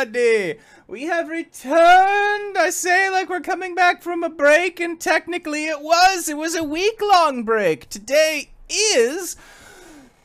everybody! We have returned! I say like we're coming back from a break, and technically it was. It was a week-long break. Today is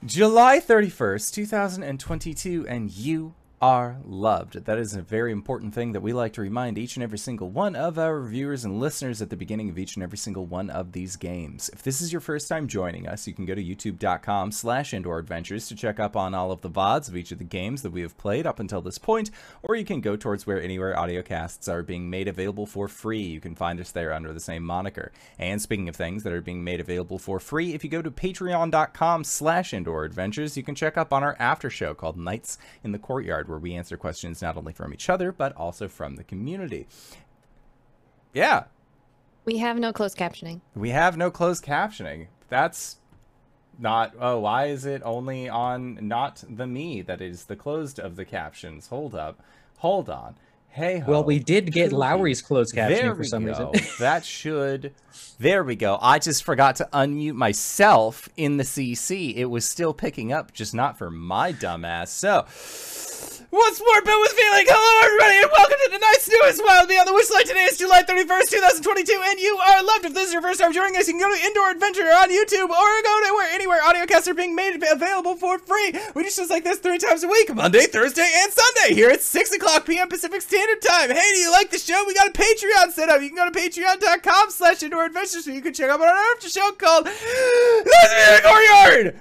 July 31st, 2022, and you are loved. That is a very important thing that we like to remind each and every single one of our viewers and listeners at the beginning of each and every single one of these games. If this is your first time joining us, you can go to youtube.com slash indoor adventures to check up on all of the VODs of each of the games that we have played up until this point, or you can go towards where anywhere audio casts are being made available for free. You can find us there under the same moniker. And speaking of things that are being made available for free, if you go to patreon.com slash indoor adventures, you can check up on our after show called Nights in the Courtyard where we answer questions not only from each other, but also from the community. Yeah. We have no closed captioning. We have no closed captioning. That's not, oh, why is it only on not the me that is the closed of the captions? Hold up. Hold on. Hey, well, we did get Lowry's closed captioning there for some go. reason. that should. There we go. I just forgot to unmute myself in the CC. It was still picking up, just not for my dumbass. So, What's more, Bill with feeling? Hello, everybody, and welcome to tonight's newest Wild Beyond the Witchlight. Today is July 31st, 2022, and you are loved. If this is your first time joining us, you can go to Indoor Adventure on YouTube or go anywhere, where anywhere audiocasts are being made available for free. We do shows like this three times a week Monday, Thursday, and Sunday here at 6 o'clock p.m. Pacific Standard Time. Hey, do you like the show? We got a Patreon set up. You can go to patreon.com slash indoor adventure so you can check out our after show called Let's Be Courtyard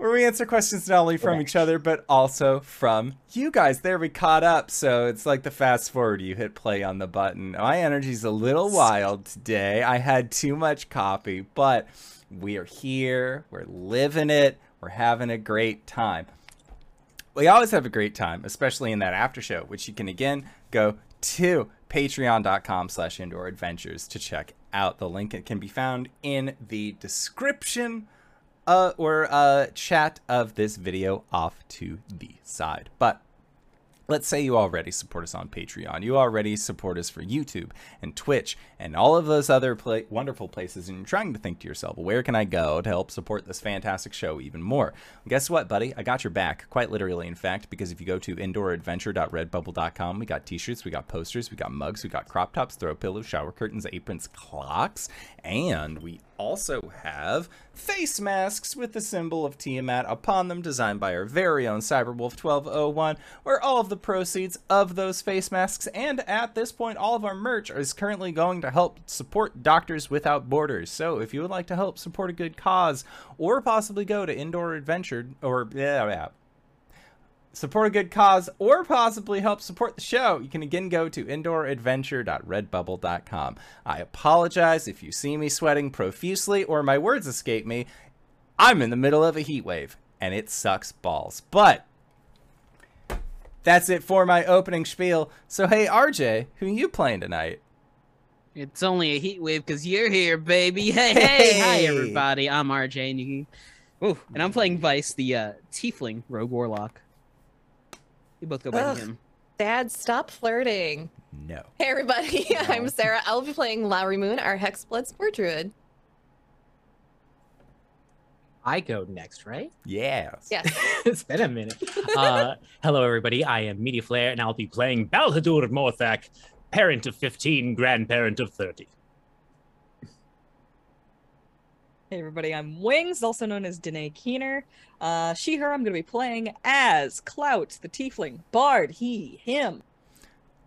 where we answer questions not only from each other but also from you guys. There we caught up, so it's like the fast forward. You hit play on the button. My energy's a little wild today. I had too much coffee, but we are here. We're living it. We're having a great time. We always have a great time, especially in that after show, which you can again go to patreon.com slash indoor adventures to check out. The link it can be found in the description uh, or uh, chat of this video off to the side. But let's say you already support us on Patreon. You already support us for YouTube and Twitch and all of those other pla wonderful places. And you're trying to think to yourself, where can I go to help support this fantastic show even more? Well, guess what, buddy? I got your back, quite literally, in fact, because if you go to indooradventure.redbubble.com, we got t-shirts, we got posters, we got mugs, we got crop tops, throw pillows, shower curtains, aprons, clocks, and we also have face masks with the symbol of Tiamat upon them, designed by our very own Cyberwolf 1201, where all of the proceeds of those face masks and at this point all of our merch is currently going to help support Doctors Without Borders. So if you would like to help support a good cause or possibly go to Indoor Adventure or yeah, yeah support a good cause, or possibly help support the show, you can again go to indooradventure.redbubble.com. I apologize if you see me sweating profusely or my words escape me. I'm in the middle of a heat wave, and it sucks balls. But that's it for my opening spiel. So hey, RJ, who are you playing tonight? It's only a heat wave because you're here, baby. Hey, hey, hi everybody. I'm RJ, and you. Ooh, and I'm playing Vice, the uh, Tiefling Rogue Warlock. We both go by Ugh. him. Dad, stop flirting. No. Hey, everybody. I'm Sarah. I'll be playing Lowry Moon, our Hexblood Spore Druid. I go next, right? Yes. Yes. it's been a minute. Uh, hello, everybody. I am Media Flare, and I'll be playing Balhadur Morthak, parent of 15, grandparent of 30. Hey everybody, I'm Wings, also known as Danae Keener. Uh, she, her, I'm going to be playing as Clout, the Tiefling, Bard, he, him.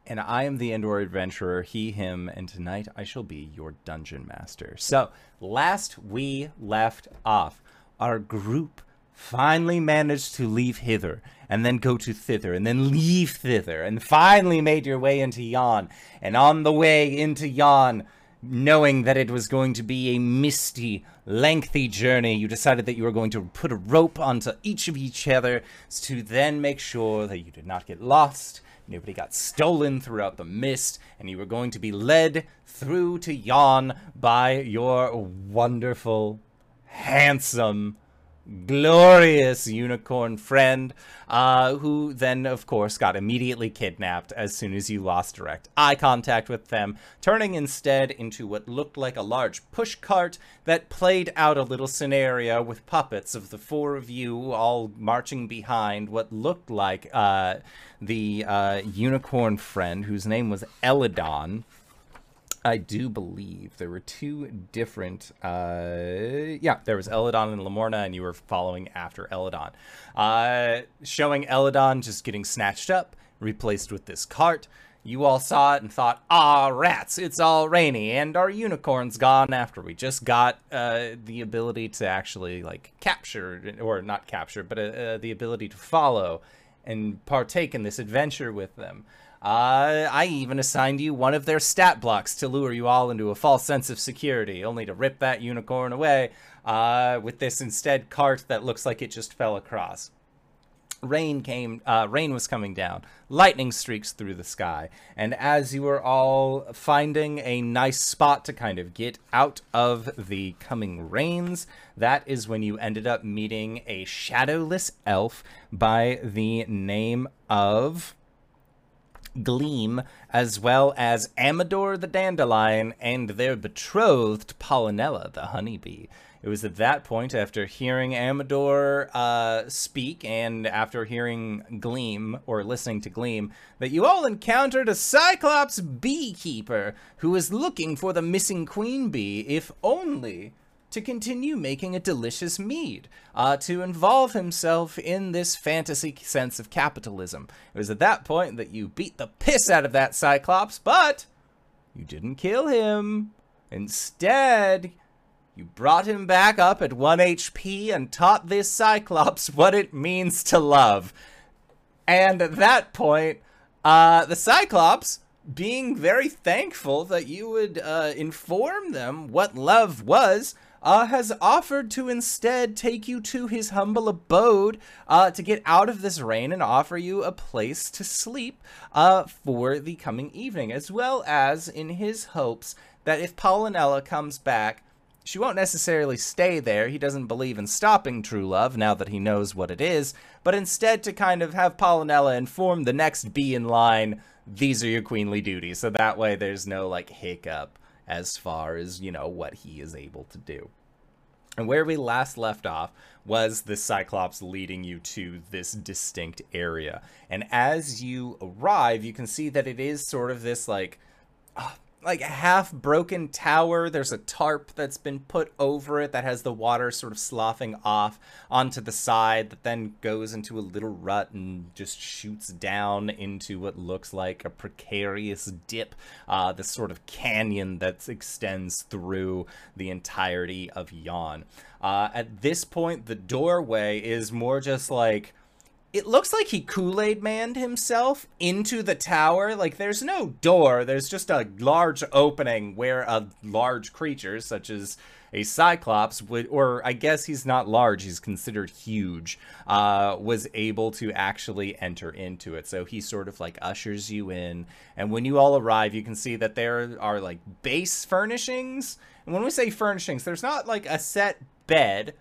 And I am the indoor adventurer, he, him, and tonight I shall be your dungeon master. So, last we left off, our group finally managed to leave hither, and then go to thither, and then leave thither, and finally made your way into Yon. And on the way into Yon, knowing that it was going to be a misty, lengthy journey, you decided that you were going to put a rope onto each of each other to then make sure that you did not get lost, nobody got stolen throughout the mist, and you were going to be led through to Yon by your wonderful, handsome glorious unicorn friend, uh, who then, of course, got immediately kidnapped as soon as you lost direct eye contact with them, turning instead into what looked like a large pushcart that played out a little scenario with puppets of the four of you all marching behind what looked like uh, the uh, unicorn friend, whose name was Eladon. I do believe there were two different. Uh, yeah, there was Eladon and Lamorna, and you were following after Eladon. Uh, showing Eladon just getting snatched up, replaced with this cart. You all saw it and thought, ah, rats, it's all rainy, and our unicorn's gone after we just got uh, the ability to actually, like, capture, or not capture, but uh, uh, the ability to follow and partake in this adventure with them. Uh, I even assigned you one of their stat blocks to lure you all into a false sense of security, only to rip that unicorn away uh, with this instead cart that looks like it just fell across. Rain came, uh, rain was coming down, lightning streaks through the sky, and as you were all finding a nice spot to kind of get out of the coming rains, that is when you ended up meeting a shadowless elf by the name of Gleam, as well as Amador the Dandelion and their betrothed Pollinella the Honeybee. It was at that point, after hearing Amador uh, speak and after hearing Gleam, or listening to Gleam, that you all encountered a Cyclops beekeeper who was looking for the missing queen bee, if only to continue making a delicious mead, uh, to involve himself in this fantasy sense of capitalism. It was at that point that you beat the piss out of that Cyclops, but you didn't kill him. Instead, you brought him back up at 1 HP and taught this Cyclops what it means to love. And at that point, uh, the Cyclops, being very thankful that you would uh, inform them what love was, uh, has offered to instead take you to his humble abode uh, to get out of this rain and offer you a place to sleep uh, for the coming evening, as well as in his hopes that if Pollinella comes back, she won't necessarily stay there. He doesn't believe in stopping true love now that he knows what it is, but instead to kind of have Pollinella inform the next bee in line, these are your queenly duties. So that way there's no like hiccup as far as, you know, what he is able to do. And where we last left off was the Cyclops leading you to this distinct area. And as you arrive, you can see that it is sort of this like uh, like a half broken tower. There's a tarp that's been put over it that has the water sort of sloughing off onto the side that then goes into a little rut and just shoots down into what looks like a precarious dip, uh, this sort of canyon that extends through the entirety of Yon. Uh, at this point, the doorway is more just like it looks like he Kool-Aid manned himself into the tower. Like there's no door. There's just a large opening where a large creature such as a Cyclops would, or I guess he's not large, he's considered huge, uh, was able to actually enter into it. So he sort of like ushers you in. And when you all arrive, you can see that there are like base furnishings. And when we say furnishings, there's not like a set bed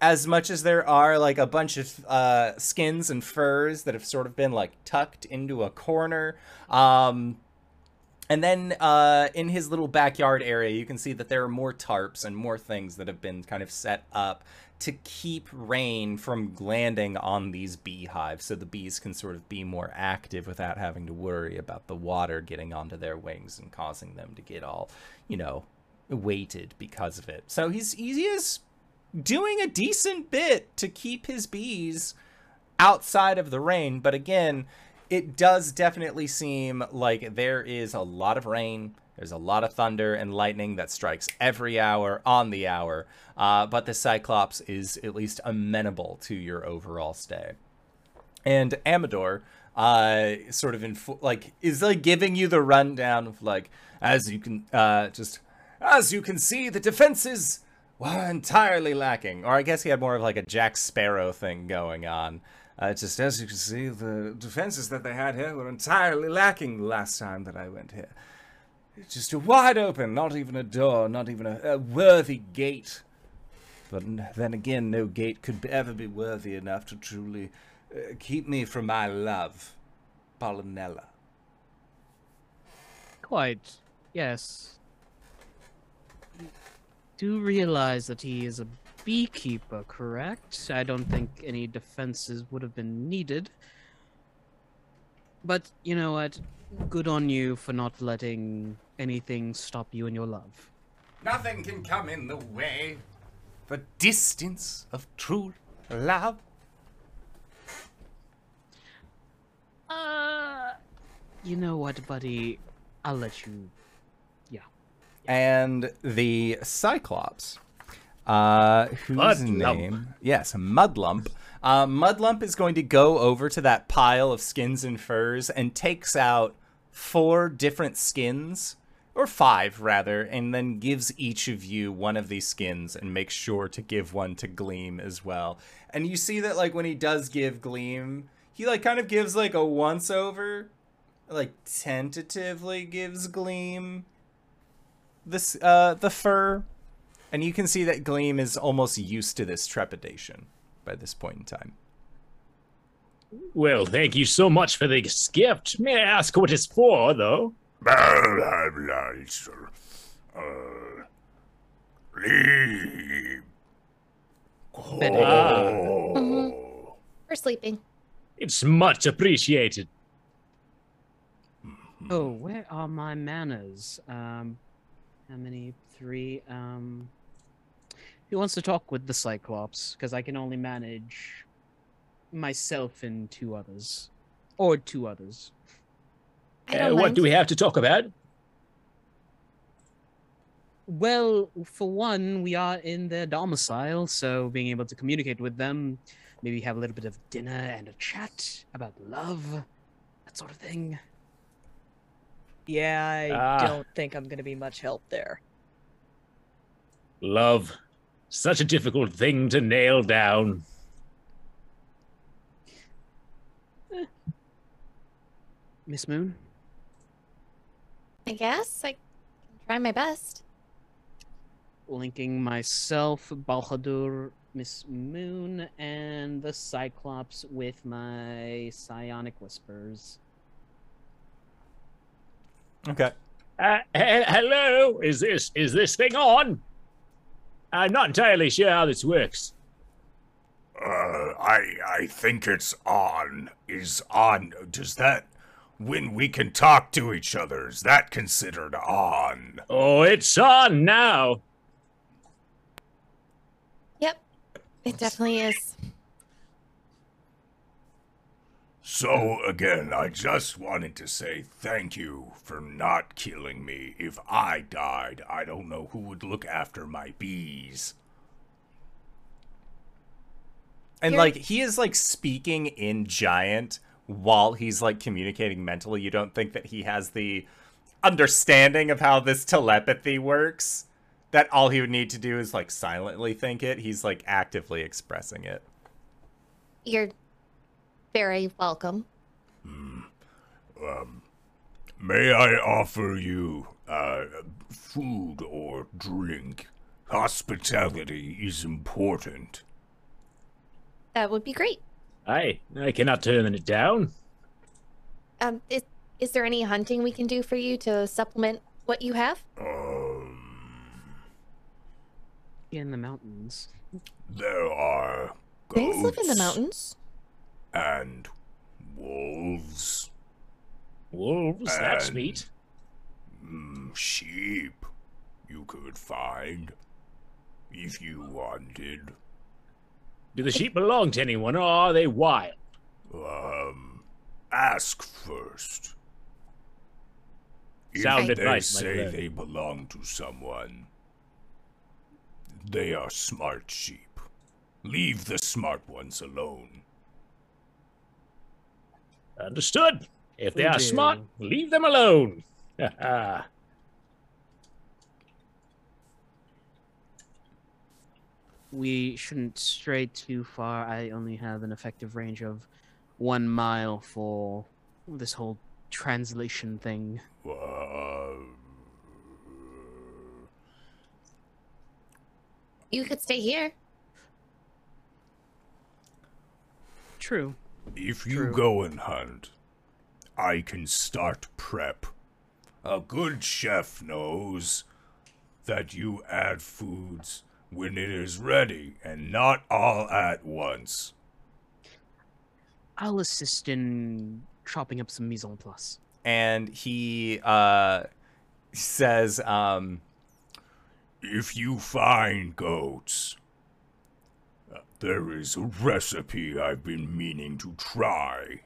as much as there are like a bunch of uh, skins and furs that have sort of been like tucked into a corner. Um, and then uh, in his little backyard area, you can see that there are more tarps and more things that have been kind of set up to keep rain from landing on these beehives so the bees can sort of be more active without having to worry about the water getting onto their wings and causing them to get all, you know, weighted because of it. So he's he is doing a decent bit to keep his bees outside of the rain. But again, it does definitely seem like there is a lot of rain. There's a lot of thunder and lightning that strikes every hour on the hour. Uh, but the Cyclops is at least amenable to your overall stay. And Amador, uh, sort of in like is like giving you the rundown of like as you can uh, just as you can see the defenses were entirely lacking. Or I guess he had more of like a Jack Sparrow thing going on. Uh, just as you can see, the defenses that they had here were entirely lacking the last time that I went here. It's just a wide open, not even a door, not even a, a worthy gate. But then again, no gate could ever be worthy enough to truly uh, keep me from my love, Pollinella. Quite. Yes. You do realize that he is a beekeeper, correct? I don't think any defenses would have been needed. But you know what? Good on you for not letting anything stop you in your love. Nothing can come in the way. The distance of true love. Uh, you know what, buddy? I'll let you. And the Cyclops, uh, whose Mudlump. name? Yes, Mudlump. Uh, Mudlump is going to go over to that pile of skins and furs and takes out four different skins, or five rather, and then gives each of you one of these skins and makes sure to give one to Gleam as well. And you see that like when he does give Gleam, he like kind of gives like a once over, like tentatively gives Gleam this uh the fur and you can see that gleam is almost used to this trepidation by this point in time Well, thank you so much for the gift. May I ask what it's for, though? Ah, Mhm. We're sleeping. it's much appreciated. Oh, where are my manners? Um, how many? Three. Um, who wants to talk with the Cyclops? Because I can only manage myself and two others, or two others. Uh, what do we have to talk about? Well, for one, we are in their domicile, so being able to communicate with them, maybe have a little bit of dinner and a chat about love, that sort of thing. Yeah, I Ah. don't think I'm gonna be much help there. Love. Such a difficult thing to nail down. Miss Moon? I guess I can try my best. linking myself, Balhadur, Miss Moon, and the Cyclops with my psionic whispers. Okay Uh, he- hello, is this is this thing on? I'm not entirely sure how this works. Uh, I I think it's on. Is on. Does that when we can talk to each other? Is that considered on? Oh, it's on now. Yep. It definitely is. So again, I just wanted to say thank you for not killing me. If I died, I don't know who would look after my bees. and You're- like he is like speaking in giant while he's like communicating mentally you don't think that he has the understanding of how this telepathy works that all he would need to do is like silently think it he's like actively expressing it You're very welcome. May I offer you uh, food or drink? Hospitality is important. That would be great. I I cannot turn it down. Um, is, is there any hunting we can do for you to supplement what you have? Um, In the mountains. there are Things live in the mountains. And wolves, Wolves, that's And- neat. mm, sheep. You could find if you wanted. Do the sheep belong to anyone, or are they wild? Um, ask first. Sound if they advice, my say they belong to someone, they are smart sheep. Leave the smart ones alone. Understood. If they are smart, leave them alone. Ha ha. We shouldn't stray too far. I only have an effective range of one mile for this whole translation thing. You could stay here. True. If you True. go and hunt, I can start prep. A good chef knows that you add foods when it is ready and not all at once. I'll assist in chopping up some mise en place. And he uh, says, um, If you find goats, there is a recipe I've been meaning to try.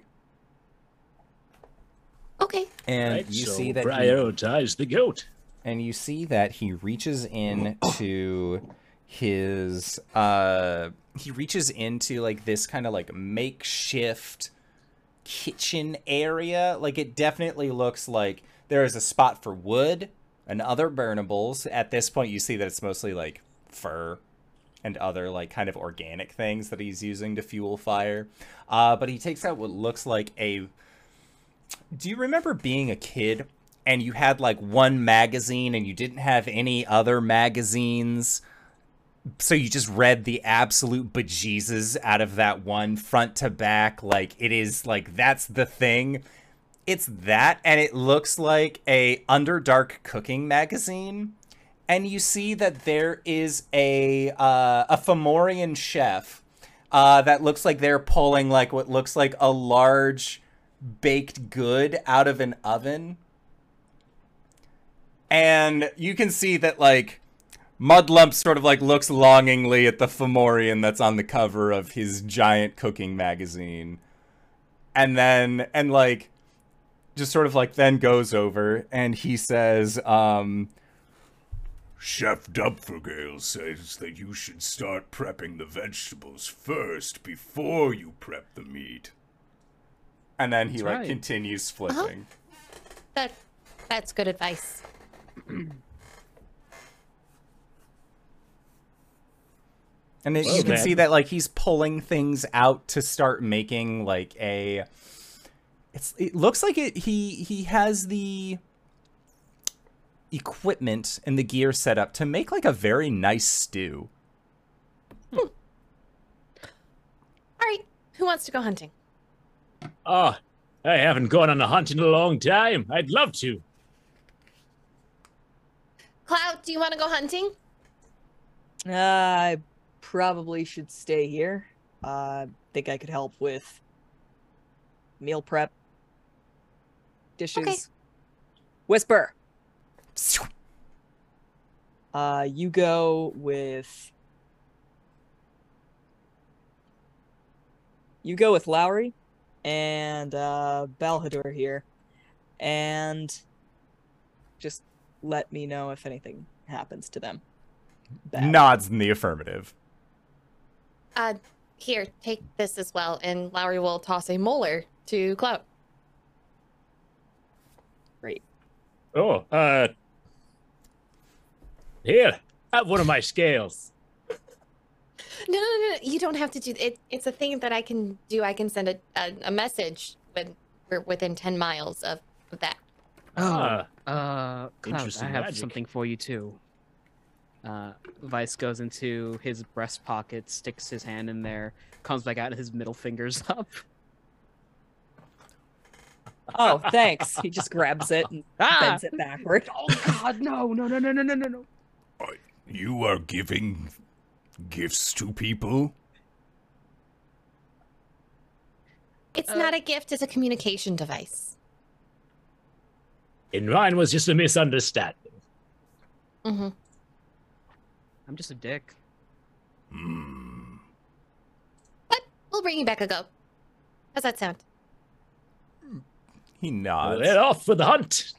Okay. and Right, you so see that he, prioritize the goat. and you see that he reaches into his uh he reaches into like this kind of like makeshift kitchen area like it definitely looks like there is a spot for wood and other burnables at this point you see that it's mostly like fur and other like kind of organic things that he's using to fuel fire uh but he takes out what looks like a do you remember being a kid and you had like one magazine and you didn't have any other magazines? So you just read the absolute bejesus out of that one front to back. Like it is like that's the thing. It's that, and it looks like a Underdark cooking magazine. And you see that there is a uh, a Fomorian chef uh, that looks like they're pulling like what looks like a large baked good out of an oven. And you can see that like Mudlump sort of like looks longingly at the Fomorian that's on the cover of his giant cooking magazine. And then and like just sort of like then goes over and he says, um, Chef Dubfergale says that you should start prepping the vegetables first before you prep the meat. and then he That's like right. continues uh-huh. flipping. That that's good advice. And then Well, you can then. see that like he's pulling things out to start making like a it's it looks like it he he has the equipment and the gear set up to make like a very nice stew. All right. Who wants to go hunting? Oh, I haven't gone on a hunt in a long time. I'd love to. Clout, do you want to go hunting? Uh, I probably should stay here. Uh, think I could help with meal prep, dishes. Whisper. Uh, you go with. You go with Lowry and uh, Balhadur here, and just let me know if anything happens to them. Bad. Nods in the affirmative. Uh, here, take this as well, and Lowry will toss a molar to Clout. Great. Oh, uh. Here, have one of my scales. No, no, no, no, you don't have to do it. It's a thing that I can do. I can send a a, a message when we're within ten miles of, of that. Ah, Uh, Clout, I have magic. something for you too. Uh, Vice goes into his breast pocket, sticks his hand in there, comes back out, his middle fingers up. Oh, thanks. he just grabs it and Ah! bends it backward. Oh God, no, no, no, no, no, no, no, no. You are giving gifts to people? It's Uh, not a gift; it's a communication device. in mine was just a misunderstanding. hmm I'm just a dick. Hmm. But we'll bring you back a goat. How's that sound? He Well, nods. They're off for the hunt.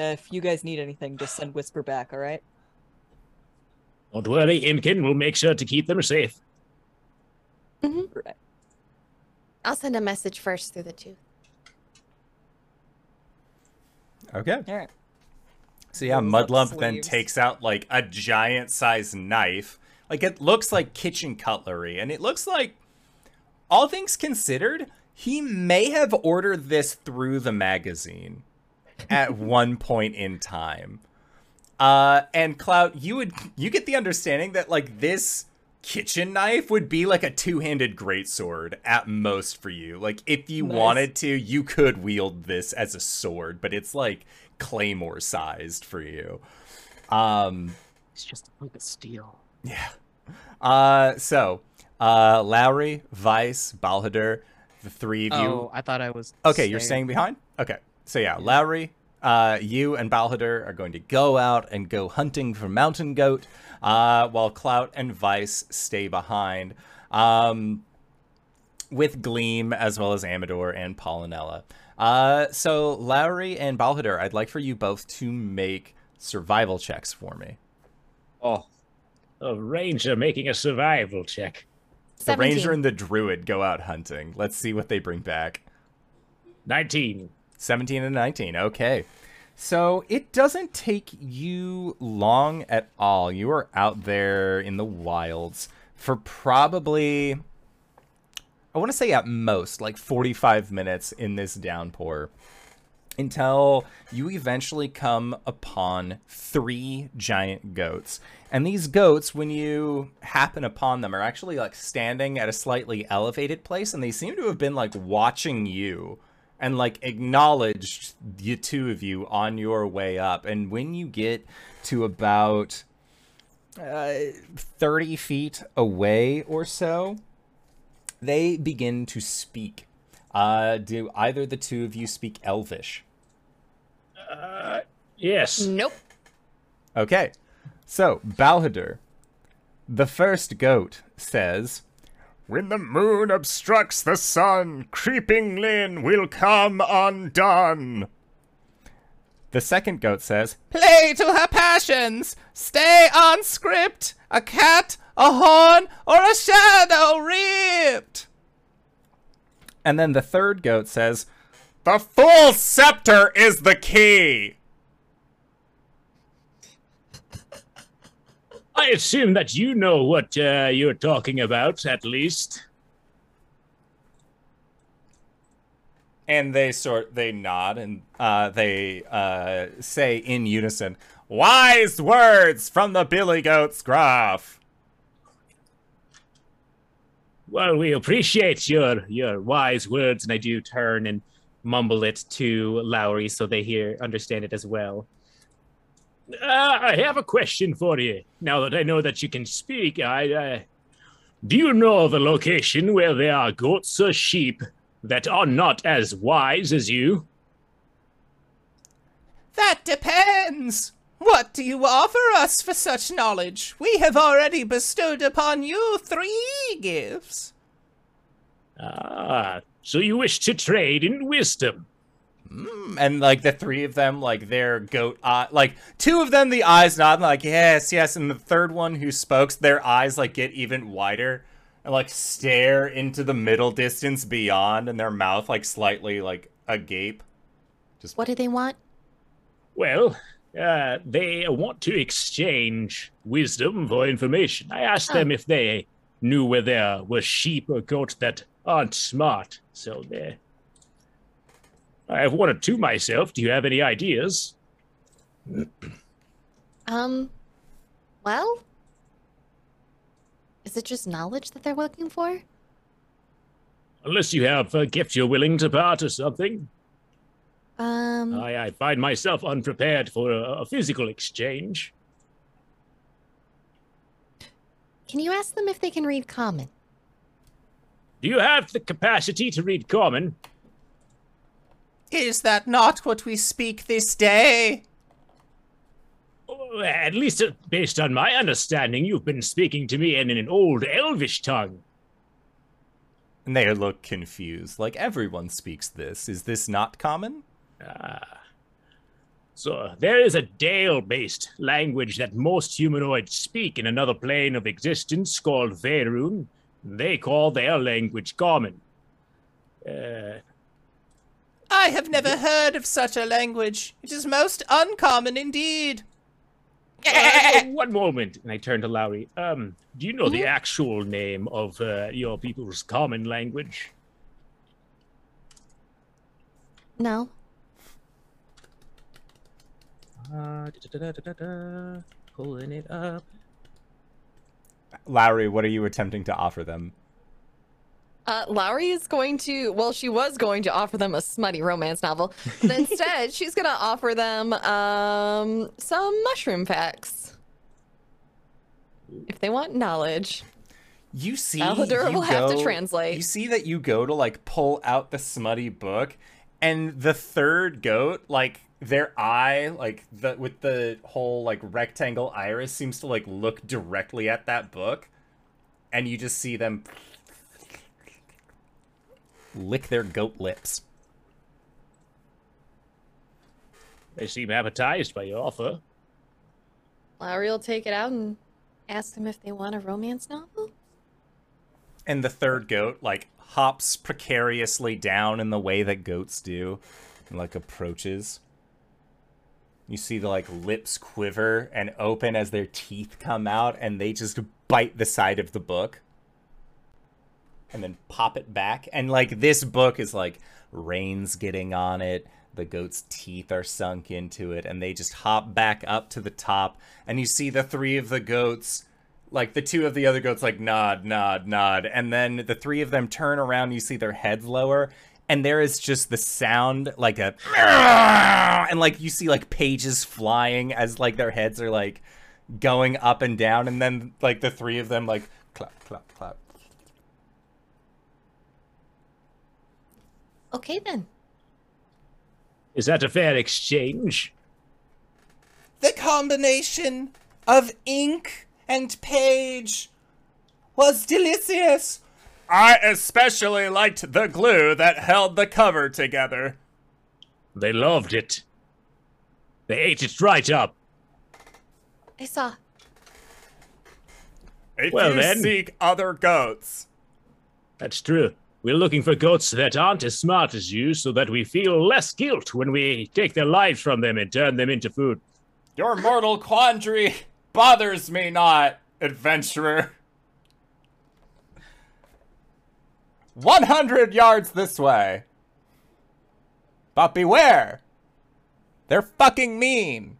If you guys need anything, just send Whisper back, alright? Don't worry, Imkin We'll make sure to keep them safe. Mm-hmm. Right. I'll send a message first through the tooth. Okay. Alright. So yeah, Mudlump then takes out like a giant sized knife. Like it looks like kitchen cutlery, and it looks like all things considered, he may have ordered this through the magazine at one point in time. Uh, and Clout, you would you get the understanding that like this kitchen knife would be like a two-handed greatsword at most for you. Like if you Nice. wanted to, you could wield this as a sword, but it's like claymore sized for you. Um, It's just like a steel. yeah. Uh, so, uh, Lowry, Vice, Balhadur, the three of you. Oh, I thought I was. Okay, you're staying behind? Okay. So yeah, Lowry, uh, you and Balhadur are going to go out and go hunting for mountain goat, uh, while Clout and Vice stay behind. Um, with Gleam as well as Amador and Pollinella. Uh, so Lowry and Balhadur, I'd like for you both to make survival checks for me. Oh, a ranger making a survival check. The 17. ranger and the druid go out hunting. Let's see what they bring back. 19. 17 and 19. Okay. So it doesn't take you long at all. You are out there in the wilds for probably, I want to say at most, like 45 minutes in this downpour until you eventually come upon three giant goats. And these goats, when you happen upon them, are actually like standing at a slightly elevated place, and they seem to have been like watching you and like acknowledged the two of you on your way up. And when you get to about uh, 30 feet away or so, they begin to speak. Uh, do either the two of you speak Elvish? Uh, yes. Nope. Okay, so Balhadur, the first goat, says, When the moon obstructs the sun, creeping Lynn will come undone. The second goat says, Play to her passions! Stay on script! A cat, a horn, or a shadow ripped! And then the third goat says, The full scepter is the key. I assume that you know what uh, you're talking about, at least. and they sort they nod and uh, they uh, say in unison, "Wise words from the Billy Goat's gruff." Well, we appreciate your your wise words, and I do turn and mumble it to Lowry so they hear understand it as well. Uh, I have a question for you. Now that I know that you can speak, I uh, do you know of a location where there are goats or sheep that are not as wise as you? That depends. What do you offer us for such knowledge? We have already bestowed upon you three gifts. Ah, so you wish to trade in wisdom? Mm, And like the three of them, like their goat eye, like two of them, the eyes nod, like yes, yes, and the third one who spokes, their eyes like get even wider and like stare into the middle distance beyond, and their mouth like slightly like agape. Just What do they want? Well, uh, they want to exchange wisdom for information. I asked Oh. them if they knew where there were sheep or goats that aren't smart. So they. I have one or two myself. Do you have any ideas? Um, well, is it just knowledge that they're looking for? Unless you have a gift you're willing to part or something. Um, I, I find myself unprepared for a, a physical exchange. can you ask them if they can read common? Do you have the capacity to read common? Is that not what we speak this day? Oh, At least uh, based on my understanding, you've been speaking to me in an old elvish tongue. And they look confused, like everyone speaks this. Is this not common? Ah. So there is a Dale-based language that most humanoids speak in another plane of existence called Verun. They call their language common. Uh, I have never heard of such a language. It is most uncommon indeed. uh, one moment, and I turn to Lowry. Um, do you know the actual name of uh, your people's common language? No. Uh, da-da-da-da-da-da. Pulling it up. Lowry, what are you attempting to offer them? Uh, Lowry is going to, well, she was going to offer them a smutty romance novel, but instead she's going to offer them um, some mushroom facts. If they want knowledge. You see, you will have to translate. You see that you go to like pull out the smutty book, and the third goat, like their eye, like the with the whole like rectangle iris, seems to like look directly at that book, and you just see them lick their goat lips. They seem appetized by your offer. Lowry will take it out and ask them if they want a romance novel. And the third goat like hops precariously down in the way that goats do, and like approaches. You see the like lips quiver and open as their teeth come out, and they just bite the side of the book, and then pop it back. And like this book is like rain's getting on it. The goat's teeth are sunk into it, and they just hop back up to the top. And you see the three of the goats like the two of the other goats like nod nod nod and then the three of them turn around you see their heads lower and there is just the sound like a and like you see like pages flying as like their heads are like going up and down and then like the three of them like clap clap clap Okay, then. Is that a fair exchange? the combination of ink and page was delicious i especially liked the glue that held the cover together They loved it. They ate it right up. I saw. If Well, you then. seek other goats, That's true. We're looking for goats that aren't as smart as you so that we feel less guilt when we take their lives from them and turn them into food. your mortal quandary bothers me not, adventurer. 100 yards this way. But beware! They're fucking mean.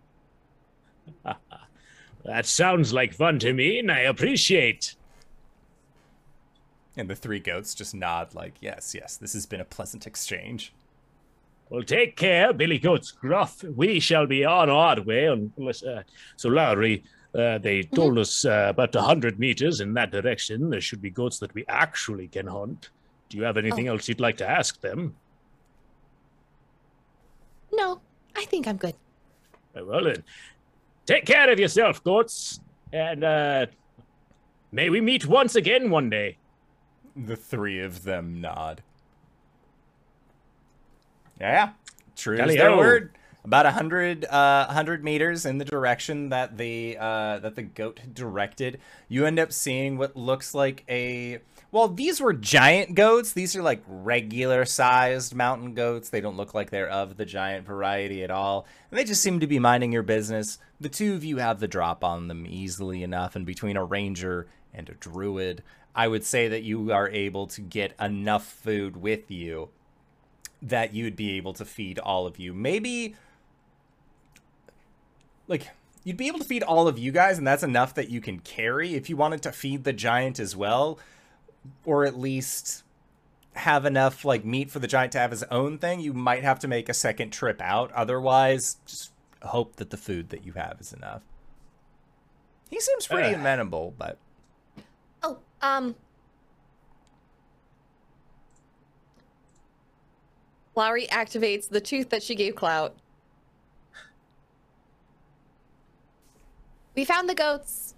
That sounds like fun to me, and I appreciate. And the three goats just nod, like, yes, yes, this has been a pleasant exchange. Well, take care, Billy Goat's gruff. We shall be on our way. Unless, uh, so, Lowry, uh, they told us uh, about a hundred meters in that direction. There should be goats that we actually can hunt. Do you have anything else you'd like to ask them? No, I think I'm good. Well then. Take care of yourself, goats, and uh, may we meet once again one day. The three of them nod. Yeah, true as their word. About a hundred, uh, hundred meters in the direction that the uh, that the goat directed, you end up seeing what looks like a. Well, these were giant goats. These are like regular sized mountain goats. They don't look like they're of the giant variety at all. And they just seem to be minding your business. The two of you have the drop on them easily enough, and between a ranger and a druid, I would say that you are able to get enough food with you that you'd be able to feed all of you. Maybe like you'd be able to feed all of you guys and that's enough that you can carry if you wanted to feed the giant as well or at least have enough like meat for the giant to have his own thing you might have to make a second trip out otherwise just hope that the food that you have is enough he seems pretty Uh. amenable but um. Lowry activates the tooth that she gave Clout. We found the goats.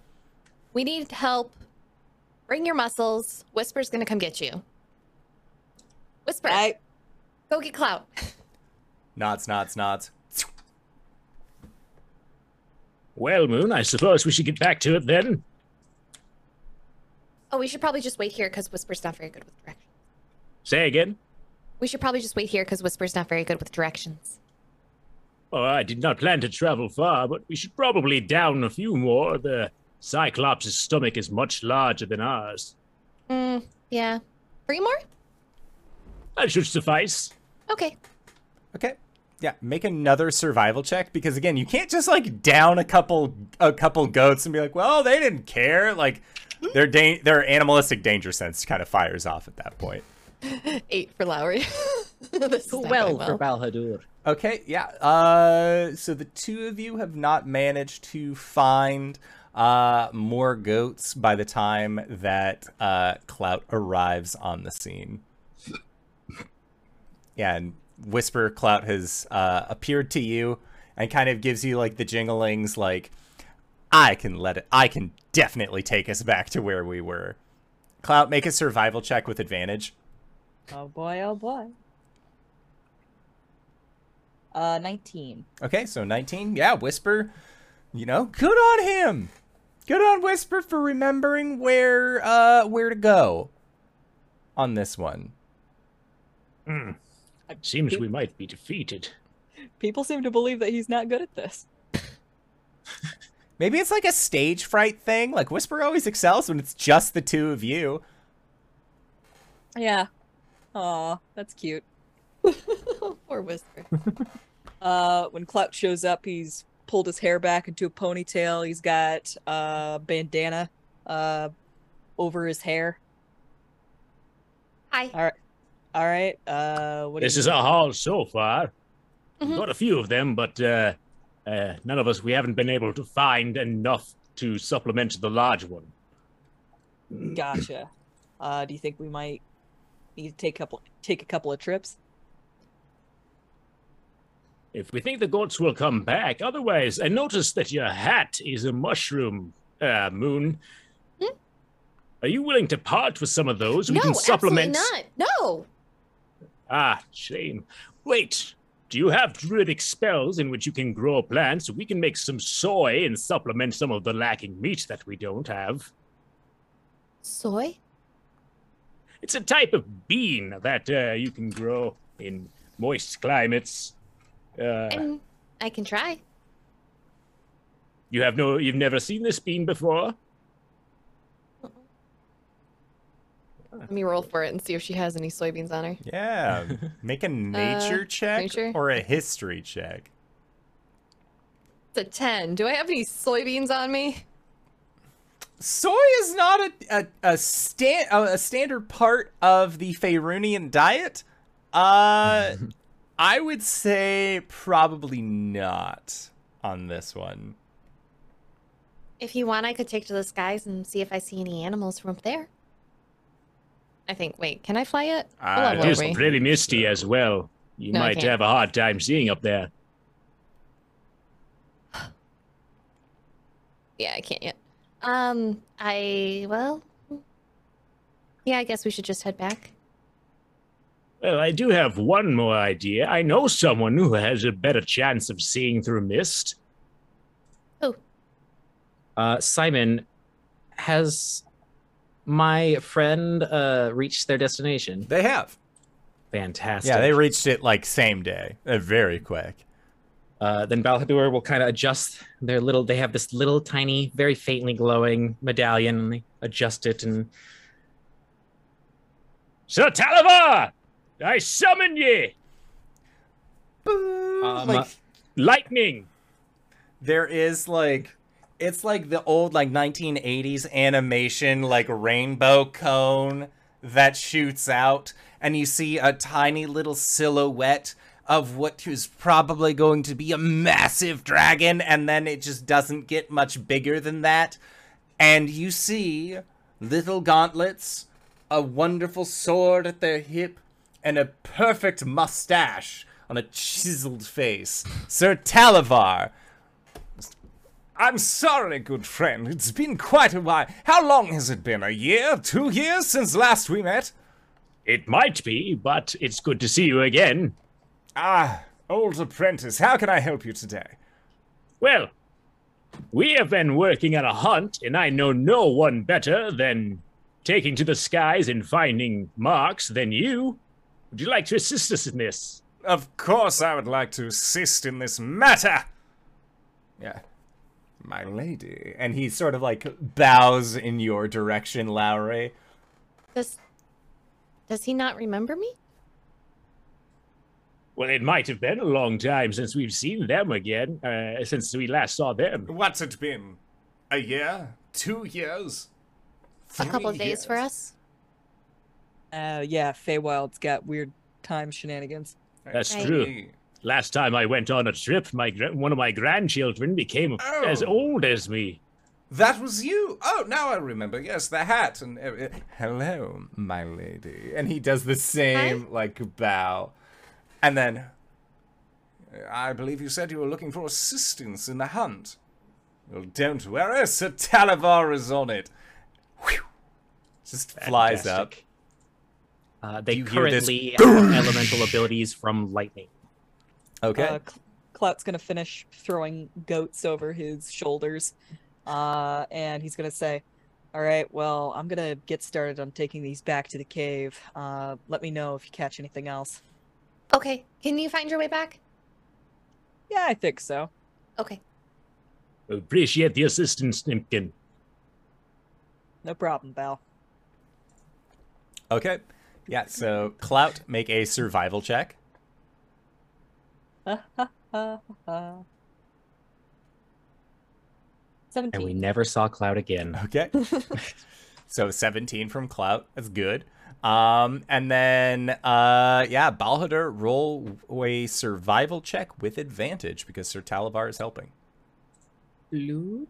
We need help. Bring your muscles. Whisper's gonna come get you. Whisper, I go get Clout. nods nods nods Well, Moon, I suppose we should get back to it then. Oh, we should probably just wait here because Whisper's not very good with directions. Say again. We should probably just wait here because Whisper's not very good with directions. Oh, I did not plan to travel far, but we should probably down a few more. The Cyclops' stomach is much larger than ours. Hmm, yeah. Three more? That should suffice. Okay. Okay. Yeah, make another survival check because again, you can't just like down a couple a couple goats and be like, "Well, they didn't care." Like their da- their animalistic danger sense kind of fires off at that point. Eight for Lowry. this is not well for Balhadur. Okay, yeah. Uh, so the two of you have not managed to find uh, more goats by the time that uh, Clout arrives on the scene. Yeah, and Whisper Clout has uh, appeared to you and kind of gives you like the jinglings, like, I can let it, I can definitely take us back to where we were. Clout, make a survival check with advantage. Oh boy, oh boy. Uh, 19. Okay, so 19. Yeah, Whisper, you know, good on him. Good on Whisper for remembering where uh where to go on this one. Hmm. Seems we might be defeated. People seem to believe that he's not good at this. Maybe it's like a stage fright thing. Like Whisper always excels when it's just the two of you. Yeah. Aw, that's cute. Poor Whisper. Uh, when Clout shows up, he's pulled his hair back into a ponytail. He's got a uh, bandana uh, over his hair. Hi. All right. All right. Uh, what This you is our haul so far. Mhm. We've got a few of them, but uh, uh, none of us, we haven't been able to find enough to supplement the large one. Gotcha. Uh, do you think we might need to take a couple take a couple of trips? If we think the goats will come back, otherwise, I noticed that your hat is a mushroom, uh, Moon. Hmm? Are you willing to part with some of those? We no, can supplement. absolutely not. No. Ah, shame. Wait, do you have druidic spells in which you can grow plants? So we can make some soy and supplement some of the lacking meat that we don't have. Soy? It's a type of bean that uh, you can grow in moist climates. Uh, I can try. you have no, you've never seen this bean before. Let me roll for it and see if she has any soybeans on her. Yeah, make a nature check nature? or a history check. It's a 10. Do I have any soybeans on me? Soy is not a a, a stand a standard part of the Faerunian diet. Uh, I would say probably not on this one. If you want, I could take to the skies and see if I see any animals from up there. I think. Wait, can I fly it? Uh, It is pretty misty as well. You No, might have a hard time seeing up there. Yeah, I can't yet. Um, I well, yeah, I guess we should just head back. Well, I do have one more idea. I know someone who has a better chance of seeing through mist. Oh. Uh, Simon, has my friend uh, reached their destination? They have. Fantastic. Yeah, they reached it like same day. Uh, very quick. uh, then Balhadur will kind of adjust their little. They have this little tiny, very faintly glowing medallion, and they adjust it. And Sir Talavar, I summon ye! Um, like Lightning! there is like it's like the old like 1980s animation like rainbow cone that shoots out and you see a tiny little silhouette of what is probably going to be a massive dragon and then it just doesn't get much bigger than that. And you see little gauntlets a wonderful sword at their hip and a perfect mustache on a chiseled face. Sir talavar I'm sorry, good friend. It's been quite a while. How long has it been? A year? Two years since last we met? It might be, but it's good to see you again. Ah, old apprentice, how can I help you today? Well, we have been working on a hunt, and I know no one better than taking to the skies and finding marks than you. Would you like to assist us in this? Of course, I would like to assist in this matter. Yeah. My lady. And he sort of like bows in your direction, Lowry. Does does he not remember me? Well, it might have been a long time since we've seen them again, uh, since we last saw them. What's it been? A year? Two years? A couple of Three days for us. Uh, yeah, Feywild's got weird time shenanigans. That's Right. true. Last time I went on a trip, my gra- one of my grandchildren became Oh. as old as me. That was you. Oh, now I remember. Yes, the hat and uh, hello, my lady. And he does the same like bow, and then I believe you said you were looking for assistance in the hunt. Well, don't worry, Sir Talavar is on it. Whew. Just flies up. Uh, they You hear this currently have elemental abilities from lightning. Okay. Uh, Clout's gonna finish throwing goats over his shoulders, uh, and he's gonna say, "All right, well, I'm gonna get started on taking these back to the cave. Uh, let me know if you catch anything else." Okay. Can you find your way back? Yeah, I think so. Okay. Appreciate the assistance, Nimpkin. No problem, Bal. Okay. Yeah, so Clout, make a survival check. Seventeen. And we never saw Clout again. Okay. so 17 from Clout. That's good. Um, and then, uh, yeah, Balhadur, roll a survival check with advantage because Sir Talavar is helping. Bloop.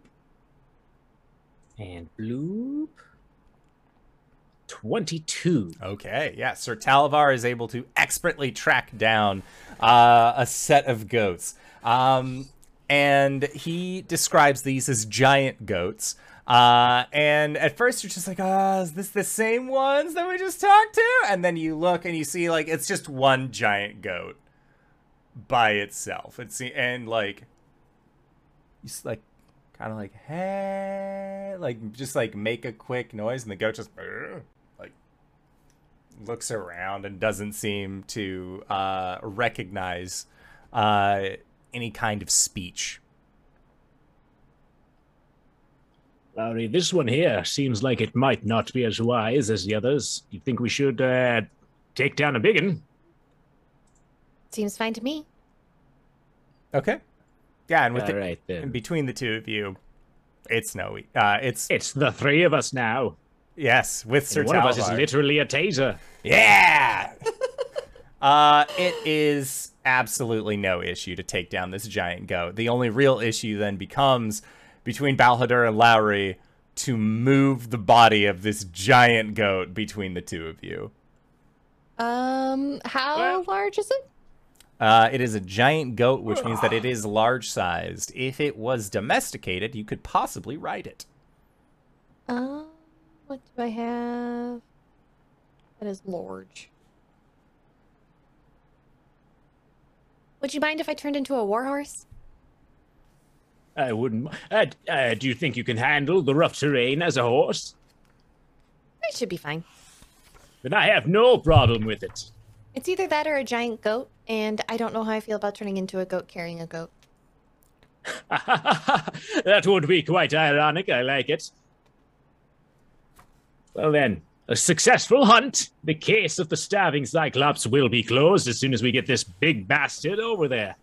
And bloop. 22. Okay, yeah, Sir Talavar is able to expertly track down uh, a set of goats. Um, and he describes these as giant goats. Uh, and at first you're just like, oh, is this the same ones that we just talked to? And then you look and you see, like, it's just one giant goat by itself. It's and like, you like, kind of like, hey, like, just like make a quick noise, and the goat just, like, looks around and doesn't seem to uh, recognize uh, any kind of speech. Lowry, this one here seems like it might not be as wise as the others. You think we should uh, take down a big one? Seems fine to me. Okay. Yeah, and with All the, right and then. between the two of you, it's no, uh, it's It's the three of us now. Yes with Sir And one of us is literally a taser. Yeah. uh, it is absolutely no issue to take down this giant goat. The only real issue then becomes between Balhadur and Lowry to move the body of this giant goat between the two of you. Um, how Well- large is it? Uh, it is a giant goat, which means that it is large sized. If it was domesticated, you could possibly ride it. Um, what do I have? That is large. Would you mind if I turned into a warhorse? I wouldn't. Uh, uh, do you think you can handle the rough terrain as a horse? It should be fine. Then I have no problem with it. It's either that or a giant goat, and I don't know how I feel about turning into a goat carrying a goat. that would be quite ironic. I like it. Well, then, a successful hunt. The case of the starving Cyclops will be closed as soon as we get this big bastard over there.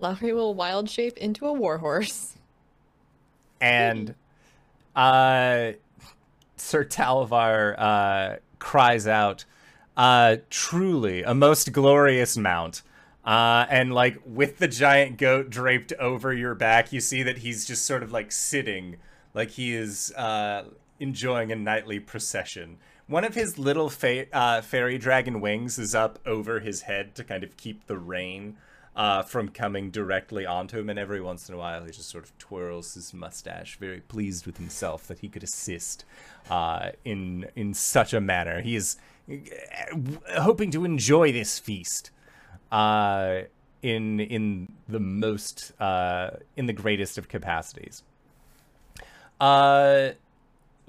Lowry will wild shape into a warhorse. and uh Sir Talavar uh cries out uh truly a most glorious mount uh and like with the giant goat draped over your back you see that he's just sort of like sitting like he is uh enjoying a nightly procession one of his little fa- uh, fairy dragon wings is up over his head to kind of keep the rain uh, from coming directly onto him, and every once in a while he just sort of twirls his mustache, very pleased with himself that he could assist uh, in in such a manner. He is uh, hoping to enjoy this feast uh, in in the most uh, in the greatest of capacities. Uh,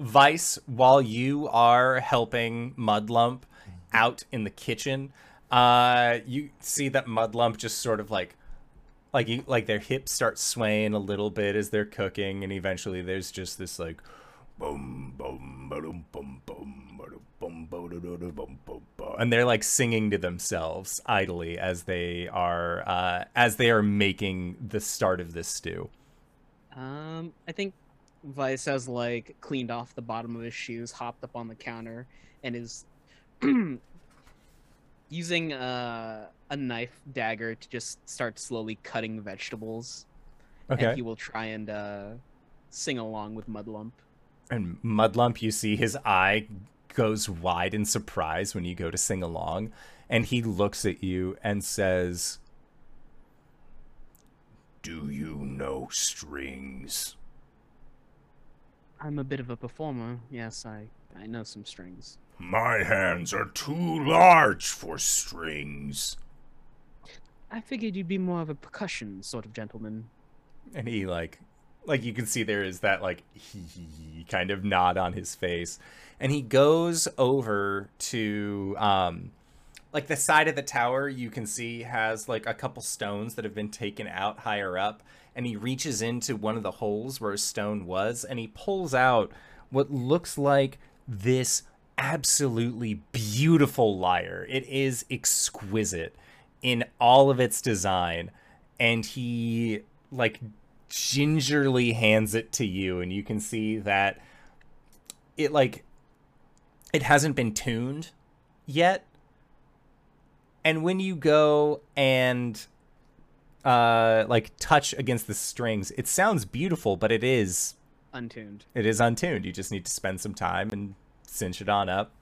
Vice, while you are helping Mudlump out in the kitchen, uh, you see that Mudlump just sort of like, like you, like their hips start swaying a little bit as they're cooking, and eventually there's just this like, ba-dum, bum bum ba-dum, bum ba-da-da-da, bum bum ba. and they're like singing to themselves idly as they are uh, as they are making the start of this stew. Um, I think Vice has like cleaned off the bottom of his shoes, hopped up on the counter, and is using uh, a knife dagger to just start slowly cutting vegetables. Okay. And he will try and uh, sing along with Mudlump. And Mudlump, you see his eye goes wide in surprise when you go to sing along, and he looks at you and says, Do you know strings? I'm a bit of a performer. Yes, I I know some strings. My hands are too large for strings. I figured you'd be more of a percussion sort of gentleman. and he like, like you can see there is that like kind of nod on his face, and he goes over to um, like the side of the tower. You can see has like a couple stones that have been taken out higher up, and he reaches into one of the holes where a stone was, and he pulls out what looks like this absolutely beautiful lyre. It is exquisite in all of its design, and he like gingerly hands it to you, and you can see that it like it hasn't been tuned yet. And when you go and uh like touch against the strings, it sounds beautiful, but it is Untuned. it is untuned. You just need to spend some time and cinch it on up.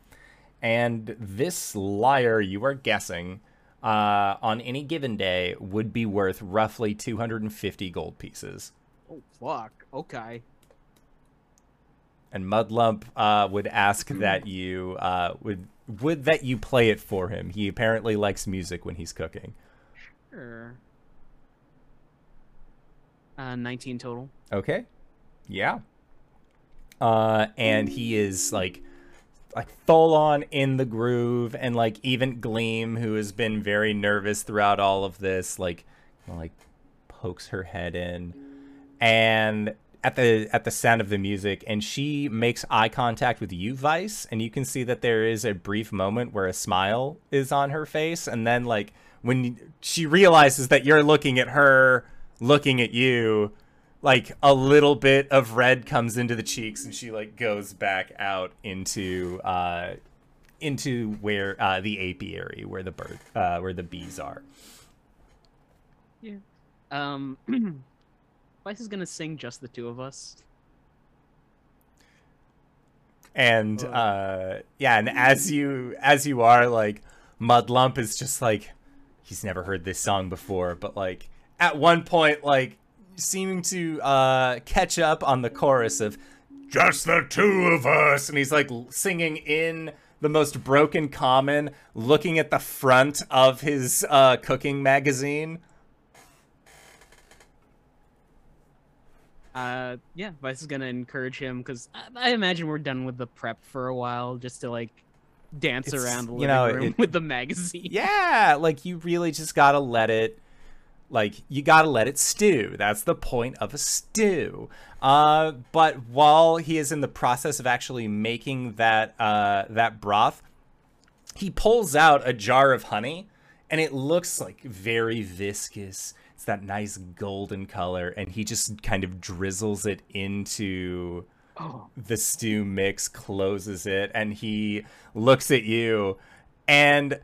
And this lyre, you are guessing, uh, on any given day would be worth roughly 250 gold pieces. Oh fuck. Okay. And Mudlump uh, would ask that you uh, would would that you play it for him. He apparently likes music when he's cooking. Sure. Uh, 19 total. Okay. Yeah. Uh, and he is like, like full on in the groove, and like even Gleam, who has been very nervous throughout all of this, like, like pokes her head in, and at the at the sound of the music, and she makes eye contact with you, Vice, and you can see that there is a brief moment where a smile is on her face, and then like when she realizes that you're looking at her, looking at you like a little bit of red comes into the cheeks and she like goes back out into uh into where uh the apiary where the bird uh where the bees are Yeah. Um, Vice is gonna sing just the two of us. and Oh. uh yeah and as you as you are like mudlump is just like he's never heard this song before but like at one point like seeming to uh catch up on the chorus of Just the two of us. and he's like singing in the most broken common looking at the front of his uh cooking magazine Uh, yeah, Vice is gonna encourage him because I, I imagine we're done with the prep for a while, just to like dance It's- around the you living know, room it- with the magazine. yeah like you really just gotta let it like you gotta let it stew. That's the point of a stew. Uh but while he is in the process of actually making that uh that broth he pulls out a jar of honey and it looks like very viscous. It's that nice golden color and he just kind of drizzles it into Oh, the stew mix, closes it, and he looks at you. And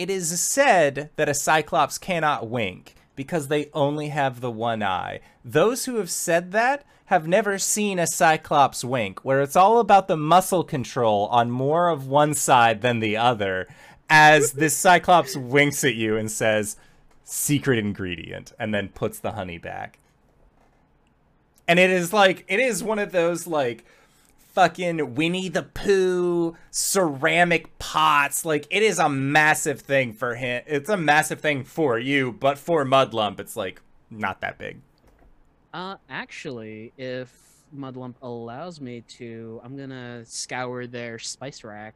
it is said that a cyclops cannot wink because they only have the one eye. Those who have said that have never seen a cyclops wink, where it's all about the muscle control on more of one side than the other. As this cyclops winks at you and says, secret ingredient, and then puts the honey back and it is like it is one of those like fucking Winnie the Pooh ceramic pots. Like it is a massive thing for him. It's a massive thing for you, but for Mudlump, it's like not that big. uh, actually, if Mudlump allows me to, I'm gonna scour their spice rack.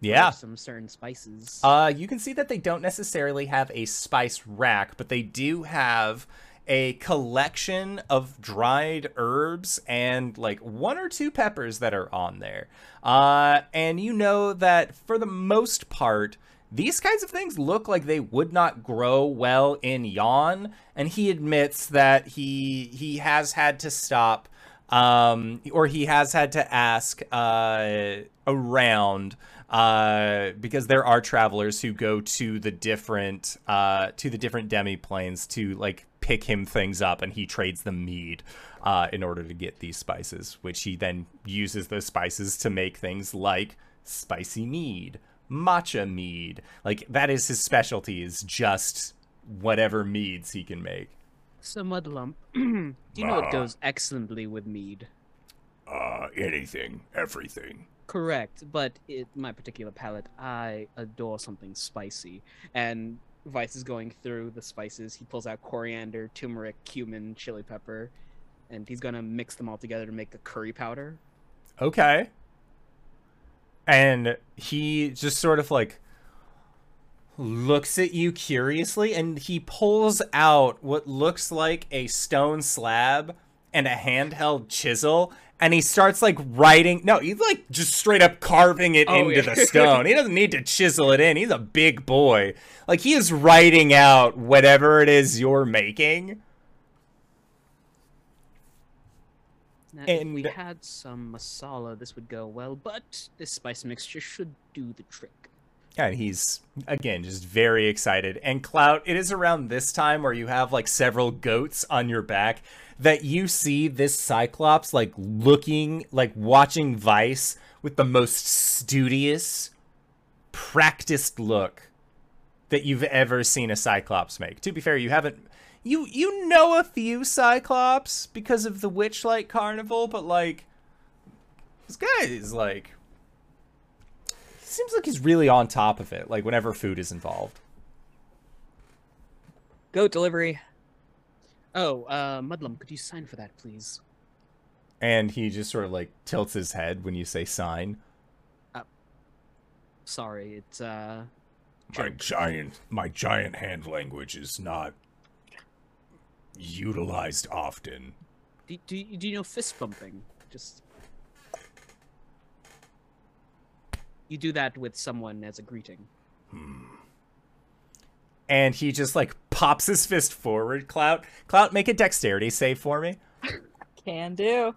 for Yeah. some certain spices. Uh, you can see that they don't necessarily have a spice rack, but they do have a collection of dried herbs and like one or two peppers that are on there. Uh, and you know that for the most part, these kinds of things look like they would not grow well in Yon, and he admits that he he has had to stop um, or he has had to ask uh, around uh, because there are travelers who go to the different uh, to the different demi planes to like pick him things up, and he trades them mead uh, in order to get these spices, which he then uses those spices to make things like spicy mead, matcha mead. Like that is his specialty. Is just whatever meads he can make. So Mudlump, do you know what Ah. goes excellently with mead? Uh, anything, everything. Correct, but it, my particular palate, I adore something spicy. And Vice is going through the spices. He pulls out coriander, turmeric, cumin, chili pepper, and he's gonna mix them all together to make a curry powder. Okay. And he just sort of like looks at you curiously and he pulls out what looks like a stone slab and a handheld chisel and he starts like writing no he's like just straight up carving it Oh, into yeah. the stone he doesn't need to chisel it in he's a big boy like he is writing out whatever it is you're making Now, if we had some masala, this would go well, but this spice mixture should do the trick. And he's again just very excited. And Clout, it is around this time where you have like several goats on your back that you see this Cyclops like looking like watching Vice with the most studious, practiced look that you've ever seen a Cyclops make. To be fair, you haven't you you know a few Cyclops because of the Witchlight Carnival, but like this guy is like seems like he's really on top of it like whenever food is involved Goat delivery. Oh, uh, Mudlump, could you sign for that, please? and he just sort of like tilts his head when you say sign Sorry, it's, uh, My Joke. giant, my giant hand language is not utilized often. do, do, do you know fist bumping? Just. You do that with someone as a greeting. And he just like pops his fist forward clout clout make a dexterity save for me Can do.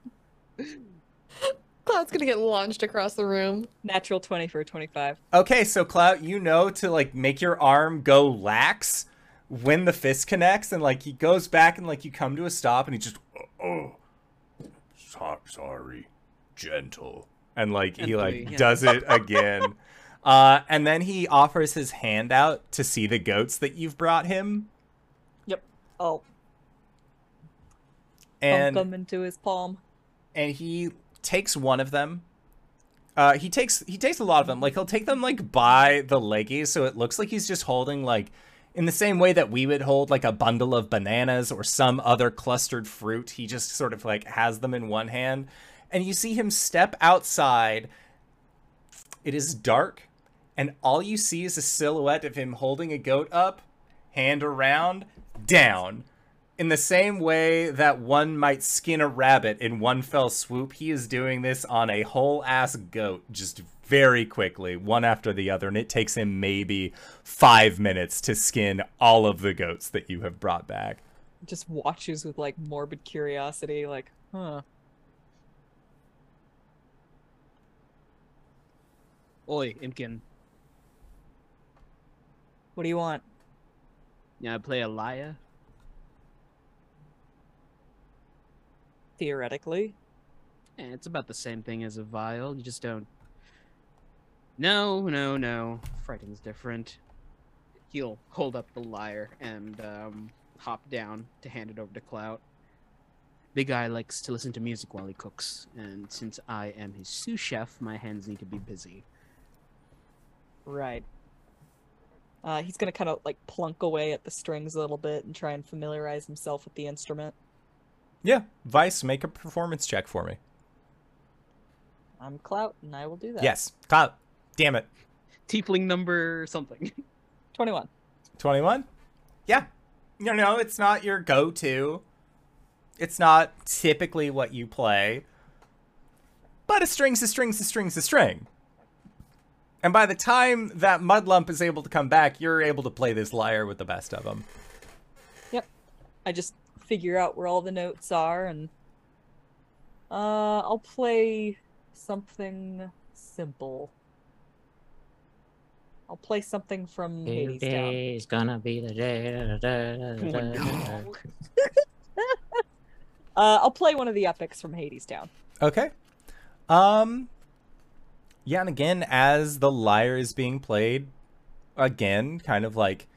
Clout's gonna get launched across the room. Natural 20 for a 25. okay so clout you know to like make your arm go lax when the fist connects and like he goes back and like you come to a stop and he just Oh, oh so- sorry, gentle. and like he like yeah. does it again uh and then he offers his hand out to see the goats that you've brought him. Yep. I'll and them into his palm. and he takes one of them. Uh he takes he takes a lot of them. Like he'll take them like by the leggies so it looks like he's just holding like in the same way that we would hold like a bundle of bananas or some other clustered fruit he just sort of like has them in one hand. And you see him step outside. It is dark and all you see is a silhouette of him holding a goat up hand around down in the same way that one might skin a rabbit in one fell swoop, he is doing this on a whole ass goat just very quickly, one after the other, and it takes him maybe five minutes to skin all of the goats that you have brought back. Just watches with like morbid curiosity, like, huh. Oi, Imkin. What do you want? Yeah, I play a lyre. Theoretically. Eh, it's about the same thing as a viol. You just don't. No, no, no. Frighting's different. He'll hold up the lyre and um, hop down to hand it over to Clout. Big Eye likes to listen to music while he cooks, and since I am his sous chef, my hands need to be busy. Right. Uh, he's gonna kind of like plunk away at the strings a little bit and try and familiarize himself with the instrument. Yeah, Vice, make a performance check for me. I'm Clout, and I will do that. Yes, Clout. Damn it. Tiefling number something. 21. 21? Yeah. you know, it's not your go-to. It's not typically what you play. But a string's a string's a string's a string. And by the time that Mudlump is able to come back, you're able to play this lyre with the best of them. Yep. I just figure out where all the notes are and uh I'll play something simple. I'll play something from Hadestown. Today's gonna be the day. da, da, da, da, da, da, da. Uh I'll play one of the epics from Hadestown. Okay. Um yeah, and again, as the lyre is being played, again, kind of like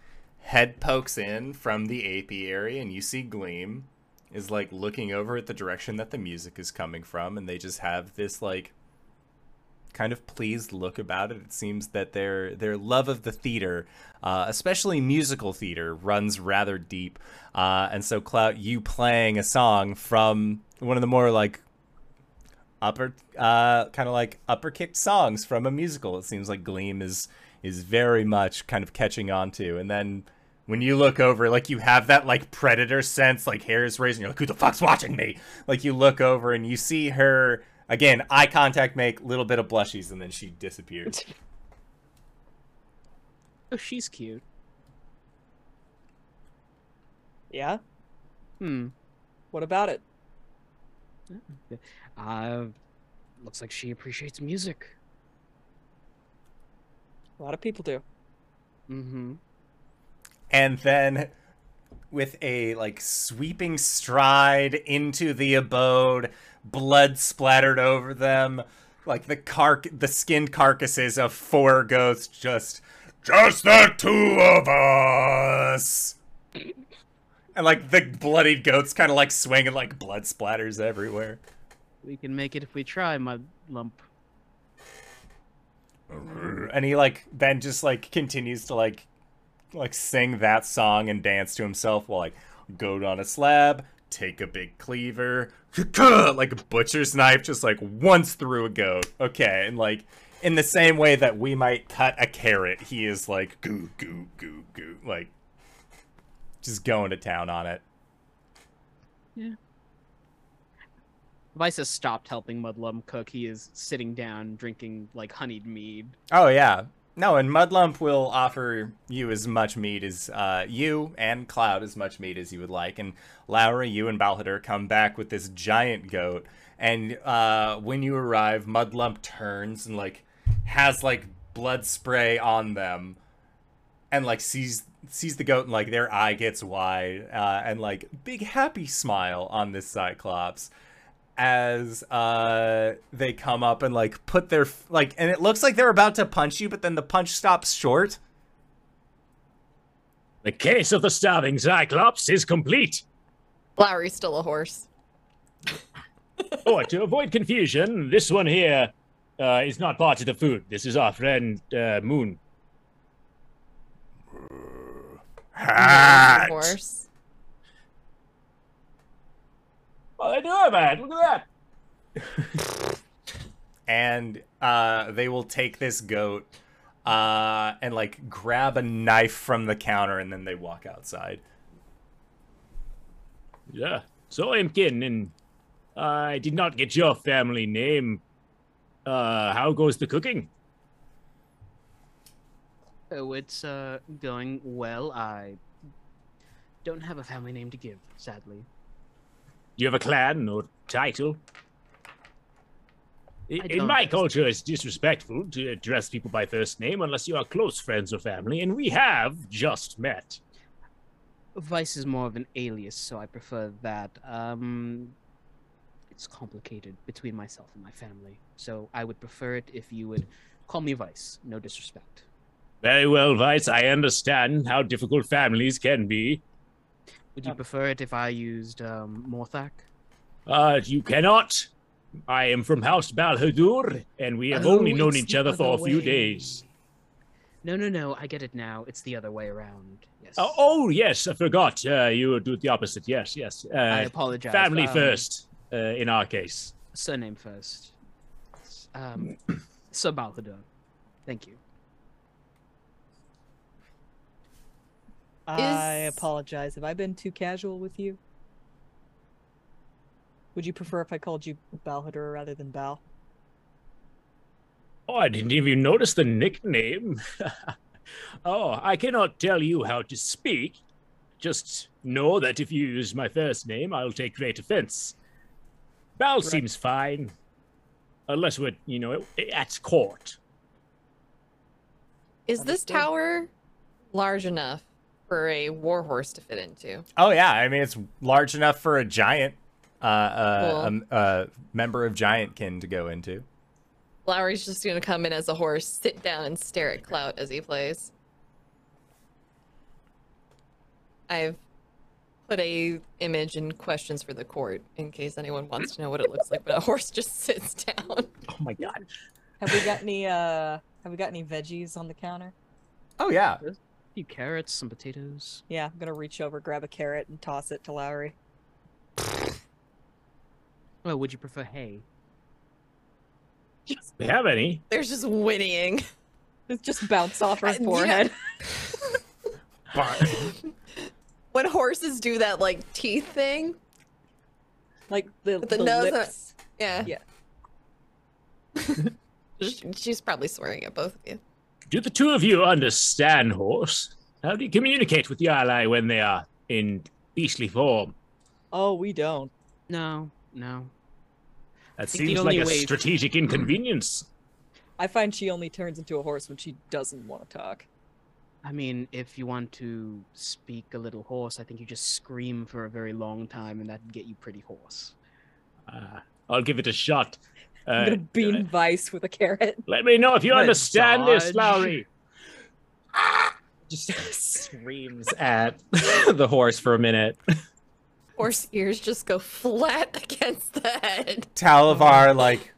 head pokes in from the apiary, and you see Gleam is like looking over at the direction that the music is coming from, and they just have this like kind of pleased look about it. It seems that their their love of the theater, uh, especially musical theater, runs rather deep. Uh, and so, Clout, you playing a song from one of the more like upper uh kind of like upper kicked songs from a musical it seems like gleam is is very much kind of catching on to and then when you look over like you have that like predator sense like hairs raising you're like who the fuck's watching me like you look over and you see her again eye contact make little bit of blushies and then she disappears Oh, she's cute. Yeah? Hmm. What about it? Uh, looks like she appreciates music. A lot of people do. Mm-hmm. and then with a like sweeping stride into the abode blood splattered over them like the carc the skinned carcasses of four ghosts just Just the two of us. And like the bloodied goats kind of like swing and like blood splatters everywhere We can make it if we try, my lump. and he like then just like continues to like like sing that song and dance to himself while like goat on a slab take a big cleaver like a butcher's knife just like once through a goat okay and like in the same way that we might cut a carrot he is like goo goo goo goo like just going to town on it Yeah. Vice has stopped helping Mudlump cook. He is sitting down drinking like honeyed mead. Oh yeah. No, and Mudlump will offer you as much meat as uh, you and Clout as much meat as you would like. And Lowry, you and Balhadur come back with this giant goat. And uh, when you arrive, Mudlump turns and like has like blood spray on them, and like sees sees the goat and like their eye gets wide uh, and like big happy smile on this Cyclops as uh they come up and like put their like and it looks like they're about to punch you but then the punch stops short The case of the starving Cyclops is complete. Lowry's still a horse. Oh, to avoid confusion, this one here uh, is not part of the food. This is our friend uh, Moon. Hat. Horse. Oh, they do have a hat. Look at that. and uh they will take this goat uh and like grab a knife from the counter and then they walk outside Yeah. So I'm Kin, and I did not get your family name. Uh, how goes the cooking? Oh, it's uh going well. I don't have a family name to give, sadly. Do you have a clan or title? I- In my culture, it's disrespectful to address people by first name unless you are close friends or family, and we have just met. Vice is more of an alias, so I prefer that. Um, it's complicated between myself and my family, so I would prefer it if you would call me Vice. No disrespect. Very well, Vice. I understand how difficult families can be. Would you prefer it if I used um, Morthak? Uh, you cannot. I am from House Balhadur, and we have Oh, only known each other for a other few way. days. No, no, no. I get it now. It's the other way around. Yes. Oh, oh yes, I forgot. Uh, you would do the opposite. Yes, yes. Uh, I apologize. family Um, first, uh, in our case. Surname first. Um, Sir Balthador. Thank you. I Is- apologize. Have I been too casual with you? Would you prefer if I called you Balhadur rather than Bal? Oh, I didn't even notice the nickname. oh, I cannot tell you how to speak. Just know that if you use my first name, I'll take great offense. Bal seems fine. Unless we're, you know, at court. Is this tower large enough for a warhorse to fit into? Oh yeah, I mean it's large enough for a giant, uh, uh, Cool. um, uh, member of Giantkin to go into. Lowry's just gonna come in as a horse, sit down, and stare at Clout as he plays. I've put a image and questions for the court in case anyone wants to know what it looks like. But a horse just sits down. Oh my god. Have we got any uh have we got any veggies on the counter? Oh yeah, A few carrots, some potatoes. Yeah, I'm gonna reach over, grab a carrot, and toss it to Lowry. Oh, would you prefer hay? They have any? There's just whinnying. It just bounced off her forehead. When horses do that like teeth thing, Like the, the the nose on- lips. yeah. Yeah. She's probably swearing at both of you. Do the two of you understand horse? How do you communicate with the ally when they are in beastly form? Oh, we don't. No, no. That seems like a way- strategic inconvenience. I find she only turns into a horse when she doesn't want to talk. I mean, if you want to speak a little hoarse, I think you just scream for a very long time, and that'd get you pretty hoarse. Uh, I'll give it a shot. I'm gonna beam Vice with a carrot. let me know if you But understand this, dodge. Lowry. Just screams at the horse for a minute. Horse ears just go flat against the head. Talavar like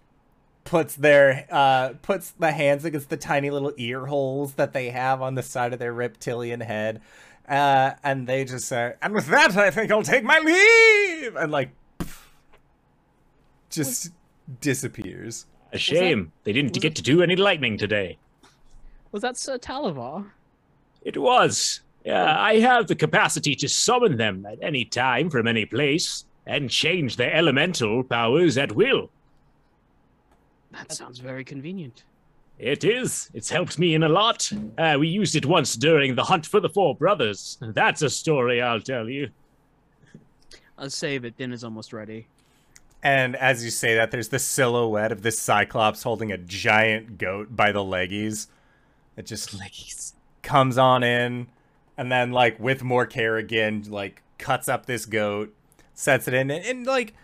puts their uh puts the hands against the tiny little ear holes that they have on the side of their reptilian head. Uh, and they just say, and with that, I think I'll take my leave, and like, just disappears. A shame they didn't was get to do any lightning today. Was that Sir Talavar? It was. Yeah, I have the capacity to summon them at any time from any place and change their elemental powers at will. That sounds very convenient. It is. It's helped me in a lot. Uh, we used it once during the hunt for the four brothers. That's a story I'll tell you. I'll save it. Dinner's almost ready. And as you say that, there's the silhouette of this Cyclops holding a giant goat by the leggies. It just Leggies. comes on in, and then like with more care again, like cuts up this goat, sets it in, and, and like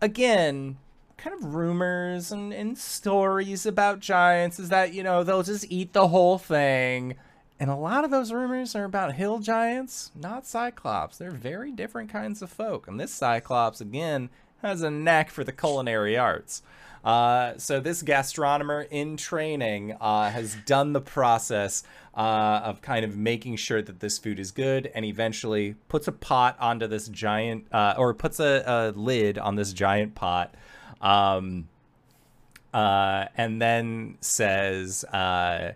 again, kind of rumors and, and stories about giants is that you know they'll just eat the whole thing. And a lot of those rumors are about hill giants, not cyclops. They're very different kinds of folk. And this cyclops, again, has a knack for the culinary arts. Uh, so this gastronomer in training uh, has done the process uh, of kind of making sure that this food is good, and eventually puts a pot onto this giant, uh, or puts a, a lid on this giant pot, um, uh, and then says, uh,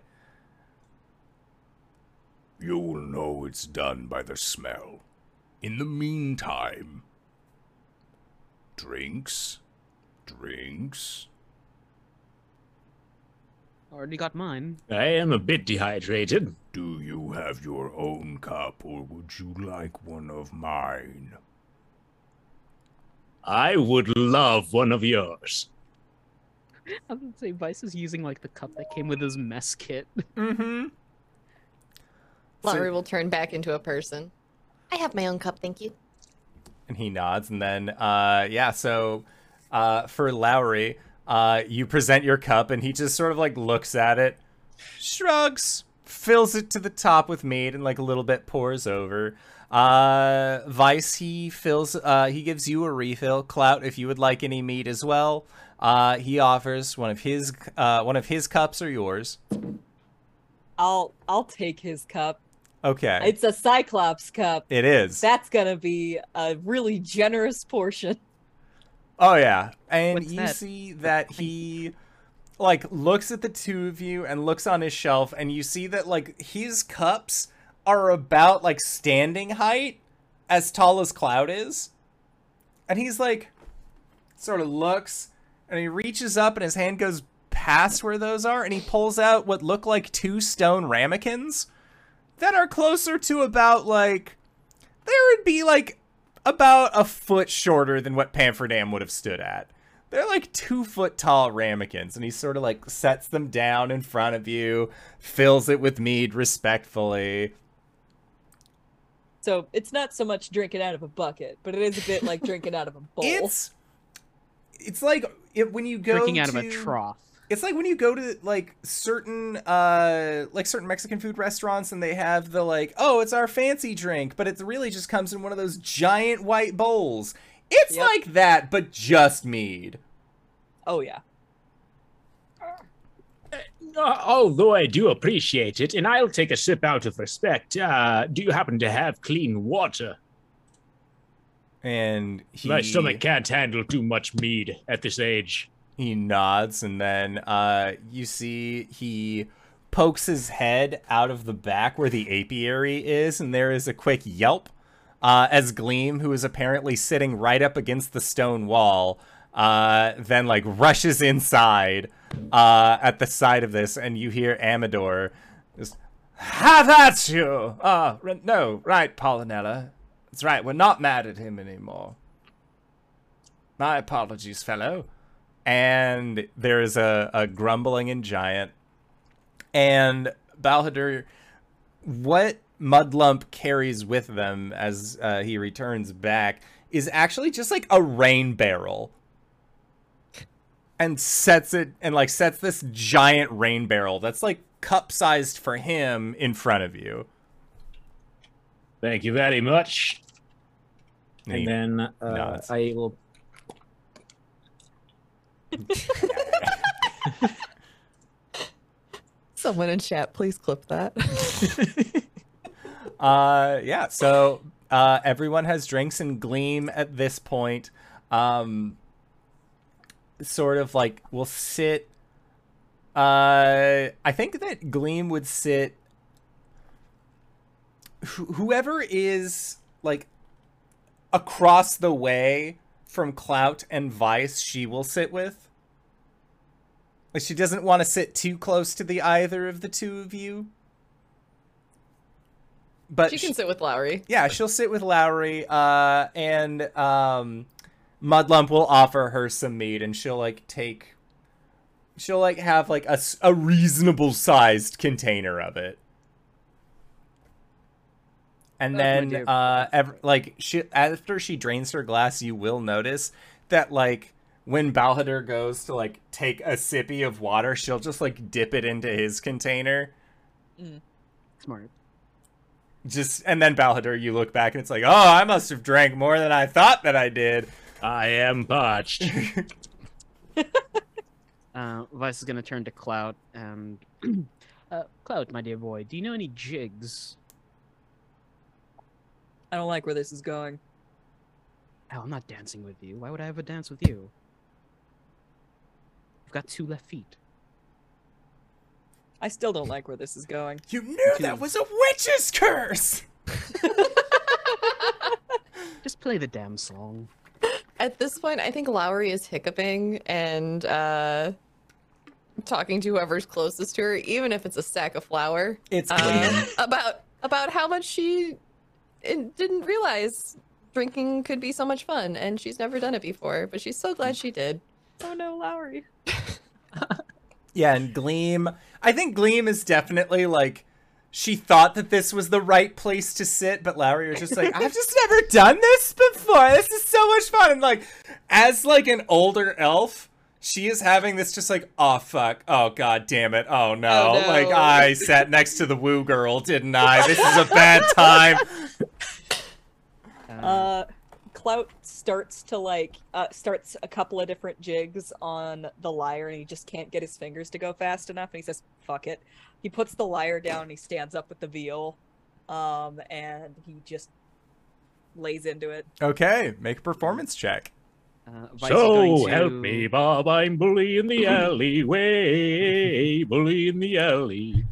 You'll know it's done by the smell. In the meantime, drinks, drinks. Already got mine. I am a bit dehydrated. Do you have your own cup, or would you like one of mine? I would love one of yours. I was gonna say Vice is using like the cup that came with his mess kit. mm-hmm. Lowry will turn back into a person. I have my own cup, thank you. And he nods, and then, uh, yeah, so uh, for Lowry, uh, you present your cup, and he just sort of like looks at it, shrugs, fills it to the top with mead, and like a little bit pours over. Uh, Vice, he fills, uh, he gives you a refill. Clout, if you would like any mead as well, uh, he offers one of his, uh, one of his cups or yours. I'll I'll take his cup. Okay, It's a Cyclops cup. it is. That's gonna be a really generous portion. Oh yeah, and What's you that? see that he like looks at the two of you and looks on his shelf, and you see that like his cups are about like standing height as tall as Clout is. And he's like sort of looks and he reaches up and his hand goes past where those are and he pulls out what look like two stone ramekins that are closer to about like there would be like about a foot shorter than what Pampherdam would have stood at. They're like two foot tall ramekins, and he sort of like sets them down in front of you, fills it with mead respectfully. So it's not so much drinking out of a bucket, but it is a bit like drinking out of a bowl. It's it's like it, when you go Drinking out of a trough. It's like when you go to like certain uh like certain Mexican food restaurants and they have the like, oh, it's our fancy drink, but it really just comes in one of those giant white bowls. It's Yep. like that, but just mead. Oh yeah. Uh, although I do appreciate it, and I'll take a sip out of respect. Uh, do you happen to have clean water? And he My stomach can't handle too much mead at this age. He nods and then uh you see he pokes his head out of the back where the apiary is and there is a quick yelp uh as gleam who is apparently sitting right up against the stone wall uh then like rushes inside uh at the side of this and you hear amador just have at you! Uh r- no right Pollinella that's right we're not mad at him anymore. My apologies fellow and there's a, a grumbling in giant. And Balhadur, what Mudlump carries with them as uh, he returns back is actually just like a rain barrel. And sets it and like sets this giant rain barrel that's like cup sized for him in front of you. Thank you very much. And And then uh. I will. Someone in chat, please clip that. Uh, yeah. So uh, everyone has drinks and Gleam at this point. Um, sort of like will sit. Uh, I think that Gleam would sit. Wh- whoever is like across the way from Clout and Vice, she will sit with. Like she doesn't want to sit too close to the either of the two of you. But she sh- can sit with Lowry. yeah, she'll sit with Lowry, uh, and um, Mudlump will offer her some meat, and she'll like take, she'll like have like a, a reasonable sized container of it, and Oh, then uh, ev- like she after she drains her glass, you will notice that like when Balhader goes to like take a sippy of water, she'll just like dip it into his container Smart. just and then Balhader, you look back and it's like, oh, I must have drank more than I thought that I did. I am parched. Uh, Vice is gonna turn to Clout and uh, Clout, my dear boy, do you know any jigs? I don't like where this is going. Hell, I'm not dancing with you. Why would I ever dance with you? You've got two left feet. I still don't like where this is going. You knew that was a witch's curse. Just play the damn song. At this point, I think Lowry is hiccuping and uh, talking to whoever's closest to her, even if it's a sack of flour, It's um, clean. about about how much she didn't realize drinking could be so much fun, and she's never done it before, but she's so glad she did. Oh no, Lowry. yeah, and Gleam. I think Gleam is definitely like she thought that this was the right place to sit, but Lowry was just like, I've just never done this before. This is so much fun. And like, as like an older elf, she is having this just like, oh fuck, oh god damn it, oh no, Oh, no. like I sat next to the woo girl, didn't I? This is a bad time. Uh, Clout starts to like uh, starts a couple of different jigs on the lyre, and he just can't get his fingers to go fast enough. And he says, "Fuck it." He puts the lyre down. and He stands up with the viol, um, and he just lays into it. Okay, make a performance check. uh, Vice is going so to- help me, Bob. I'm bully in the alleyway. bully in the alley.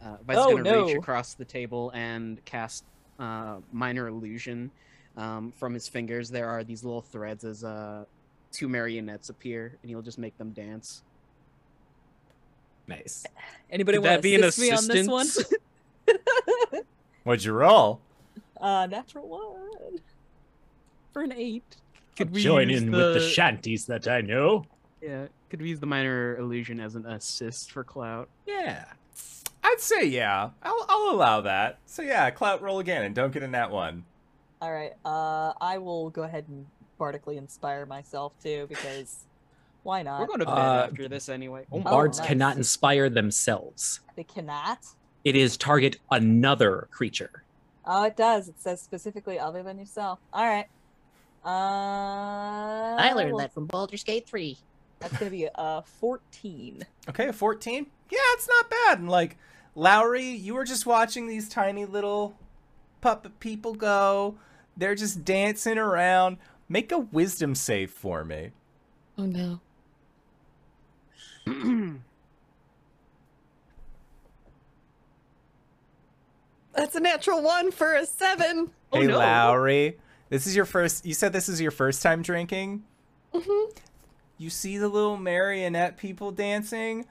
Uh, Vice Oh, is gonna reach across the table and cast uh, minor illusion. Um, from his fingers, there are these little threads as uh, two marionettes appear, and he'll just make them dance. Nice. Anybody Could want that be to an assist me on this one? assistance? What'd you roll? uh, natural one. For an eight. Could Could we join use in with the shanties that I know. Yeah, could we use the minor illusion as an assist for Clout? Yeah. I'd say yeah. I'll, I'll allow that. So yeah, Clout roll again and don't get in that one. All right. Uh, I will go ahead and bardically inspire myself too because why not? We're going to bed Uh, after this anyway. Oh, Oh, my Bards nice. cannot inspire themselves. They cannot. It is target another creature. Oh, it does. It says specifically other than yourself. All right. Uh, I learned well, that from Baldur's Gate 3. That's gonna be a fourteen. Okay, a 14? Yeah, it's not bad. And like, Lowry, you were just watching these tiny little puppet people go. They're just dancing around. Make a wisdom save for me. Oh no. That's a natural one for a seven. Oh, hey, no. Lowry. This is your first. You said this is your first time drinking? Mm-hmm. You see the little marionette people dancing?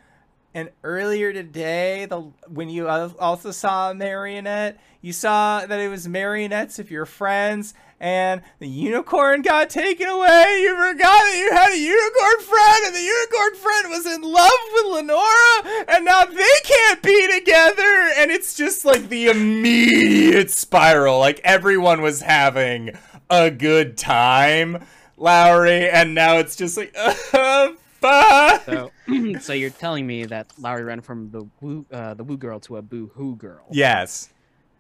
And earlier today, the when you also saw a marionette, you saw that it was marionettes of your friends, and the unicorn got taken away. You forgot that you had a unicorn friend, and the unicorn friend was in love with Lenora, and now they can't be together. And it's just like the immediate spiral. Like everyone was having a good time, Lowry, and now it's just like, uh, fuck. So, so you're telling me that Lowry ran from the woo, uh, the woo girl to a boo hoo girl? Yes.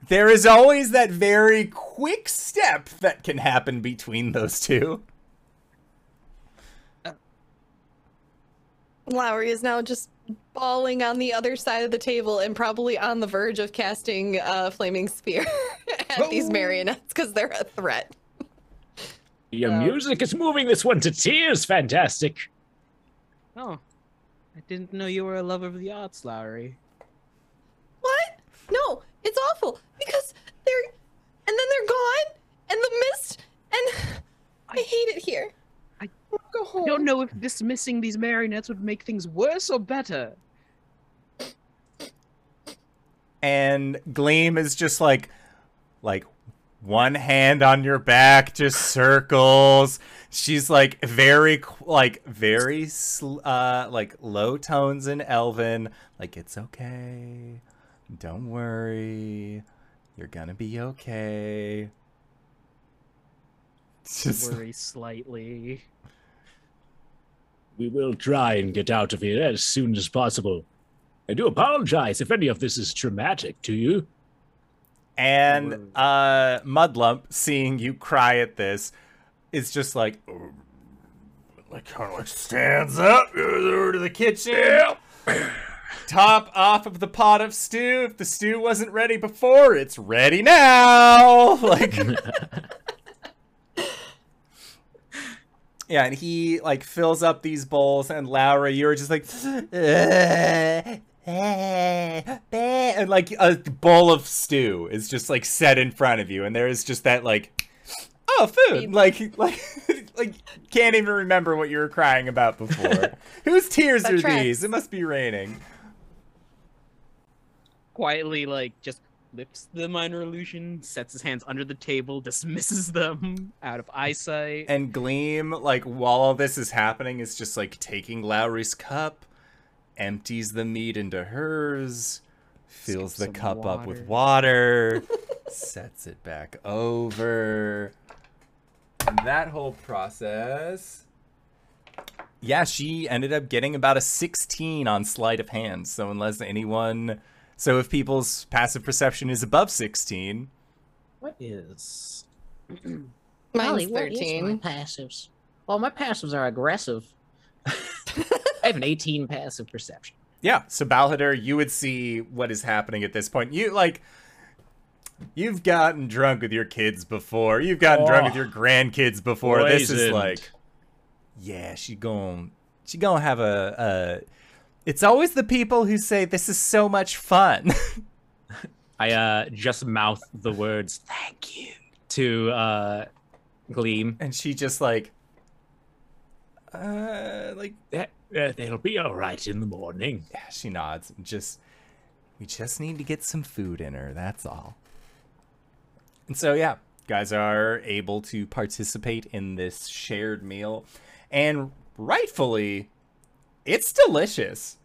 There is always that very quick step that can happen between those two. Lowry is now just bawling on the other side of the table and probably on the verge of casting a flaming spear at these marionettes because they're a threat. Your Um, music is moving this one to tears. Fantastic. Oh, I didn't know you were a lover of the arts, Lowry. What? No, it's awful because they're and then they're gone and the mist and I, hate it here. I- wanna go home. I don't know if dismissing these marionettes would make things worse or better. And Gleam is just like like one hand on your back just circles. She's like very like very sl- uh like low tones in Elven like it's okay. Don't worry. You're going to be okay. It's Just Worry slightly. We will try and get out of here as soon as possible. I do apologize if any of this is traumatic to you. And uh, Mudlump, seeing you cry at this, is just like, like kind of like stands up, goes over to the kitchen, top off of the pot of stew. If the stew wasn't ready before, it's ready now. Like, yeah, and he like fills up these bowls, and Laura, you're just like, and like a bowl of stew is just like set in front of you, and there is just that like, oh, food, like like like can't even remember what you were crying about before. Whose tears That are tracks. these? It must be raining. Quietly, like, just lifts the minor illusion, sets his hands under the table, dismisses them out of eyesight. And Gleam, like while all this is happening, is just like taking Lowry's cup, empties the meat into hers, fills Scoop the some cup up with water. water, sets it back over. And that whole process. Yeah, she ended up getting about a 16 on sleight of hand. So unless anyone so if people's passive perception is above 16, What is? Mine's Molly, what is my 13. passives? Well, my passives are aggressive. I have an 18 passive perception. Yeah, so Balhader, you would see what is happening at this point. You like you've gotten drunk with your kids before. You've gotten drunk with Oh. your grandkids before. This is Poisoned. like Yeah, she gon' she gonna have a, a it's always the people who say this is so much fun. I uh just mouth the words "thank you" to uh Gleam. And she just like, uh, like Uh, they'll be all right in the morning. yeah, she nods. Just we just need to get some food in her. That's all. And so yeah, guys are able to participate in this shared meal, and rightfully, it's delicious.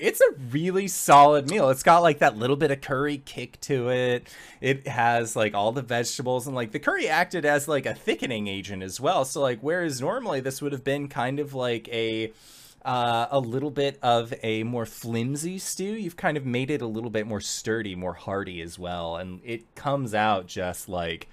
It's a really solid meal. It's got like that little bit of curry kick to it. It has like all the vegetables and like the curry acted as like a thickening agent as well. So like whereas normally this would have been kind of like a uh, a little bit of a more flimsy stew, you've kind of made it a little bit more sturdy, more hearty as well, and it comes out just like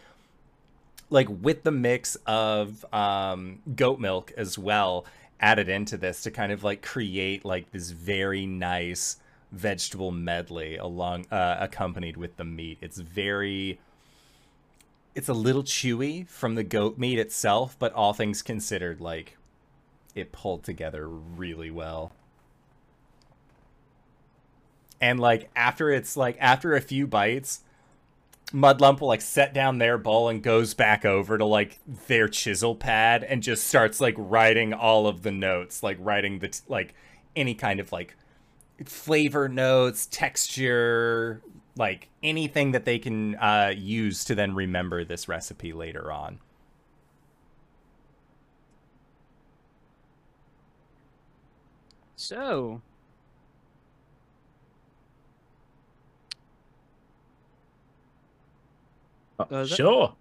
like with the mix of um, goat milk as well added into this to kind of like create like this very nice vegetable medley along uh, accompanied with the meat. It's very it's a little chewy from the goat meat itself, but all things considered like it pulled together really well. And like after it's like after a few bites, Mudlump will like set down their bowl and goes back over to like their chisel pad and just starts like writing all of the notes, like writing the t- like any kind of like flavor notes, texture, like anything that they can uh, use to then remember this recipe later on. So, Uh, is that- sure.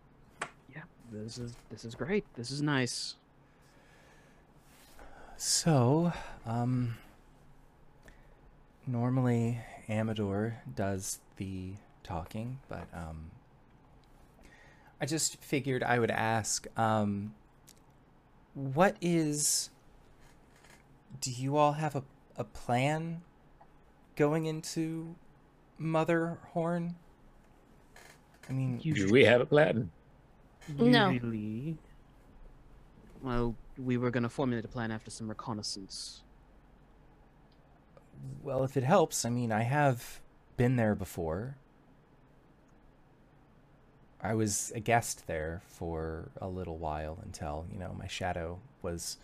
yeah, this is this is great. This is nice. So, um, normally Amador does the talking, but um, I just figured I would ask, um, what is? Do you all have a a plan going into Mother Horn? I mean, Do we have a plan? No. Usually, well, we were gonna formulate a plan after some reconnaissance. Well, if it helps, I mean, I have been there before. I was a guest there for a little while until, you know, my shadow was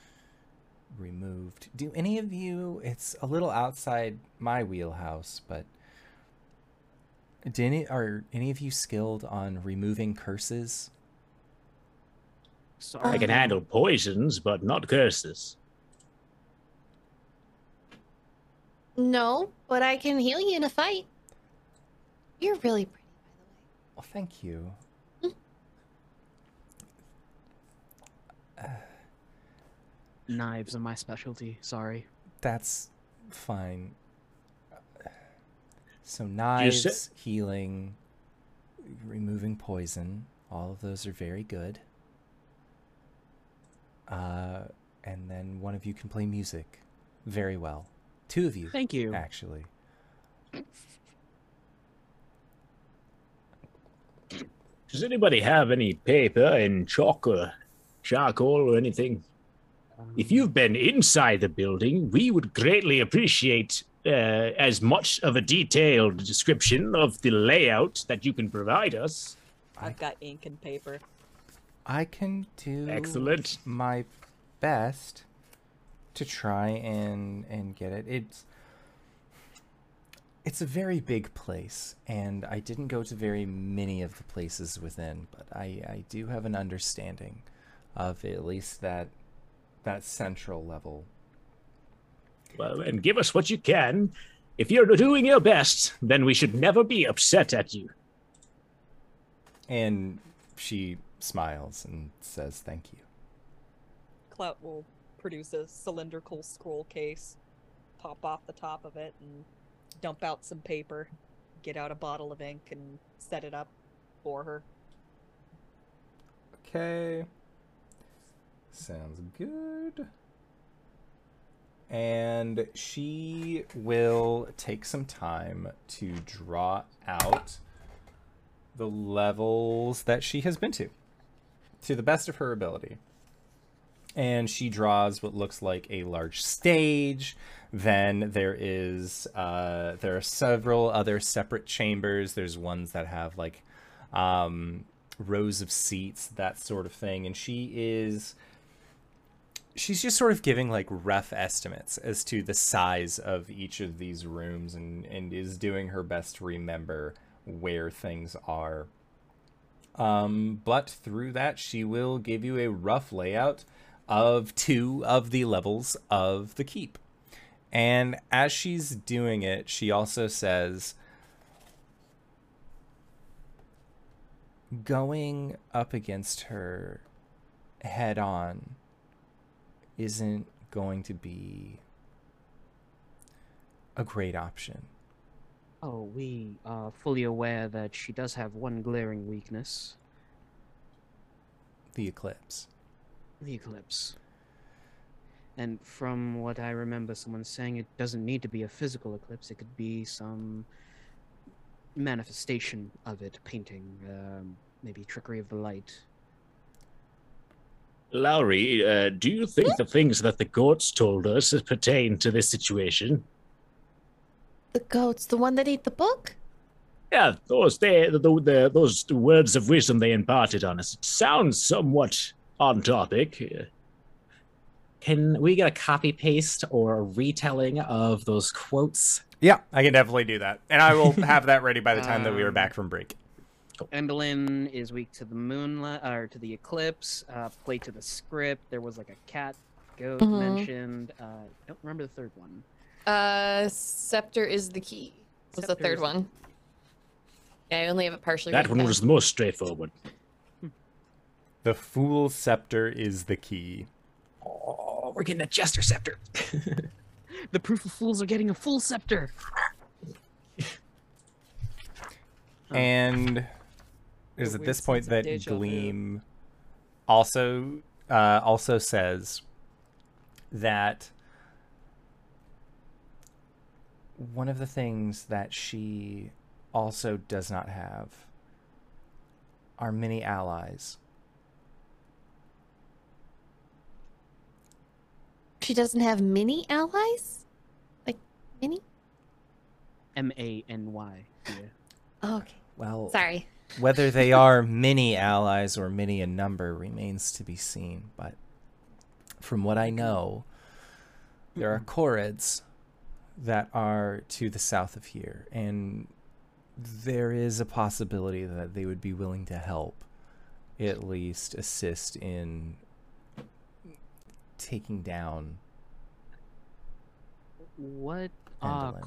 removed. Do any of you, it's a little outside my wheelhouse, but do any, are any of you skilled on removing curses? Sorry, I can handle poisons, but not curses. No, but I can heal you in a fight. You're really pretty, by the way. Well, thank you. Knives are my specialty. Sorry. That's fine. So You knives, said- healing, removing poison, all of those are very good. Uh, and then one of you can play music very well. Two of you, Thank you. actually. Does anybody have any paper and chalk or charcoal or anything? If you've been inside the building, we would greatly appreciate uh, as much of a detailed description of the layout that you can provide us. I've got ink and paper. I can do Excellent. my best to try and and get it. It's it's a very big place, and I didn't go to very many of the places within, but I I do have an understanding of at least that that central level. Well, and give us what you can. If you're doing your best, then we should never be upset at you. And she smiles and says thank you. Clout will produce a cylindrical scroll case, pop off the top of it, and dump out some paper, get out a bottle of ink, and set it up for her. Okay. Sounds good. And she will take some time to draw out the levels that she has been to, to the best of her ability. and she draws what looks like a large stage. Then there is uh, there are several other separate chambers. There's ones that have like um, rows of seats, that sort of thing. And she is she's just sort of giving like rough estimates as to the size of each of these rooms and, and is doing her best to remember where things are. Um, but through that, she will give you a rough layout of two of the levels of the keep. And as she's doing it, she also says, going up against her head on isn't going to be a great option. Oh, we are fully aware that she does have one glaring weakness The eclipse. the eclipse. And from what I remember someone saying, it doesn't need to be a physical eclipse, it could be some manifestation of it, painting, um, maybe trickery of the light. Lowry, uh, do you think the things that the goats told us pertain to this situation? The goats, the one that ate the book? Yeah, those they the, the, those words of wisdom they imparted on us. It sounds somewhat on topic. Can we get a copy paste or a retelling of those quotes? Yeah, I can definitely do that. And I will have that ready by the time that we are Um, back from break. Endelyn is weak to the moonlight or to the eclipse. Uh, play to the script. There was like a cat goat Mhm. mentioned. Uh, don't remember the third one. Uh, scepter is the key. Was the third is the- one? Yeah, I only have it partially. that one down. was the most straightforward. The fool scepter is the key. Oh, we're getting a jester scepter. The proof of fools are getting a full scepter. And it is at this point that deja vu. Gleam also uh, also says that one of the things that she also does not have are many allies. She doesn't have many allies? Like, many? M A N Y. Yeah. Oh, okay. Well, Sorry. Whether they are many allies or many in number remains to be seen, but from what I know, there are Korreds that are to the south of here, and there is a possibility that they would be willing to help, at least assist in taking down. What are Endelyn.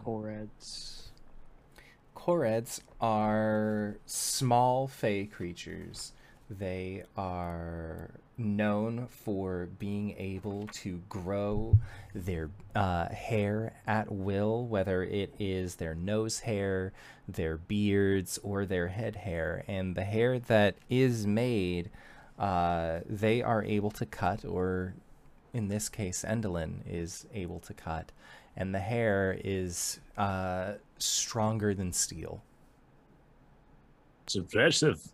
Korreds are small fey creatures. They are known for being able to grow their uh, hair at will, whether it is their nose hair, their beards, or their head hair. And the hair that is made, uh, they are able to cut, or in this case, Endelyn is able to cut. And the hair is uh, stronger than steel. It's impressive.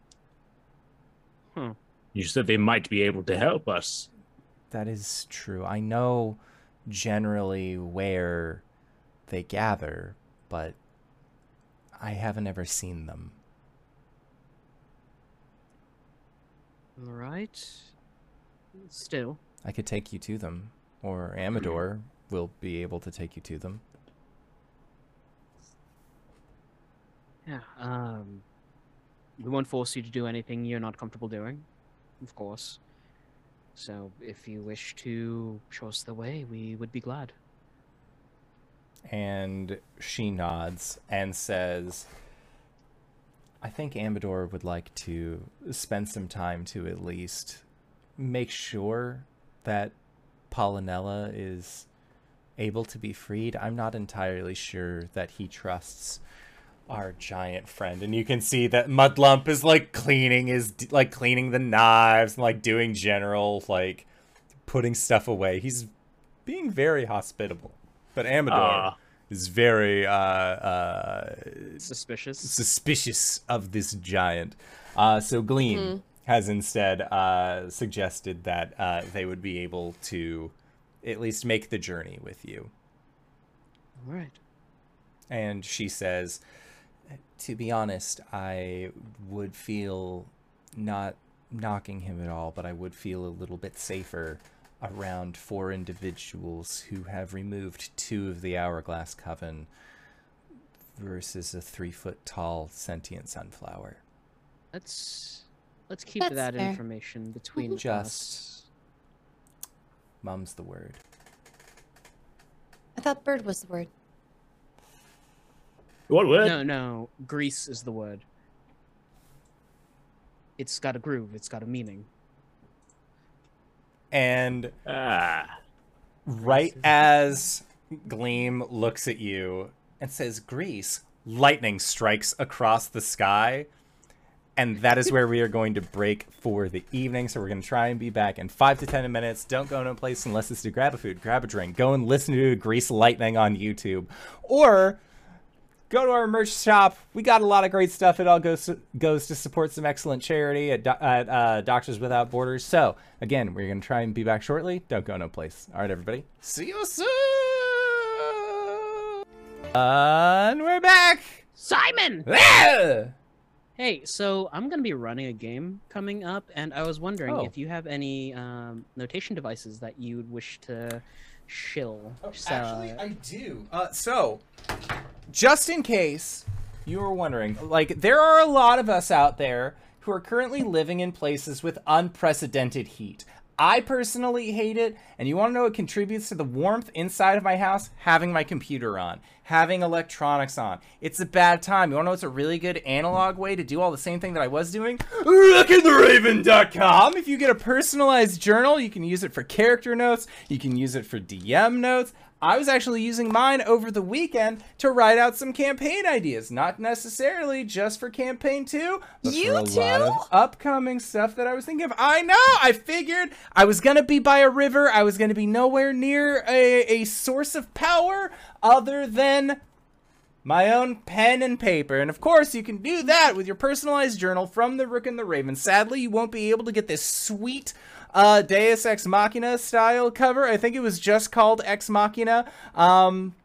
Hmm. You said they might be able to help us. That is true. I know generally where they gather, but I haven't ever seen them. All right. Still, I could take you to them, or Amador will be able to take you to them. Yeah. Um, we won't force you to do anything you're not comfortable doing, of course. So, if you wish to show us the way, we would be glad. And she nods and says, I think Amador would like to spend some time to at least make sure that Pollinella is able to be freed. I'm not entirely sure that he trusts our giant friend. And you can see that Mudlump is like cleaning his like cleaning the knives and like doing general like putting stuff away. He's being very hospitable. But Amador Ah. is very uh uh Suspicious. suspicious of this giant. Uh, so Gleam, has instead uh, suggested that uh, they would be able to at least make the journey with you. All right. And she says, To be honest, I would feel not knocking him at all, but I would feel a little bit safer around four individuals who have removed two of the Hourglass Coven versus a three foot tall sentient sunflower. Let's let's keep That's that fair. information between mm-hmm. us. Just. Mum's the word. I thought bird was the word. What word? No, no. Grease is the word. It's got a groove. It's got a meaning. And Ah. right as Gleam looks at you and says, Grease, lightning strikes across the sky. And that is where we are going to break for the evening. So we're going to try and be back in five to ten minutes. Don't go no place unless it's to grab a food, grab a drink. Go and listen to Grease Lightning on YouTube. Or go to our merch shop. We got a lot of great stuff. It all goes to, goes to support some excellent charity at, at uh, Doctors Without Borders. So again, we're gonna try and be back shortly. Don't go no place. All right, everybody. See you soon. and we're back. Simon! Hey, so I'm gonna be running a game coming up, and I was wondering Oh. if you have any um, notation devices that you would wish to shill. So, Actually, I do. Uh, so, just in case you were wondering, like, there are a lot of us out there who are currently living in places with unprecedented heat. I personally hate it, and you want to know what contributes to the warmth inside of my house? Having my computer on, having electronics on. It's a bad time. You want to know what's a really good analog way to do all the same thing that I was doing? RookandTheRaven.com. If you get a personalized journal, you can use it for character notes, you can use it for DM notes. I was actually using mine over the weekend to write out some campaign ideas, not necessarily just for campaign two, but You for a lot of too? upcoming stuff that I was thinking of. I know. I figured I was gonna be by a river. I was gonna be nowhere near a, a source of power other than my own pen and paper. And of course, you can do that with your personalized journal from the Rook and the Raven. Sadly, you won't be able to get this sweet uh, Deus Ex Machina style cover. I think it was just called Ex Machina. Um,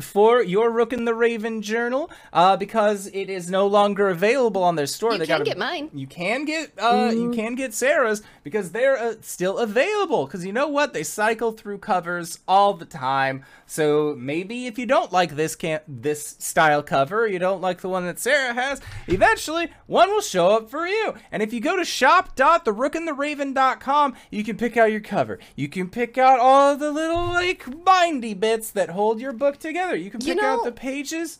for your Rook and the Raven journal, uh, because it is no longer available on their store. You they can gotta- get mine. You can get, uh, you can get Sarah's because they're uh, still available. Because you know what, they cycle through covers all the time. So maybe if you don't like this can this style cover, you don't like the one that Sarah has. Eventually, one will show up for you. And if you go to shop.therookandtheraven.com, you can pick out your cover. You can pick out all the little like bindy bits that hold your book together. You can You pick out know- the pages.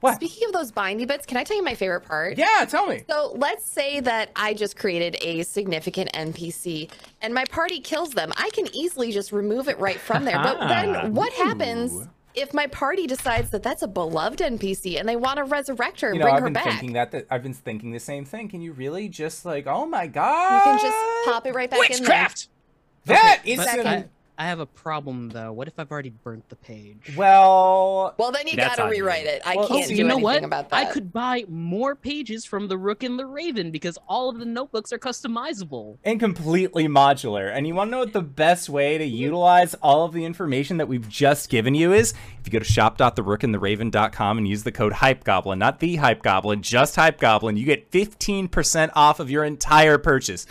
What? Speaking of those bindy bits, can I tell you my favorite part? Yeah, tell me. So let's say that I just created a significant NPC and my party kills them. I can easily just remove it right from there. But then what happens if my party decides that that's a beloved NPC and they want to resurrect her and you know, bring I've her been back? thinking that, that I've been thinking the same thing. Can you really just like, oh my god, You can just pop it right back in there. Witchcraft! that Okay, is Second. I, I have a problem though. What if I've already burnt the page? well. Well, then you gotta on you. rewrite it. I Well, can't see, do you know anything what? about that. I could buy more pages from the Rook and the Raven because all of the notebooks are customizable. and completely modular. And you want to know what the best way to mm-hmm. utilize all of the information that we've just given you is? If you go to shop.therookandtheraven.com and use the code HYPEGOBLIN, not the HypeGoblin, just HypeGoblin, you get 15% off of your entire purchase.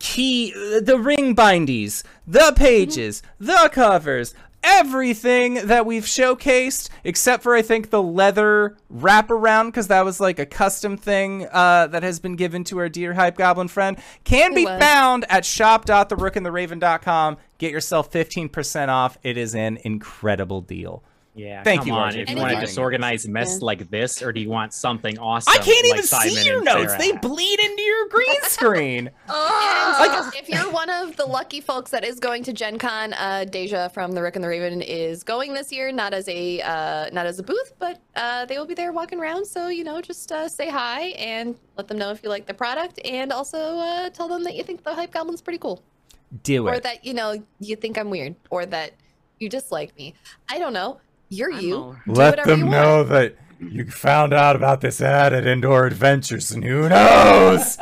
Key, the ring bindies, the pages, the covers, everything that we've showcased, except for I think the leather wraparound, because that was like a custom thing uh, that has been given to our dear Hype Goblin friend, can be was. found at shop.therookandtheraven.com. Get yourself 15% off. It is an incredible deal. Yeah, Thank come you, on. RJ, If you want a reminding disorganized mess Yeah. like this, or do you want something awesome? I can't like even Simon see your and notes. They bleed into your green screen. And if you're one of the lucky folks that is going to Gen Con, uh, Deja from the Rook and the Raven is going this year, not as a uh, not as a booth, but uh, they will be there walking around. So you know, just uh, say hi and let them know if you like the product, and also uh, tell them that you think the Hype Goblin's pretty cool, Do it, or that you know you think I'm weird, or that you dislike me. I don't know. You're I'm you. Do Let them you know that you found out about this ad at Indoor Adventures, and who knows?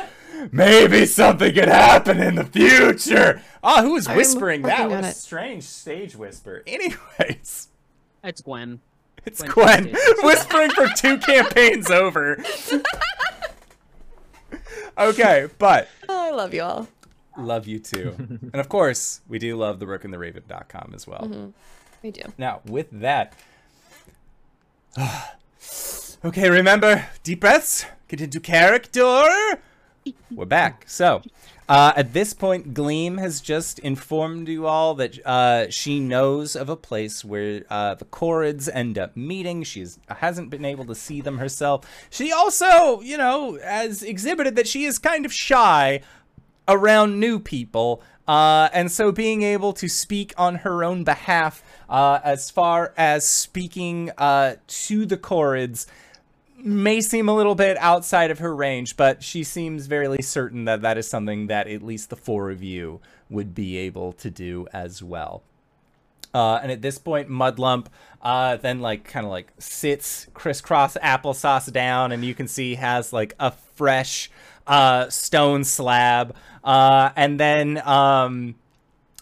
maybe something could happen in the future. Ah, who was whispering that? working What a strange stage whisper. Anyways, it's Gwen. it's Gwen Gwen whispering for two campaigns over. okay, but Oh, I love you all. love you too. and of course, we do love the rookandtheraven.com as well. We do. Now, with that, okay, remember deep breaths, get into character. We're back. So, uh, at this point, Gleam has just informed you all that uh, she knows of a place where uh, the Korreds end up meeting. She hasn't been able to see them herself. She also, you know, has exhibited that she is kind of shy around new people. Uh, and so being able to speak on her own behalf, uh, as far as speaking uh, to the Korreds, may seem a little bit outside of her range, but she seems very certain that that is something that at least the four of you would be able to do as well. Uh, and at this point, Mudlump uh, then like kind of like sits crisscross applesauce down, and you can see has like a fresh uh, stone slab. Uh, and then um,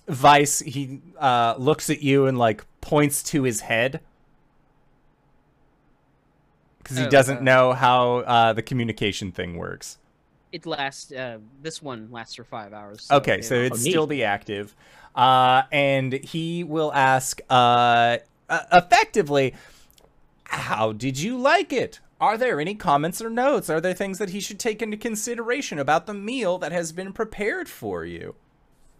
Vice he uh, looks at you and like points to his head because he Oh, doesn't uh, know how uh, the communication thing works. It lasts. Uh, this one lasts for five hours. So, Okay, so it'd Oh, still be active. Uh, and he will ask, uh, uh, effectively, how did you like it? Are there any comments or notes? Are there things that he should take into consideration about the meal that has been prepared for you?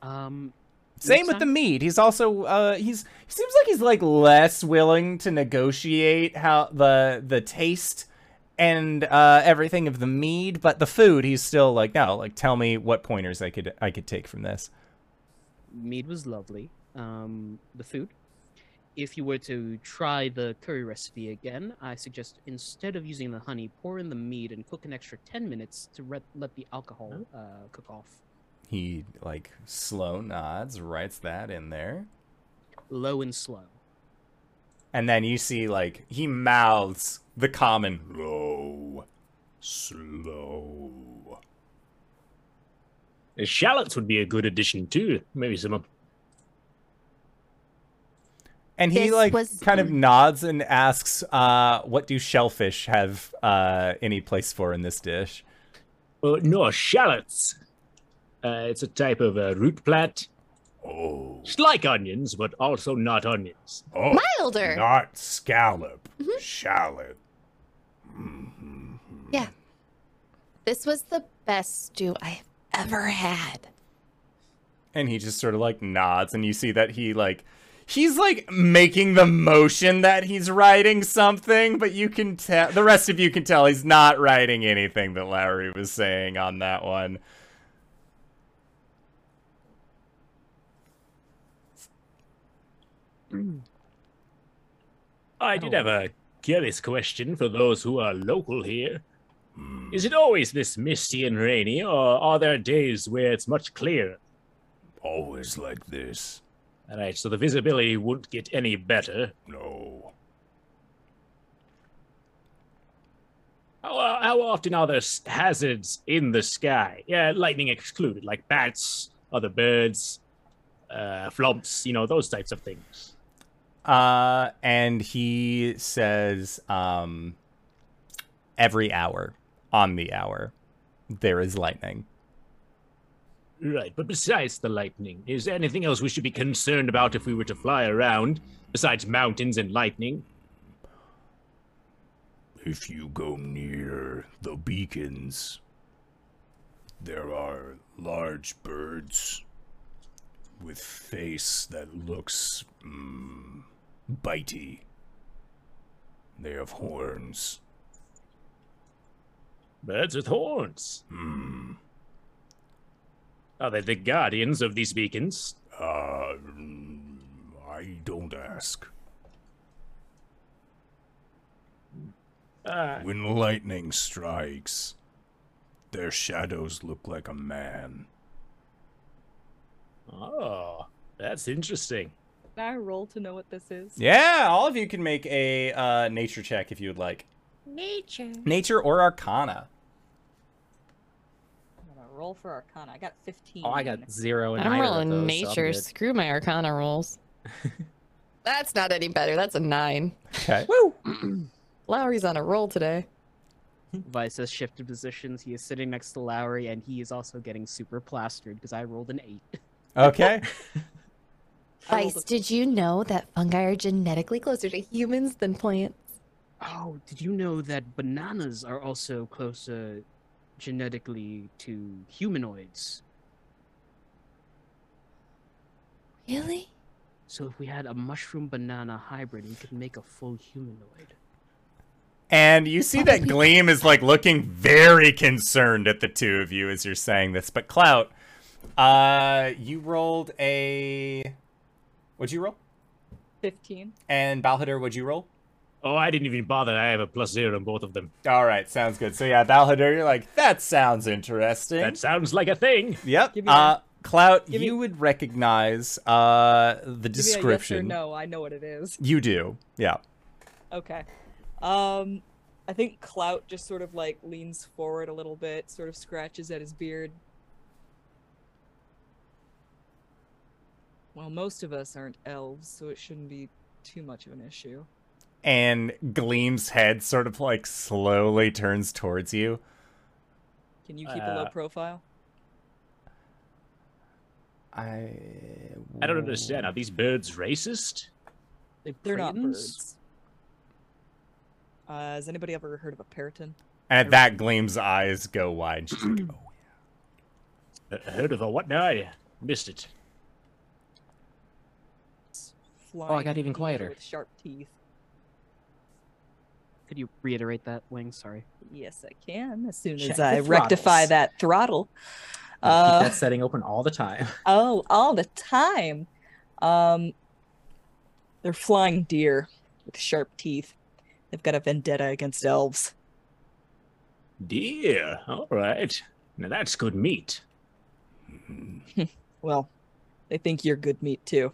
Um, Same with the time- meat. He's also uh he's he seems like he's like less willing to negotiate how the the taste and uh everything of the mead, but the food he's still like no, like tell me what pointers I could I could take from this. mead was lovely. Um, the food. If you were to try the curry recipe again, I suggest instead of using the honey, pour in the mead and cook an extra ten minutes to re- let the alcohol uh, cook off. He like slow nods, writes that in there. Low and slow. And then you see like he mouths the common low, Slow. The shallots would be a good addition too. Maybe some. And he This like was- kind of nods and asks, uh, what do shellfish have uh any place for in this dish? Well, no, shallots. Uh, it's a type of uh, root plant. Oh. It's like onions, but also not onions. Oh. Milder. Not scallop. Mm-hmm. Shallot. Yeah. This was the best stew I've ever had. and he just sort of like nods and you see that he like he's like making the motion that he's writing something but you can tell the rest of you can tell he's not writing anything that Lowry was saying on that one I did have a curious question for those who are local here. Is it always this misty and rainy, or are there days where it's much clearer? Always like this. All right, so the visibility won't get any better. No. How, uh, how often are there hazards in the sky? Yeah, lightning excluded, like bats, other birds, uh, flumps, you know, those types of things. Uh and he says um every hour on the hour there is lightning Right, but besides the lightning, is there anything else we should be concerned about if we were to fly around, besides mountains and lightning? If you go near the beacons, there are large birds with face that looks mm, bitey. They have horns. Birds with horns. Hmm. Are they the guardians of these beacons? Uh, I don't ask. Uh, When lightning strikes, their shadows look like a man. oh, that's interesting. Can I roll to know what this is? yeah all of you can make a uh nature check if you would like Nature. nature or arcana I'm gonna roll for Arcana? I got 15. Oh, I got zero and I'm rolling those, so I'm nature. Screw my Arcana rolls. That's not any better. That's a nine. Okay. Woo! Lowry's on a roll today. Vice has shifted positions. He is sitting next to Lowry, and he is also getting super plastered because I rolled an eight. Okay. I Vice, did you know that fungi are genetically closer to humans than plants? Oh, did you know that bananas are also closer genetically to humanoids? Really? So if we had a mushroom banana hybrid, we could make a full humanoid. And you see that Gleam is like looking very concerned at the two of you as you're saying this. But Clout, uh, you rolled a. What'd you roll? 15. And Balhader, what'd you roll? Oh, I didn't even bother. I have a plus zero on both of them. All right, sounds good. So yeah, Balhader, you're like that sounds interesting. That sounds like a thing. Yep. Give me Uh, Clout, give me- you would recognize uh the Give me a description. yes or no. I know what it is. You do. Yeah. Okay. Um, I think Clout just sort of like leans forward a little bit, sort of scratches at his beard. Well, most of us aren't elves, so it shouldn't be too much of an issue. And Gleam's head sort of like slowly turns towards you. Can you keep a low Uh, profile? I I don't understand. Are these birds racist? They They're not birds. Uh, has anybody ever heard of a peryton? And at that, Gleam's eyes go wide. She's like, oh. Uh, heard of a what now? I missed it. Flying Oh, I got even quieter. With sharp teeth. Could you reiterate that, Wing? Sorry. Yes, I can. As soon Check as the I rectify that throttle. Keep Uh, that setting open all the time. Oh, all the time. Um, they're flying deer with sharp teeth. They've got a vendetta against elves. Deer. All right. Now that's good meat. Well, they think you're good meat too.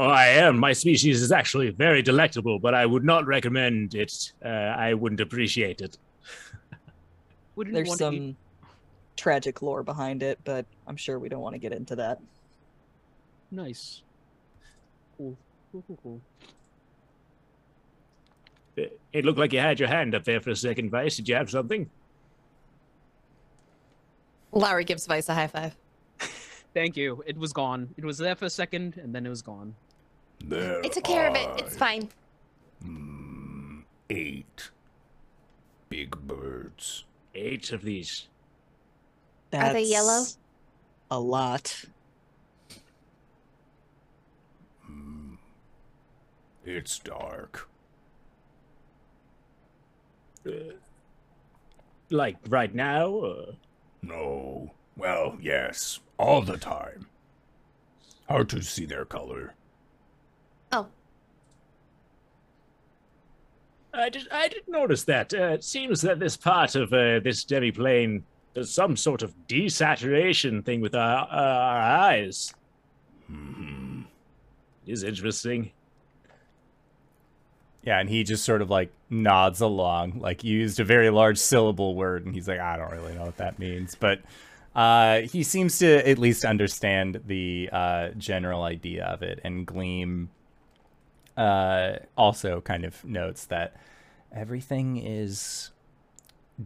Oh, I am. My species is actually very delectable, but I would not recommend it. Uh, I wouldn't appreciate it. Wouldn't There's want some eat- tragic lore behind it, but I'm sure we don't want to get into that. Nice. Cool. Cool, cool, cool. It, it looked like you had your hand up there for a second, Vice. Did you have something? Lowry gives Vice a high five. Thank you. It was gone. It was there for a second, and then it was gone. There I took care of it. It's fine. mm, eight big birds. Eight of these. Are they yellow? A lot. Mm, it's dark. Uh, like right now? Or... No. Well, yes, all the time. Hard to see their color. Oh, I did. I did notice that. Uh, it seems that this part of uh, this demi-plane does some sort of desaturation thing with our, uh, our eyes. hmm It is interesting. Yeah, and he just sort of like nods along. Like you used a very large syllable word, and he's like, I don't really know what that means. But uh, he seems to at least understand the uh, general idea of it. And Gleam uh, also kind of notes that everything is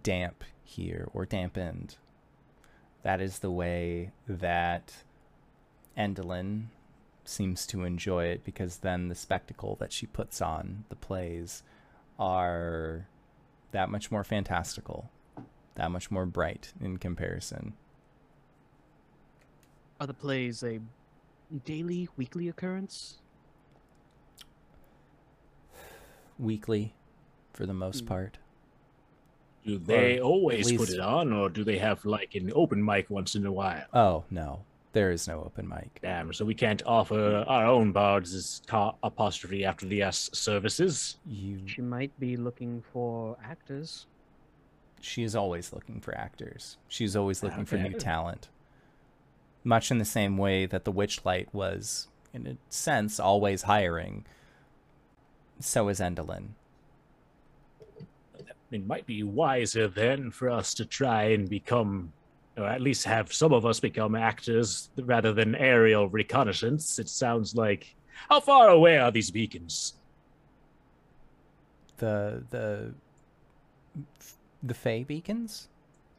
damp here or dampened. That is the way that Endelyn seems to enjoy it because then the spectacle that she puts on, the plays, are that much more fantastical, that much more bright in comparison. Are the plays a daily, weekly occurrence? Weekly, for the most Hmm. part. Do they Or always at put it on, or do they have like an open mic once in a while? Oh, no. There is no open mic. Damn, so we can't offer our own bards as ta- apostrophe after the S services. You She might be looking for actors. she is always looking for actors. She's always looking for new talent. Much in the same way that the Witchlight was, in a sense, always hiring. So is Endelyn. It might be wiser then for us to try and become or at least have some of us become actors rather than aerial reconnaissance. It sounds like. How far away are these beacons? The the the Fey beacons.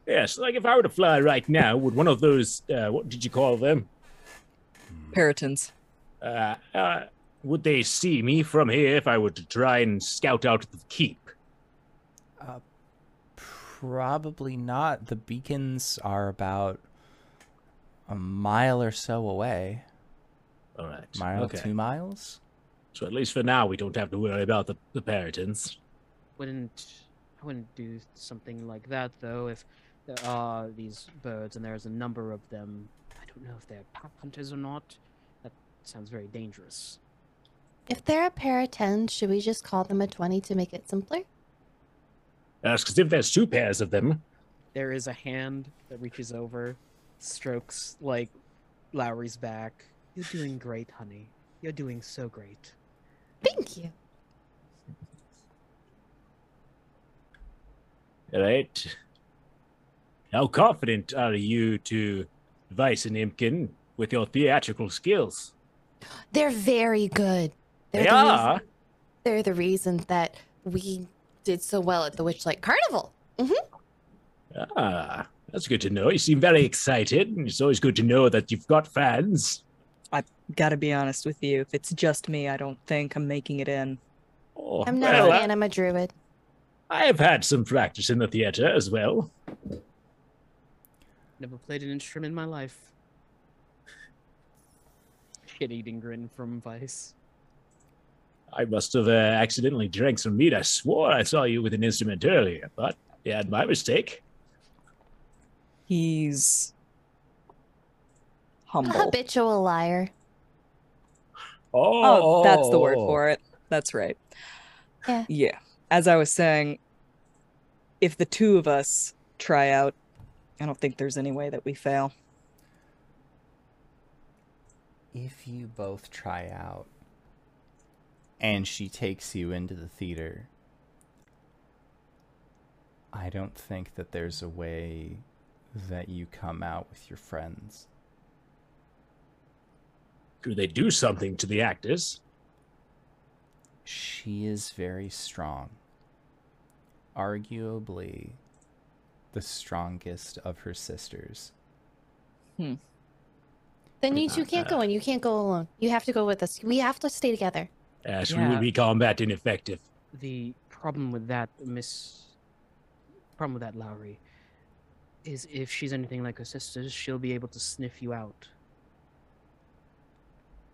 Yes, like if I were to fly right now, would one of those, uh, what did you call them? Perytons. Uh, uh, would they see me from here if I were to try and scout out the keep? Uh, probably not. The beacons are about a mile or so away. All right. Mile, okay. two miles. So at least for now, we don't have to worry about the, the Perytons. Wouldn't I wouldn't do something like that though if there are these birds and there's a number of them. I don't know if they're pack hunters or not. That sounds very dangerous. If they're a pair of 10, should we just call them a 20 to make it simpler? That's because if there's two pairs of them, There is a hand that reaches over, strokes like Lowry's back. You're doing great, honey. You're doing so great. Thank you. all right? How confident are you to Vice and Imkin with your theatrical skills? They're very good. They're They the reason- are. they're the reason that we did so well at the Witchlight Carnival. Mm -hmm. Ah, that's good to know. You seem very excited. and It's always good to know that you've got fans. I've gotta be honest with you. If it's just me, I don't think I'm making it in. Oh, I'm not well, a I- fan, I'm a druid. I have had some practice in the theater as well. Never played an instrument in my life. Shit-eating grin from Vice. I must have uh, accidentally drank some meat. I swore I saw you with an instrument earlier, but yeah, my mistake. He's A habitual liar. Oh, that's the word for it. That's right. Yeah. Yeah. As I was saying, if the two of us try out, I don't think there's any way that we fail. If you both try out and she takes you into the theater, I don't think that there's a way that you come out with your friends. Do they do something to the actors? She is very strong. Arguably the strongest of her sisters. Hmm. Then you two can't go in. You can't go alone. You have to go with us. We have to stay together. As we Yeah. would be combat ineffective. The problem with that, Miss. Problem with that, Lowry, is if she's anything like her sisters, she'll be able to sniff you out.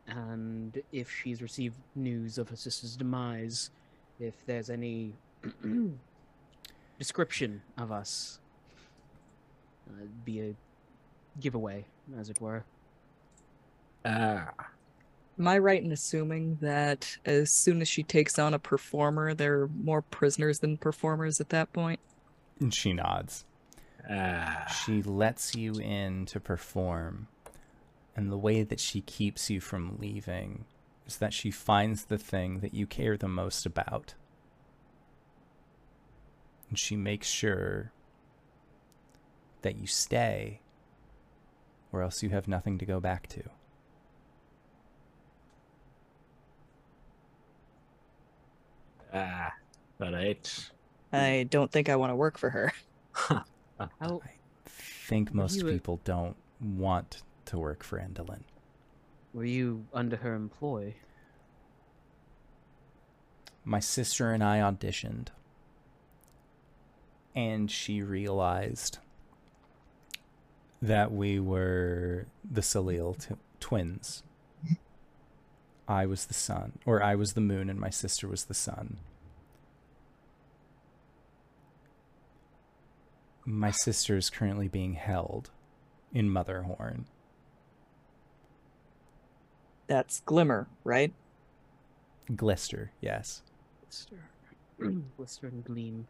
And if she's received news of her sister's demise, if there's any description of us, uh, be a giveaway, as it were. Ah, Am I right in assuming that as soon as she takes on a performer, there are more prisoners than performers at that point? And she nods. ah. She lets you in to perform. And the way that she keeps you from leaving is that she finds the thing that you care the most about. And she makes sure that you stay, or else you have nothing to go back to. Ah, all right. I don't think I want to work for her. How, I think most you a- people don't want to work for Endelyn. were you under her employ? my sister and I auditioned, and she realized that we were the Salil t- twins. I was the sun, or I was the moon, and my sister was the sun. My sister is currently being held in Motherhorn. That's Glimmer, right? Glister, yes. Glister, Glister and Gleam.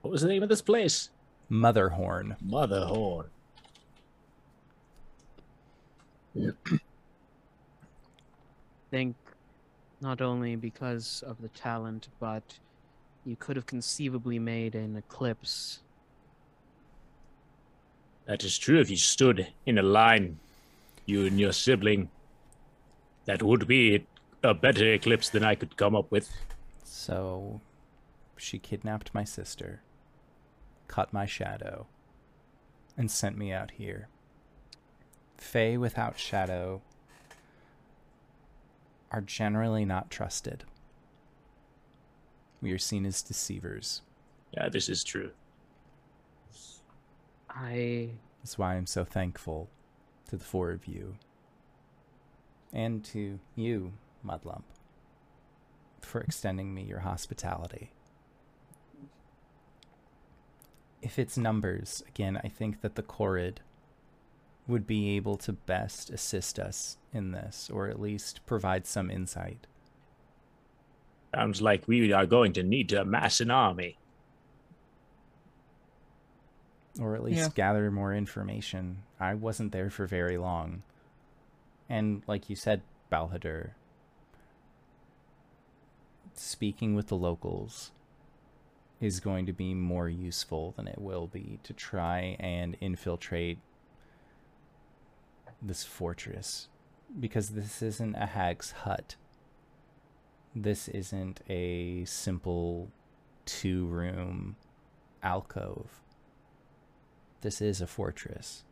What was the name of this place? Motherhorn. Motherhorn. Think not only because of the talent, but you could have conceivably made an eclipse. That is true. If you stood in a line, you and your sibling, that would be a better eclipse than I could come up with. So she kidnapped my sister, cut my shadow, and sent me out here. Fae without shadow are generally not trusted. We are seen as deceivers. Yeah, this is true. I That's why I'm so thankful to the four of you. And to you, Mudlump, for extending me your hospitality. If it's numbers, again, I think that the Korred would be able to best assist us in this, or at least provide some insight. Sounds like we are going to need to amass an army. or at least Yeah. gather more information. I wasn't there for very long. And like you said, Balhadur, speaking with the locals is going to be more useful than it will be to try and infiltrate this fortress because this isn't a hag's hut. This isn't a simple two room alcove. This is a fortress.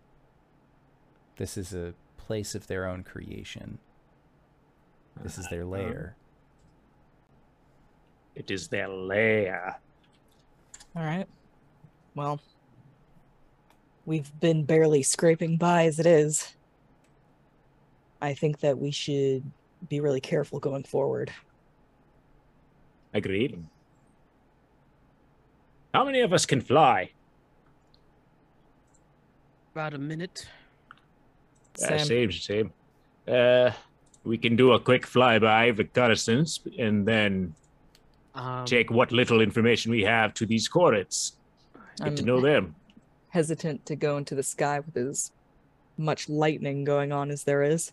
This is a place of their own creation. This is their uh-huh. lair. It is their lair. All right. Well, we've been barely scraping by as it is. I think that we should be really careful going forward. Agreed. How many of us can fly? about a minute. Uh, Sam. same, same. Uh, we can do a quick flyby reconnaissance and then Um, take what little information we have to these Korreds. Get to I'm know them. hesitant to go into the sky with as much lightning going on as there is.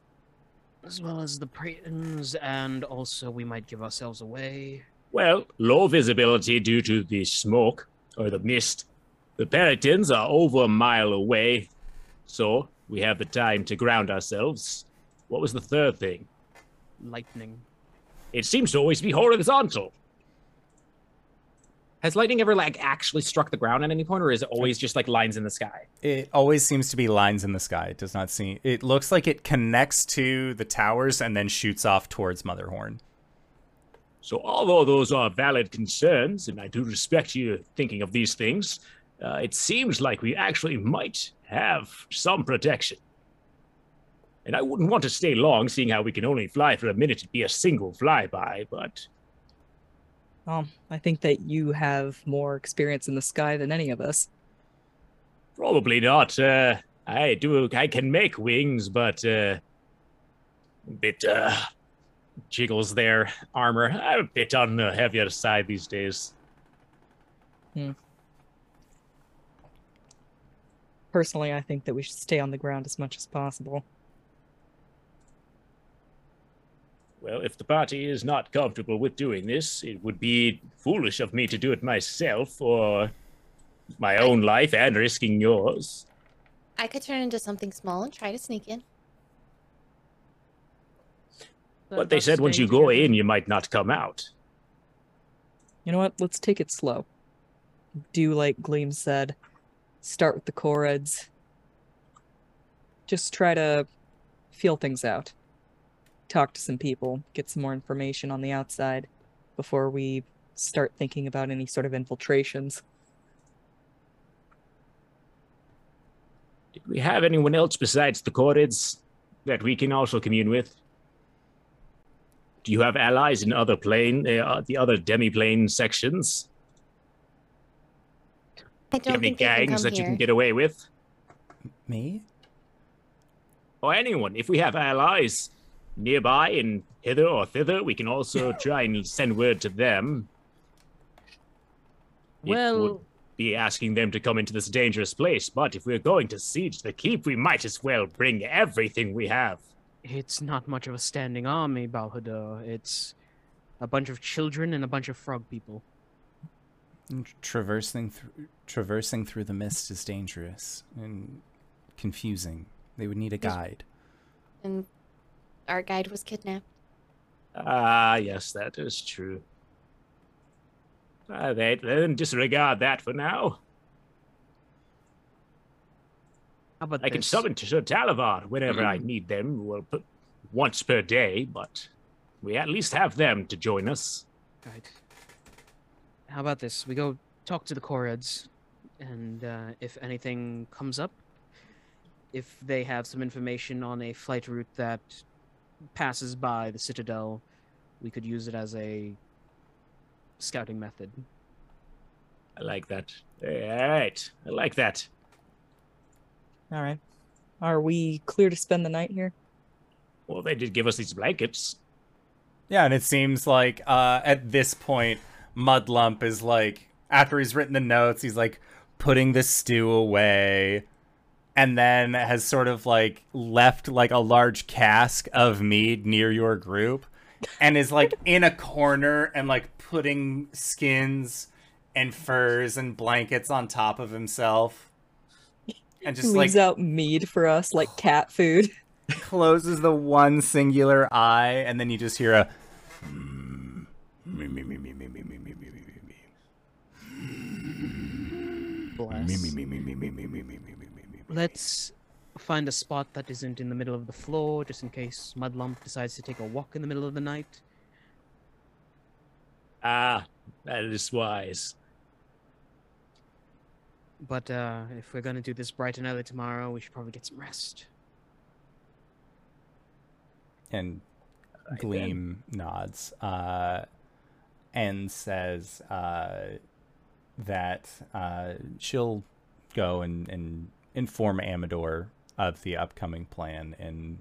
As well as the Perytons, and also we might give ourselves away. Well, low visibility due to the smoke or the mist. The Perytons are over a mile away, so we have the time to ground ourselves. What was the third thing? Lightning. It seems to always be horizontal. Has lightning ever like actually struck the ground at any point, or is it always just like lines in the sky? It always seems to be lines in the sky. It does not seem. It looks like it connects to the towers and then shoots off towards Motherhorn. So, although those are valid concerns, and I do respect you thinking of these things, uh, it seems like we actually might have some protection. And I wouldn't want to stay long, seeing how we can only fly for a minute to be a single flyby, but Well, I think that you have more experience in the sky than any of us. probably not. Uh, I do. I can make wings, but uh, a bit uh, jiggles their armor. I'm a bit on the heavier side these days. Hmm. Personally, I think that we should stay on the ground as much as possible. Well, if the party is not comfortable with doing this, it would be foolish of me to do it myself for my own life and risking yours. I could turn into something small and try to sneak in. But they said once you go in, you might not come out. You know what? Let's take it slow. Do like Gleam said. Start with the Korreds. Just try to feel things out. Talk to some people, get some more information on the outside before we start thinking about any sort of infiltrations. Did we have anyone else besides the Korreds that we can also commune with? Do you have allies in other plane, uh, the other demi-plane sections? I Do you have any think gangs that here. you can get away with? Me? Or anyone? If we have allies nearby and hither or thither, we can also try and send word to them. It would Well, be asking them to come into this dangerous place, but if we're going to siege the keep, we might as well bring everything we have. it's not much of a standing army, Balhador. It's a bunch of children and a bunch of frog people. Traversing through traversing through the mist is dangerous, and confusing. They would need a guide. And our guide was kidnapped. Ah, yes, that is true. Uh, they then disregard that for now. How about I can summon to Sir Talavar whenever I need them, well, p- once per day, but we at least have them to join us. Right. How about this? We go talk to the Korreds, and uh, if anything comes up, if they have some information on a flight route that passes by the Citadel, we could use it as a scouting method. I like that. All right, I like that. All right. Are we clear to spend the night here? Well, they did give us these blankets. Yeah, and it seems like uh, at this point, Mudlump is like, after he's written the notes, he's like putting the stew away, and then has sort of like left like a large cask of mead near your group and is like in a corner and like putting skins and furs and blankets on top of himself and just leaves like, out mead for us like cat food closes the one singular eye and then you just hear a me, me, me, let's find a spot that isn't in the middle of the floor, just in case Mudlump decides to take a walk in the middle of the night. Ah, that is wise. But uh, if we're going to do this bright and early tomorrow, we should probably get some rest. And right, Gleam then. nods uh, and says uh, that uh, she'll go and, and inform Amador of the upcoming plan, and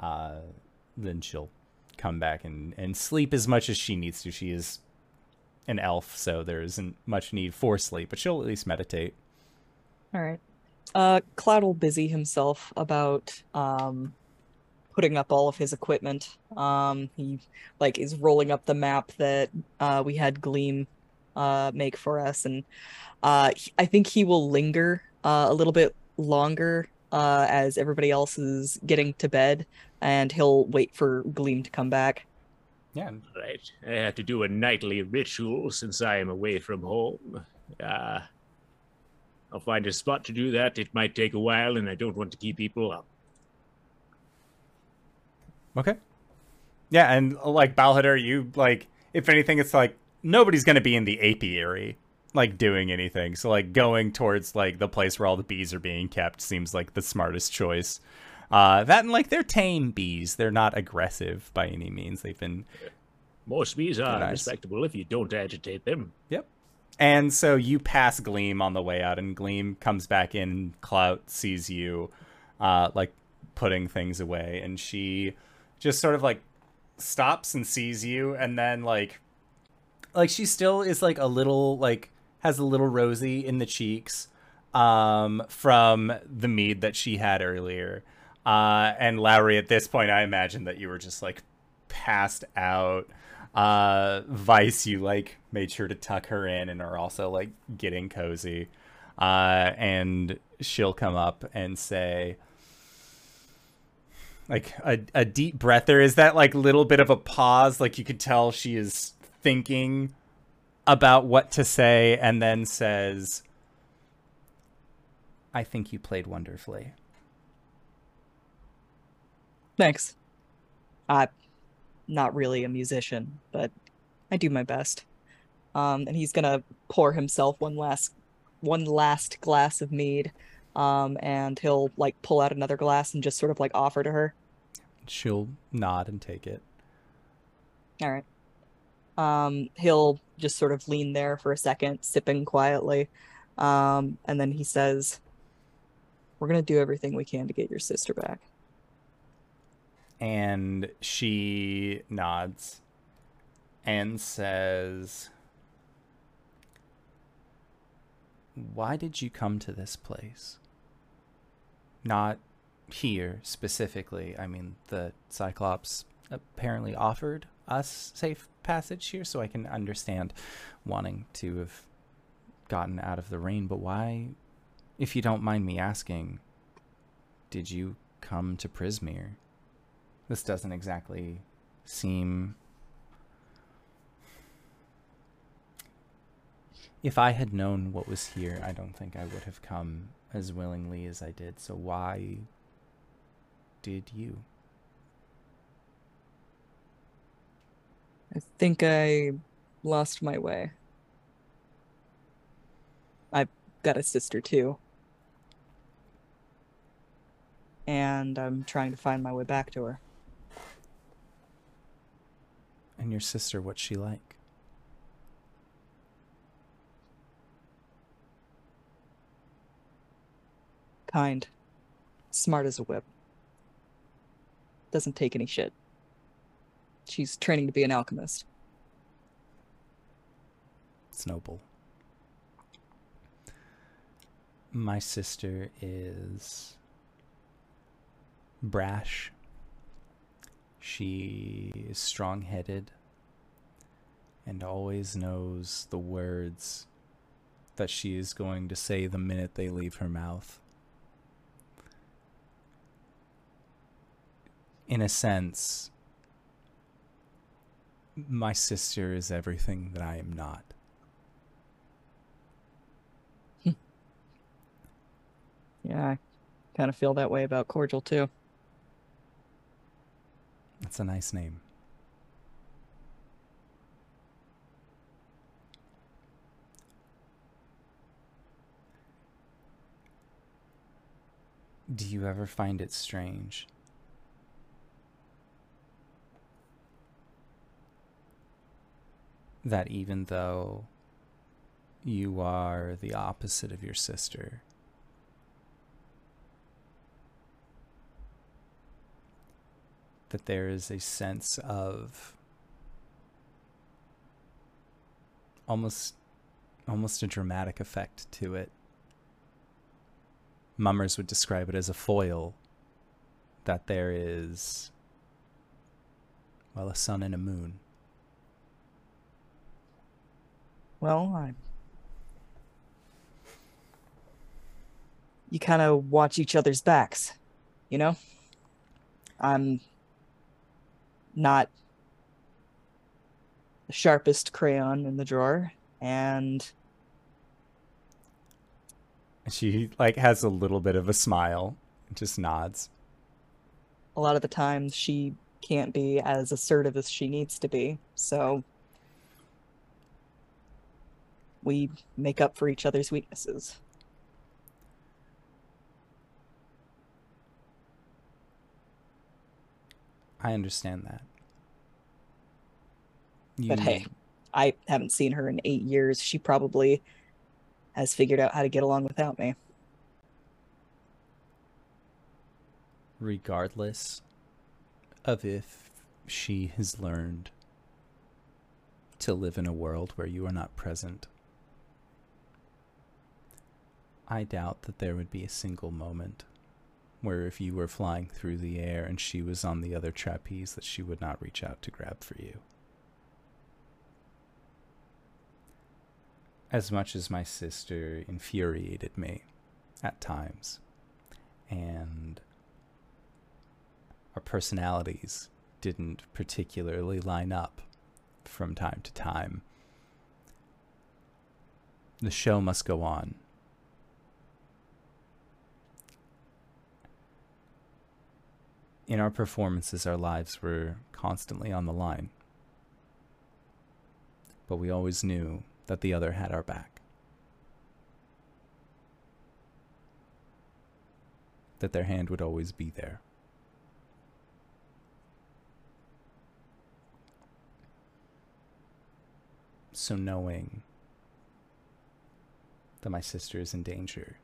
uh, then she'll come back and, and sleep as much as she needs to. She is an elf, so there isn't much need for sleep, but she'll at least meditate. All right. Uh, Clout will busy himself about um, putting up all of his equipment. Um, he like is rolling up the map that uh, we had Gleam uh, make for us, and uh, I think he will linger uh, a little bit longer uh, as everybody else is getting to bed, and he'll wait for Gleam to come back. Yeah, Right. I have to do a nightly ritual since I am away from home. Uh, I'll find a spot to do that. It might take a while, and I don't want to keep people up. Okay. Yeah, and like Balhadar, you like if anything, it's like nobody's gonna be in the apiary like doing anything. So like going towards like the place where all the bees are being kept seems like the smartest choice. Uh, that and like they're tame bees. They're not aggressive by any means. They've been Most bees are nice. respectable if you don't agitate them. Yep. And so you pass Gleam on the way out, and Gleam comes back in. Clout sees you, uh, like putting things away, and she just sort of like stops and sees you, and then like, like she still is like a little like has a little rosy in the cheeks, um, from the mead that she had earlier. Uh, and Lowry, at this point, I imagine that you were just like passed out. Uh vice you like made sure to tuck her in and are also like getting cozy. Uh and she'll come up and say like a, a deep breath there is that like little bit of a pause? Like you could tell she is thinking about what to say and then says i think you played wonderfully Thanks. I'm not really a musician, but I do my best. Um, and he's gonna pour himself one last one last glass of mead. Um, and he'll like pull out another glass and just sort of like offer to her. she'll nod and take it All right. Um, he'll just sort of lean there for a second, sipping quietly. Um, and then he says, We're gonna do everything we can to get your sister back. and she nods and says, Why did you come to this place? Not here specifically. I mean, the Cyclops apparently offered us safe passage here, so I can understand wanting to have gotten out of the rain, but why, if you don't mind me asking, did you come to Prismeer? This doesn't exactly seem. If I had known what was here, I don't think I would have come as willingly as I did. So why did you? I think I lost my way. I've got a sister too. And I'm trying to find my way back to her. And your sister, what's she like? Kind. Smart as a whip. Doesn't take any shit. She's training to be an alchemist. Noble. My sister is brash. She is strong headed and always knows the words that she is going to say the minute they leave her mouth. In a sense, my sister is everything that I am not. Yeah, I kind of feel that way about Cordial too. That's a nice name. Do you ever find it strange that even though you are the opposite of your sister, that there is a sense of almost almost a dramatic effect to it. Mummers would describe it as a foil that there is well a sun and a moon. Well, I. You kind of watch each other's backs, you know? I'm not the sharpest crayon in the drawer, and She like has a little bit of a smile and just nods. a lot of the times she can't be as assertive as she needs to be. So we make up for each other's weaknesses. I understand that. You, But hey, I haven't seen her in eight years. She probably has figured out how to get along without me. regardless of if she has learned to live in a world where you are not present, I doubt that there would be a single moment where if you were flying through the air and she was on the other trapeze that she would not reach out to grab for you. As much as my sister infuriated me at times, and our personalities didn't particularly line up from time to time. The show must go on. In our performances, our lives were constantly on the line. But we always knew that the other had our back. That their hand would always be there. So knowing that my sister is in danger.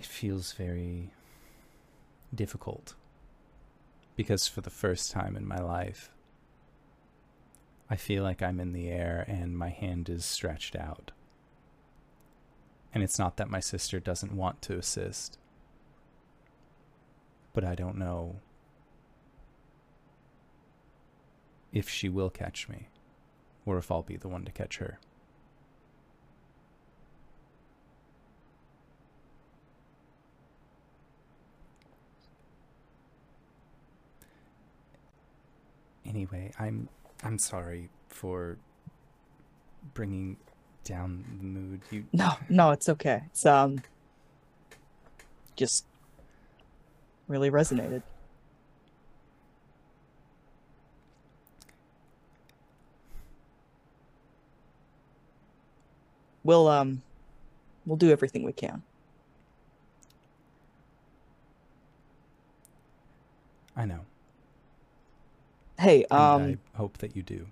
It feels very difficult because for the first time in my life, I feel like I'm in the air and my hand is stretched out. And it's not that my sister doesn't want to assist, but I don't know if she will catch me, or if I'll be the one to catch her. Anyway, I'm I'm sorry for bringing down the mood. You No, no, it's okay. It's um just really resonated. We'll um we'll do everything we can. I know. Hey, and um I hope that you do.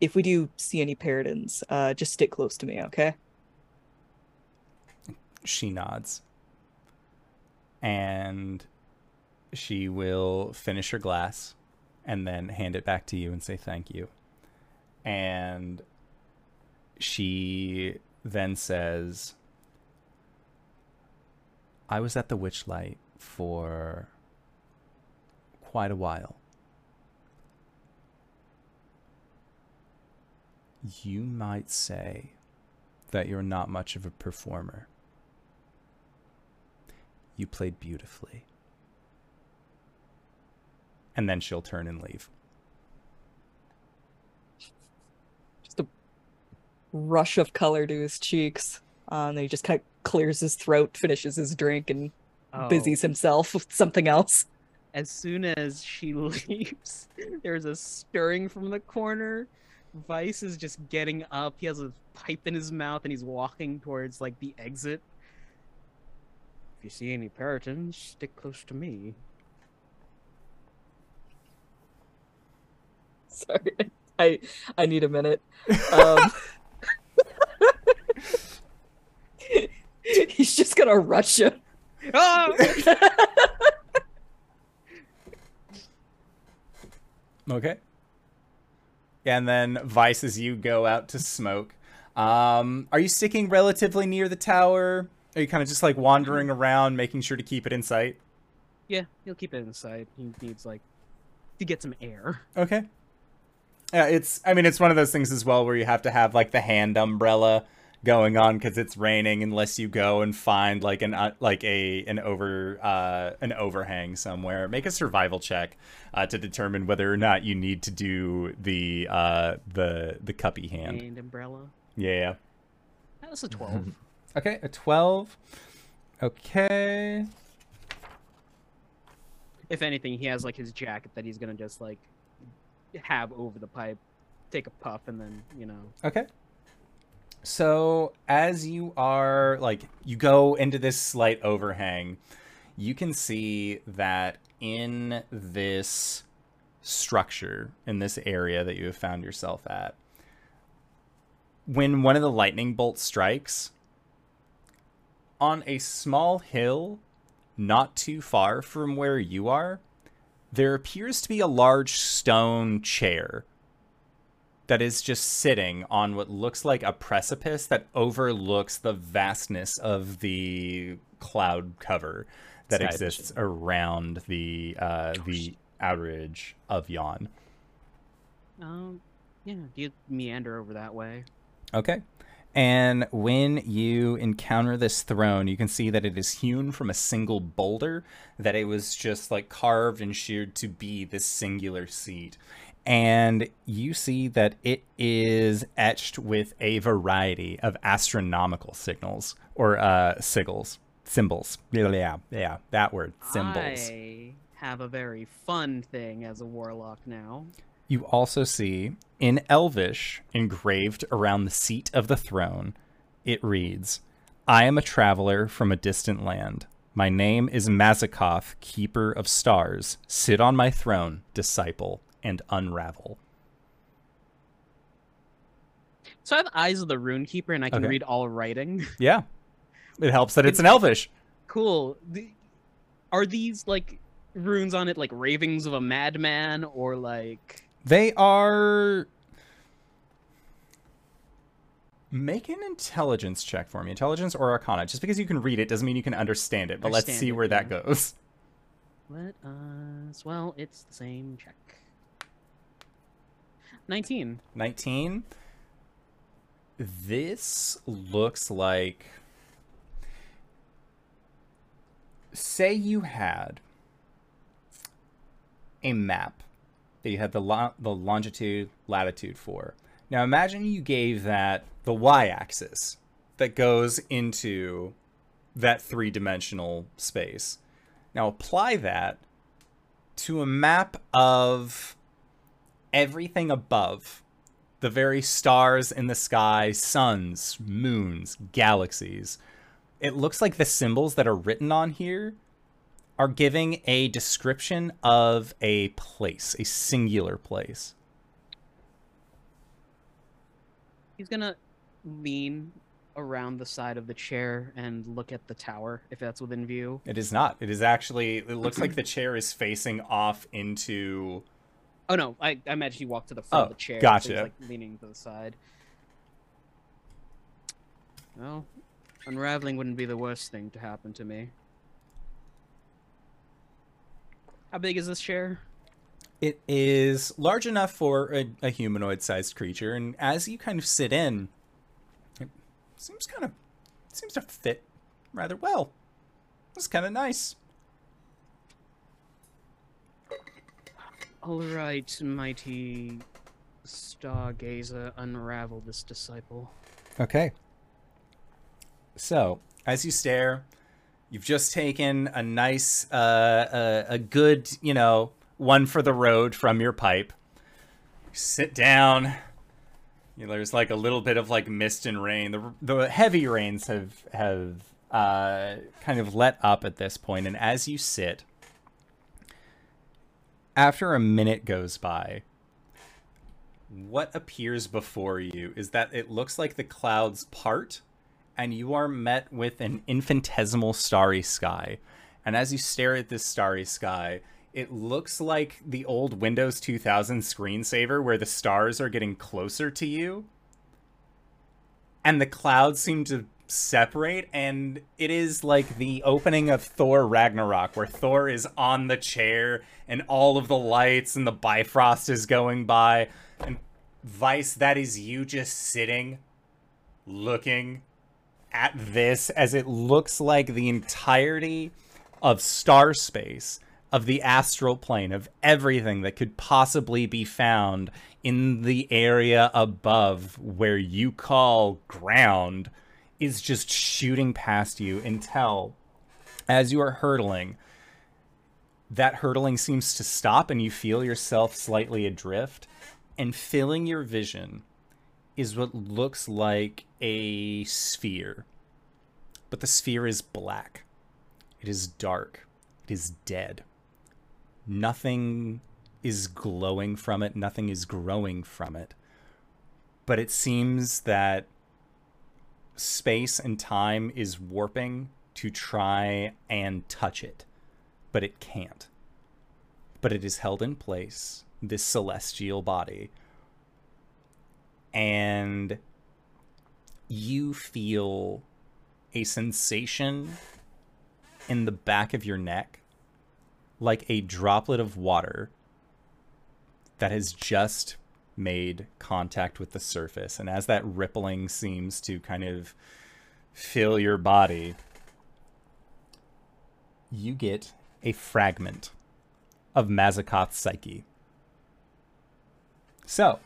if we do see any perytons, uh just stick close to me, okay? She nods. And she will finish her glass and then hand it back to you and say thank you. And she then says, I was at the Witchlight for quite a while. You might say that you're not much of a performer. You played beautifully. And then she'll turn and leave. Just a rush of color to his cheeks. Uh, and then he just kind of clears his throat, finishes his drink, and Oh, busies himself with something else. As soon as she leaves, there's a stirring from the corner. Vice is just getting up. He has a pipe in his mouth and he's walking towards like the exit. If you see any perytons, stick close to me. Sorry, I I need a minute. Um, he's just gonna rush you. Oh! Okay. And then Vice, as you go out to smoke, um, are you sticking relatively near the tower? Are you kind of just like wandering around, making sure to keep it in sight? yeah, he'll keep it in sight. He needs like to get some air. Okay. Yeah, it's. I mean, it's one of those things as well where you have to have like the hand umbrella going on because it's raining unless you go and find like an uh, like a an over uh, an overhang somewhere. Make a survival check uh, to determine whether or not you need to do the uh, the the cuppy hand. And umbrella. Yeah. That's a twelve. Okay, a twelve. Okay. if anything, he has like his jacket that he's gonna just like have over the pipe, take a puff, and then you know. Okay. So as you are like you go into this slight overhang, you can see that in this structure in this area that you have found yourself at when one of the lightning bolts strikes on a small hill not too far from where you are there appears to be a large stone chair that is just sitting on what looks like a precipice that overlooks the vastness of the cloud cover that exists vision. around the uh, the outer edge of Yon. Um, yeah, you meander over that way. Okay. And when you encounter this throne, you can see that it is hewn from a single boulder, that it was just like carved and sheared to be this singular seat. And you see that it is etched with a variety of astronomical signals or uh, sigils, symbols. Yeah, yeah, yeah, that word, symbols. I have a very fun thing as a warlock now. You also see in Elvish, engraved around the seat of the throne, it reads, I am a traveler from a distant land. My name is Mazikoth, Keeper of Stars. Sit on my throne, disciple, and unravel. So I have Eyes of the Runekeeper, and I can Okay. read all writing. Yeah. It helps that it's an Elvish. cool. The, are these like runes on it like ravings of a madman, or like? They are. Make an intelligence check for me. Intelligence or Arcana. Just because you can read it doesn't mean you can understand it, but let's see it, where that goes. Let us. Well, it's the same check. Nineteen. 19 this looks like say you had a map that you had the lo- the longitude latitude for. Now imagine you gave that the y-axis that goes into that three-dimensional space. Now apply that to a map of everything above the very stars in the sky, suns, moons, galaxies. It looks like the symbols that are written on here are giving a description of a place, a singular place. He's gonna lean around the side of the chair and look at the tower if that's within view. It is not. It is actually. It looks like the chair is facing off into. Oh no, I, I imagine you walk to the front Oh, of the oh, chair. so gotcha. he's, like leaning to the side. Well, unraveling wouldn't be the worst thing to happen to me. How big is this chair? It is large enough for a, a humanoid-sized creature, and as you kind of sit in, it seems kind of seems to fit rather well. It's kind of nice. All right, mighty stargazer, unravel this disciple. Okay. So, as you stare, you've just taken a nice, uh, a, a good, you know, one for the road from your pipe. Sit down. You know, there's like a little bit of like mist and rain. The the heavy rains have have uh, kind of let up at this point, and as you sit, after a minute goes by, what appears before you is that it looks like the clouds part and you are met with an infinitesimal starry sky. And as you stare at this starry sky, it looks like the old Windows 2000 screensaver where the stars are getting closer to you and the clouds seem to separate and it is like the opening of Thor Ragnarok where Thor is on the chair and all of the lights and the bifrost is going by and Vice that is you just sitting looking at this as it looks like the entirety of star space of the astral plane of everything that could possibly be found in the area above where you call ground is just shooting past you until as you are hurtling that hurtling seems to stop and you feel yourself slightly adrift. And filling your vision is what looks like a sphere. But the sphere is black. It is dark. It is dead. Nothing is glowing from it, nothing is growing from it. But it seems that space and time is warping to try and touch it, but it can't. But it is held in place, this celestial body. And you feel a sensation in the back of your neck like a droplet of water that has just made contact with the surface. And as that rippling seems to kind of fill your body, you get a fragment of Mazakoth's psyche. So,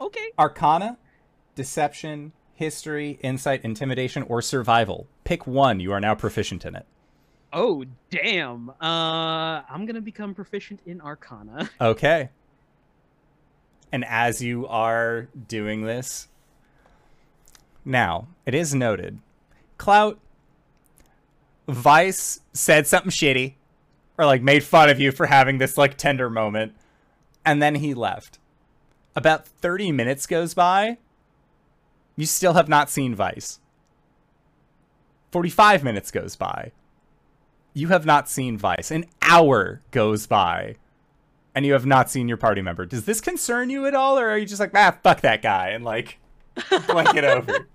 Okay. Arcana, Deception, History, Insight, Intimidation, or Survival. Pick one. You are now proficient in it. Oh damn. Uh, I'm gonna become proficient in Arcana. Okay. And as you are doing this, now, it is noted, Clout, Vice said something shitty, or like made fun of you for having this like tender moment, and then he left. About 30 minutes goes by, you still have not seen Vice. 45 minutes goes by, you have not seen Vice. An hour goes by, and you have not seen your party member. Does this concern you at all, or are you just like, ah, fuck that guy, and like blink it over?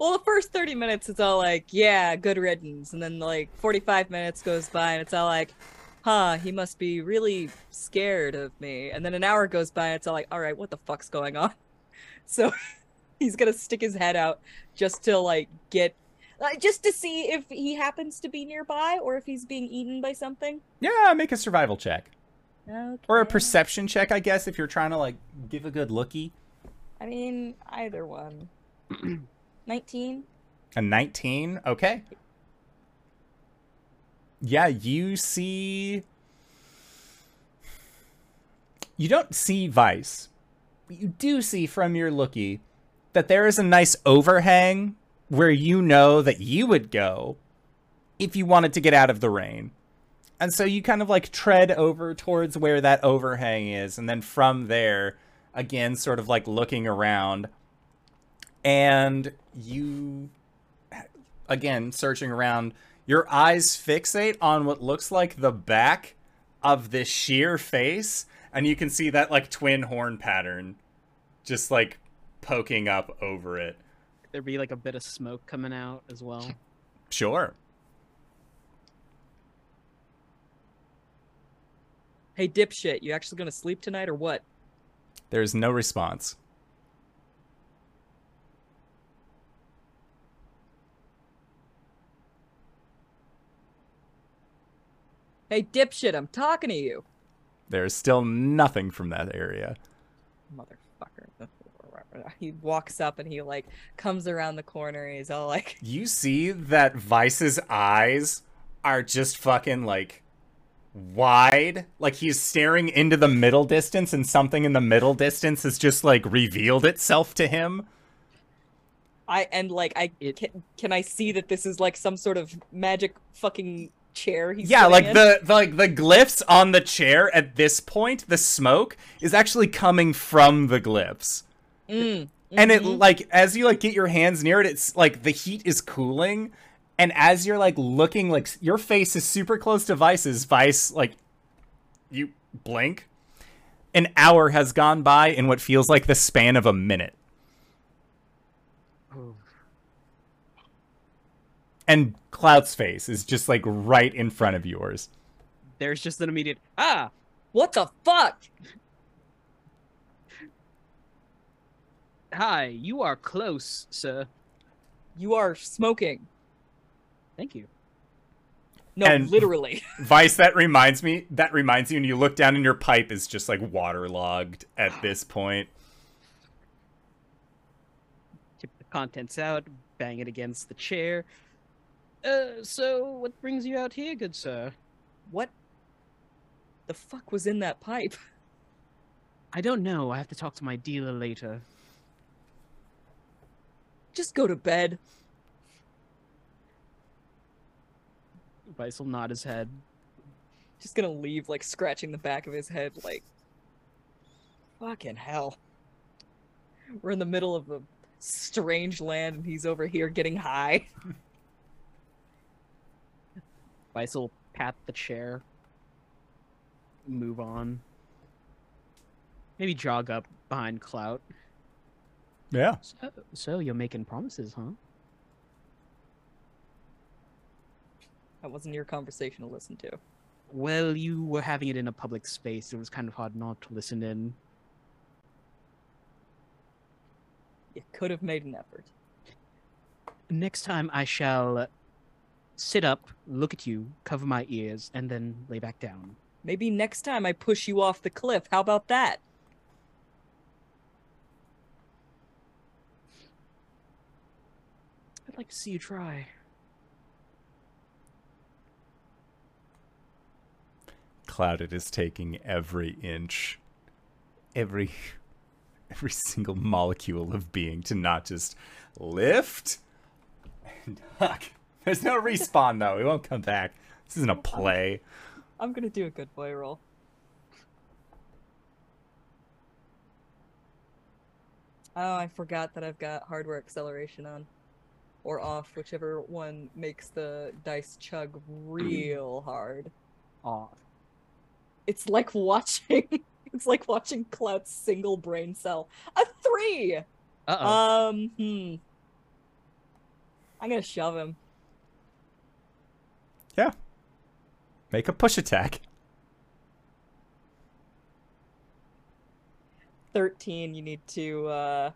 Well, the first 30 minutes, it's all like, yeah, good riddance. And then, like, 45 minutes goes by, and it's all like, huh, he must be really scared of me. And then an hour goes by, and it's all like, all right, what the fuck's going on? So he's gonna stick his head out just to, like, get. Uh, just to see if he happens to be nearby or if he's being eaten by something. Yeah, make a survival check. Or a perception check, I guess, if you're trying to like give a good looky. I mean, either one. 19? A 19? Okay. Yeah, you see. You don't see Vice. But you do see from your looky that there is a nice overhang where you know that you would go if you wanted to get out of the rain. And so you kind of like tread over towards where that overhang is. And then from there, again, sort of like looking around. And you again searching around your eyes fixate on what looks like the back of this sheer face and you can see that like twin horn pattern just like poking up over it There'd be like a bit of smoke coming out as well. sure Hey, dipshit, you actually gonna sleep tonight or what? there's no response Hey, dipshit, I'm talking to you. there's still nothing from that area Motherfucker. He walks up and he like comes around the corner and he's all like, you see that vice's eyes are just fucking like wide like he's staring into the middle distance and something in the middle distance has just like revealed itself to him I and like I It- can, can I see that this is like some sort of magic fucking chair he's yeah like in? the, the like the glyphs on the chair at this point the smoke is actually coming from the glyphs Mm, and it mhm. like as you like get your hands near it it's like the heat is cooling and as you're like looking like your face is super close to vice's vice like you blink an hour has gone by in what feels like the span of a minute and Clout's face is just like right in front of yours There's just an immediate ah. what the fuck? Hi, you are close, sir. You are smoking. Thank you. No, And- literally. vice that reminds me that reminds you and you look down and your pipe is just like waterlogged at this point Tip the contents out, bang it against the chair. Uh, so what brings you out here, good sir? what the fuck was in that pipe? I don't know. I have to talk to my dealer later. Just go to bed. Vice will nod his head. Just gonna leave, like scratching the back of his head, like fucking hell. We're in the middle of a strange land, and he's over here getting high. Vice will pat the chair. Move on. Maybe jog up behind Clout. yeah So, so you're making promises, huh? That wasn't your conversation to listen to. Well, you were having it in a public space. It was kind of hard not to listen in. You could have made an effort. Next time I shall sit up, look at you, cover my ears, and then lay back down. Maybe next time I push you off the cliff. How about that? I'd like to see you try. Clouded is taking every inch, every every single molecule of being to not just lift and hug. There's no respawn though. We won't come back. This isn't a play. I'm gonna do a good boy roll. Oh, I forgot that I've got hardware acceleration on. Or off, whichever one makes the dice chug real hard. Aw. It's like watching it's like watching Clout's single brain cell. A three! Uh oh. Um, hmm. I'm gonna shove him. Yeah. Make a push attack. 13, you need to uh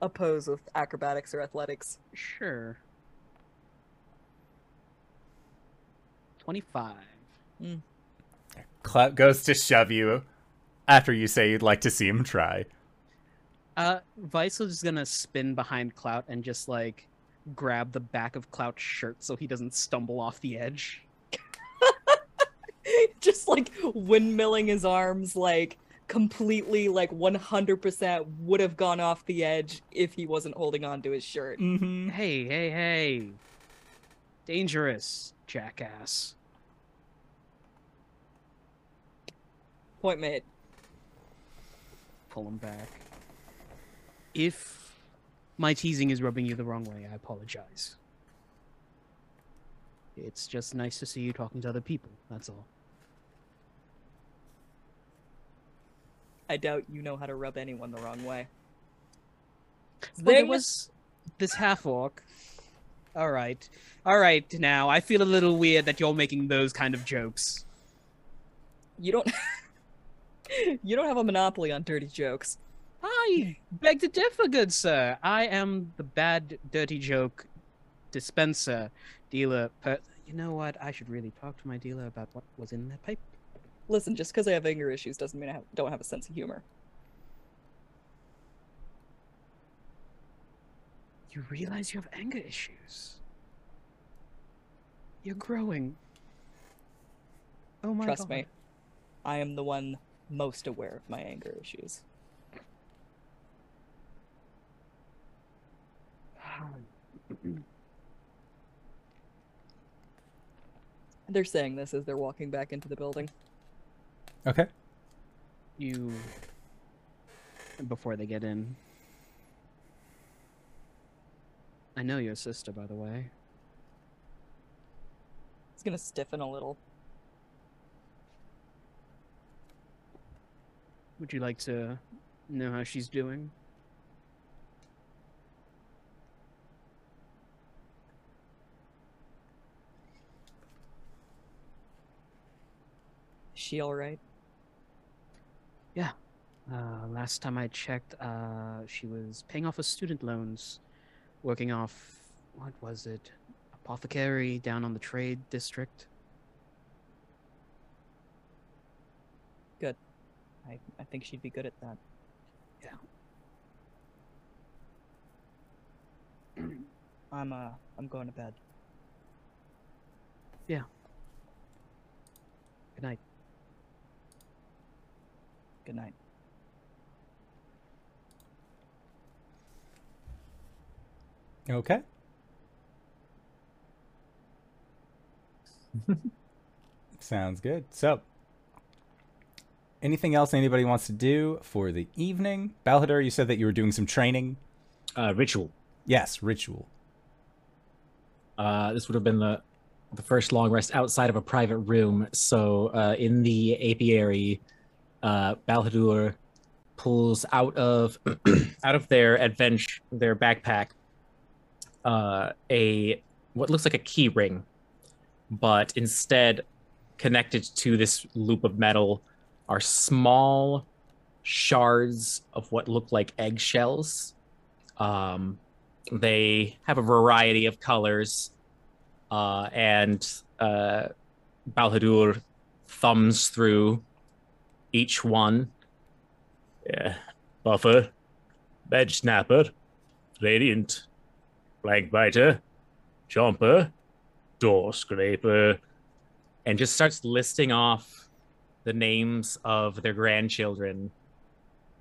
oppose with acrobatics or athletics. sure. 25. Clout goes to shove you after you say you'd like to see him try. Uh, Vice is gonna spin behind Clout and just like grab the back of Clout's shirt so he doesn't stumble off the edge. just like windmilling his arms like completely like 100% would have gone off the edge if he wasn't holding on to his shirt. Mm-hmm. Hey, hey, hey! Dangerous, jackass. Point made. Pull him back. If my teasing is rubbing you the wrong way, I apologize. It's just nice to see you talking to other people. That's all. I doubt you know how to rub anyone the wrong way. Well, there was this half orc. All right, all right. Now I feel a little weird that you're making those kind of jokes. You don't. you don't have a monopoly on dirty jokes. I beg to differ, good sir. I am the bad, dirty joke dispenser, dealer. Per- you know what? I should really talk to my dealer about what was in that pipe. Listen, just because I have anger issues doesn't mean I have, don't have a sense of humor. You realize you have anger issues. You're growing. Oh my god Trust god. me, I am the one most aware of my anger issues. They're saying this as they're walking back into the building. Okay. You. Before they get in. I know your sister, by the way. It's gonna stiffen a little. Would you like to know how she's doing? Is she all right? Yeah. Uh, last time I checked, uh, she was paying off her student loans, working off what was it, apothecary down on the trade district. I, I think she'd be good at that. Yeah. I'm uh I'm going to bed. Yeah. Good night. Good night. Okay. Sounds good. So, anything else anybody wants to do for the evening? Balhadar, you said that you were doing some training. Uh, ritual. Yes, ritual. Uh, this would have been the the first long rest outside of a private room. So uh, in the apiary, uh, Balhadur pulls out of out of their adventure their backpack uh, a what looks like a key ring, but instead connected to this loop of metal are small shards of what look like eggshells. Um, they have a variety of colors, uh, and uh, Balhadur thumbs through each one. Yeah, buffer, bed snapper, radiant, blank biter, chomper, door scraper, and just starts listing off the names of their grandchildren.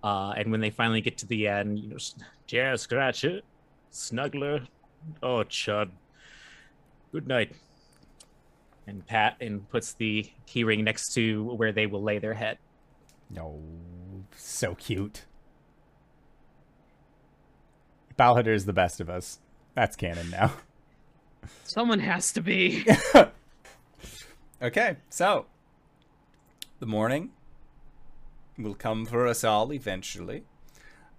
Uh, and when they finally get to the end, you know, Jar Scratcher, Snuggler, oh Chud, good night. And pat and puts the keyring next to where they will lay their head. No, so cute. Balhadar is the best of us. That's canon now. Someone has to be. Okay, so the morning will come for us all eventually.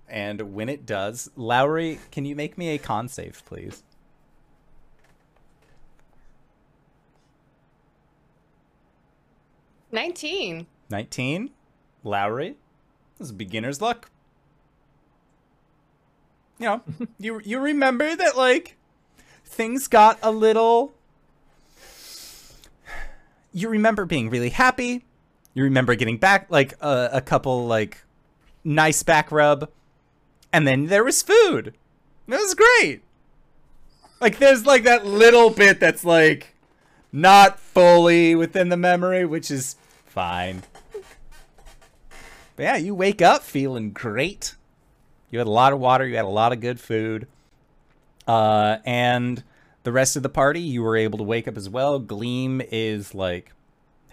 And when it does, Lowry, can you make me a con save, please? Nineteen. 19. Lowry. This is beginner's luck. You know, you you remember that like things got a little you remember being really happy You remember getting back like a, a couple like nice back rub, and then there was food. It was great. Like there's like that little bit that's like not fully within the memory, which is fine. But yeah, you wake up feeling great. You had a lot of water, you had a lot of good food. Uh, and the rest of the party, you were able to wake up as well. Gleam is like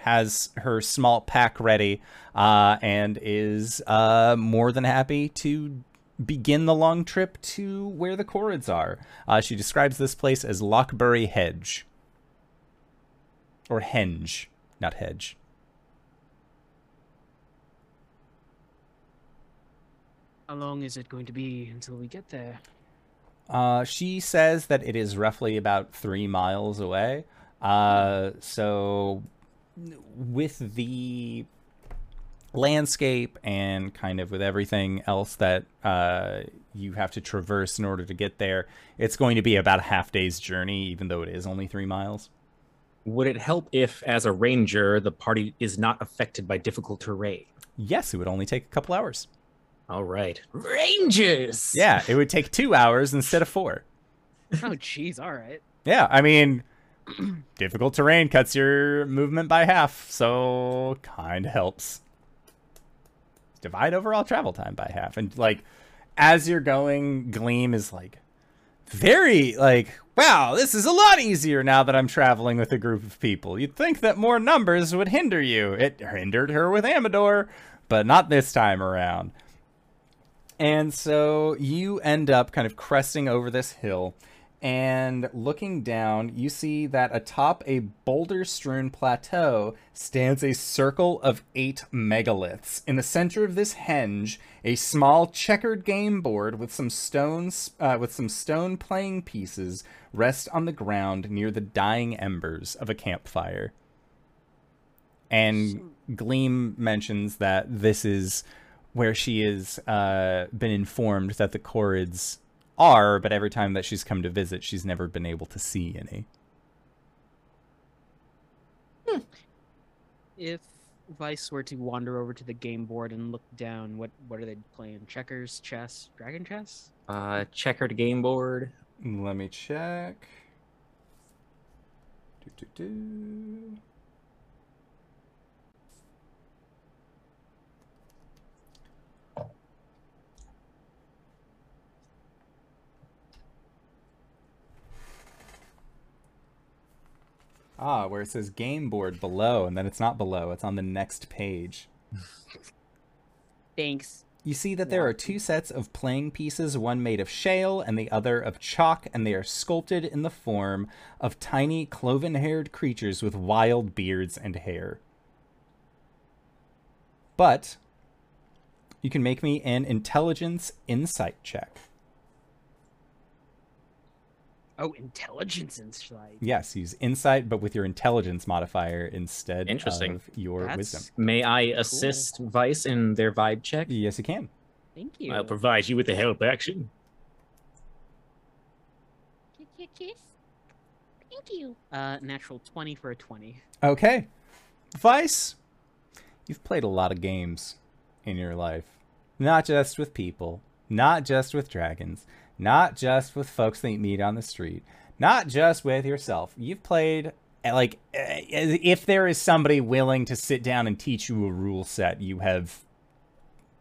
has her small pack ready uh, and is uh, more than happy to begin the long trip to where the Korreds are. Uh, she describes this place as Lockbury Hedge. Or Henge, not Hedge. How long is it going to be until we get there? Uh, she says that it is roughly about three miles away. Uh, so, with the landscape and kind of with everything else that uh, you have to traverse in order to get there, it's going to be about a half day's journey, even though it is only three miles. Would it help if, as a ranger, the party is not affected by difficult terrain? Yes, it would only take a couple hours. All right. Rangers! Yeah, it would take two hours instead of four. Oh, jeez. All right. Yeah, I mean, difficult terrain cuts your movement by half, so kind of helps. Divide overall travel time by half, and like as you're going, Gleam is like very like, wow, this is a lot easier now that I'm traveling with a group of people. You'd think that more numbers would hinder you. It hindered her with Amador, but not this time around. And so you end up kind of cresting over this hill and looking down, you see that atop a boulder strewn plateau stands a circle of eight megaliths. In the center of this henge, a small checkered game board with some stones uh, with some stone playing pieces rest on the ground near the dying embers of a campfire. And Gleam mentions that this is where she has uh, been informed that the Korreds are, but every time that she's come to visit, she's never been able to see any. If Vice were to wander over to the game board and look down, what what are they playing? Checkers, chess, dragon chess? Uh, checkered game board. Let me check. Do, do, do. Ah, where it says game board below, and then it's not below, it's on the next page. Thanks. You see that there are two sets of playing pieces, one made of shale and the other of chalk, and they are sculpted in the form of tiny cloven haired creatures with wild beards and hair. But you can make me an intelligence insight check. Oh, intelligence insight. Yes, use insight, but with your intelligence modifier instead Interesting. of your That's wisdom. May I assist Vice in their vibe check? Yes, you can. Thank you. I'll provide you with the help action. Kiss, kiss, kiss. Thank you. Uh, natural twenty for a twenty. Okay. Vice, you've played a lot of games in your life. Not just with people, not just with dragons, not just with folks that you meet on the street, not just with yourself. You've played uh, like uh, if there is somebody willing to sit down and teach you a rule set, you have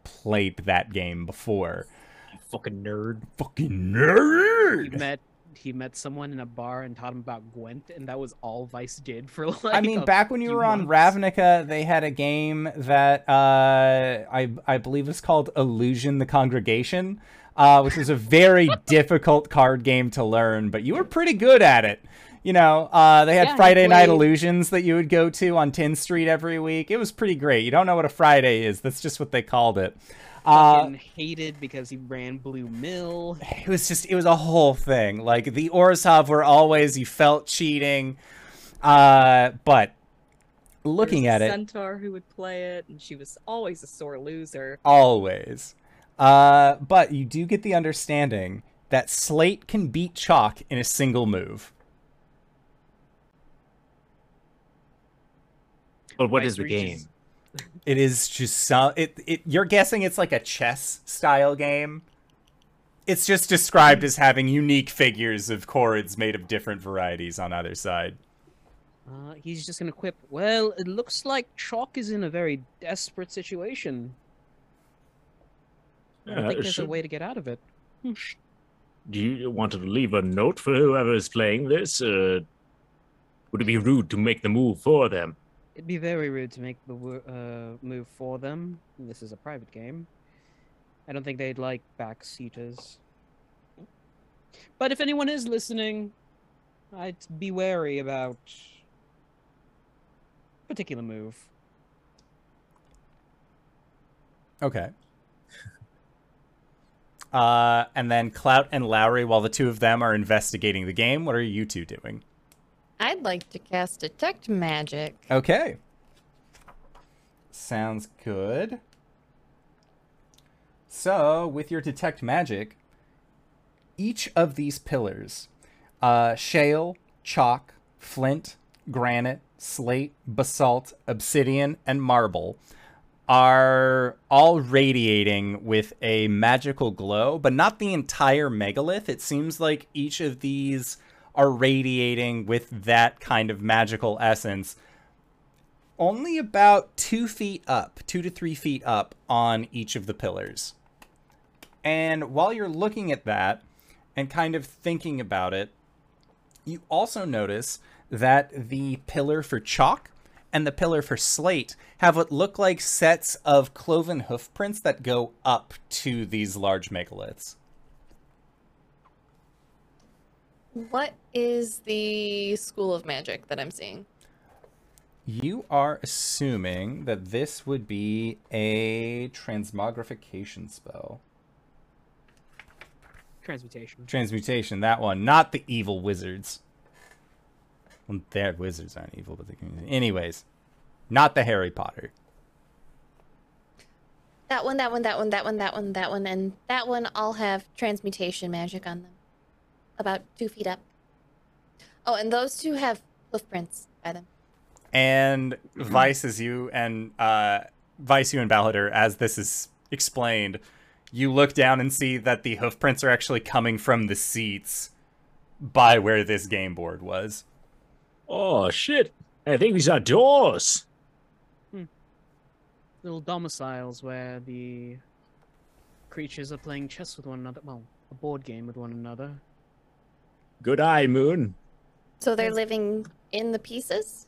played that game before. You fucking nerd. Fucking nerd. He nerd. met he met someone in a bar and taught him about Gwent, and that was all Vice did for like. I mean, a back when you few were on. Ravnica, they had a game that uh, I I believe was called Illusion: The Congregation, uh, which was a very difficult card game to learn, but you were pretty good at it. You know, uh, they had Yeah, Friday Night Illusions that you would go to on 10th Street every week. It was pretty great. You don't know what a Friday is. That's just what they called it. Uh, hated because he ran Blue Mill. it was just it was a whole thing like the orzhov were always you felt cheating uh but looking at it Centaur who would play it, and she was always a sore loser. always uh but you do get the understanding that slate can beat chalk in a single move But what Vice is the reaches- game? It is just some. It, it. You're guessing it's like a chess style game. It's just described as having unique figures of korreds made of different varieties on either side. Uh, he's just gonna quip. Well, it looks like Chalk is in a very desperate situation. I don't Yeah, think there's a way to get out of it. Do you want to leave a note for whoever is playing this? Uh, would it be rude to make the move for them? It'd be very rude to make the uh, move for them. This is a private game. I don't think they'd like backseaters. But if anyone is listening, I'd be wary about a particular move. Okay. Uh, and then Clout and Lowry, while the two of them are investigating the game, what are you two doing? I'd like to cast Detect Magic. Okay. Sounds good. So, with your detect magic, each of these pillars uh, shale, chalk, flint, granite, slate, basalt, obsidian, and marble are all radiating with a magical glow, but not the entire megalith. It seems like each of these are radiating with that kind of magical essence only about two feet up, two to three feet up on each of the pillars. And while you're looking at that and kind of thinking about it, you also notice that the pillar for chalk and the pillar for slate have what look like sets of cloven hoof prints that go up to these large megaliths. What is the school of magic that I'm seeing? You are assuming that this would be a transmogrification spell. Transmutation. Transmutation, that one, not the evil wizards. Well, their wizards aren't evil, but they can. Anyways, not the Harry Potter. That one, that one, that one, that one, that one, that one, and that one all have transmutation magic on them. About two feet up. Oh, and those two have hoof prints by them. And Vice, is you and uh, Vice, you and Balhader, as this is explained, you look down and see that the hoof prints are actually coming from the seats by where this game board was. Oh shit! I think these are doors. Little domiciles where the creatures are playing chess with one another. Well, a board game with one another. Good eye, Moon. So they're living in the pieces?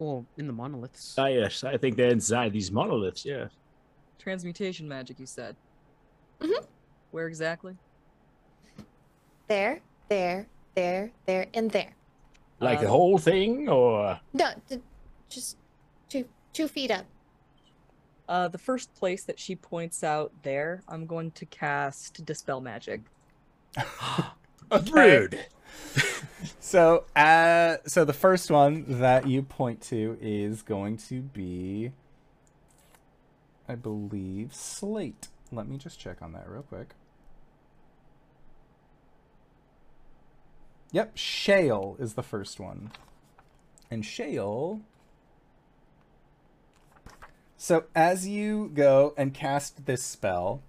Or in the monoliths. Ah, yes, I think they're inside these monoliths. Yeah. Transmutation magic, you said. Mhm. Where exactly? There, there, there, there, and there. Like the Uh, whole thing, or No, d- just two two feet up. Uh, the first place that she points out there, I'm going to cast Dispel Magic. rude. So, uh, so the first one that you point to is going to be, I believe, slate. Let me just check on that real quick. Yep, shale is the first one, and shale. So as you go and cast this spell,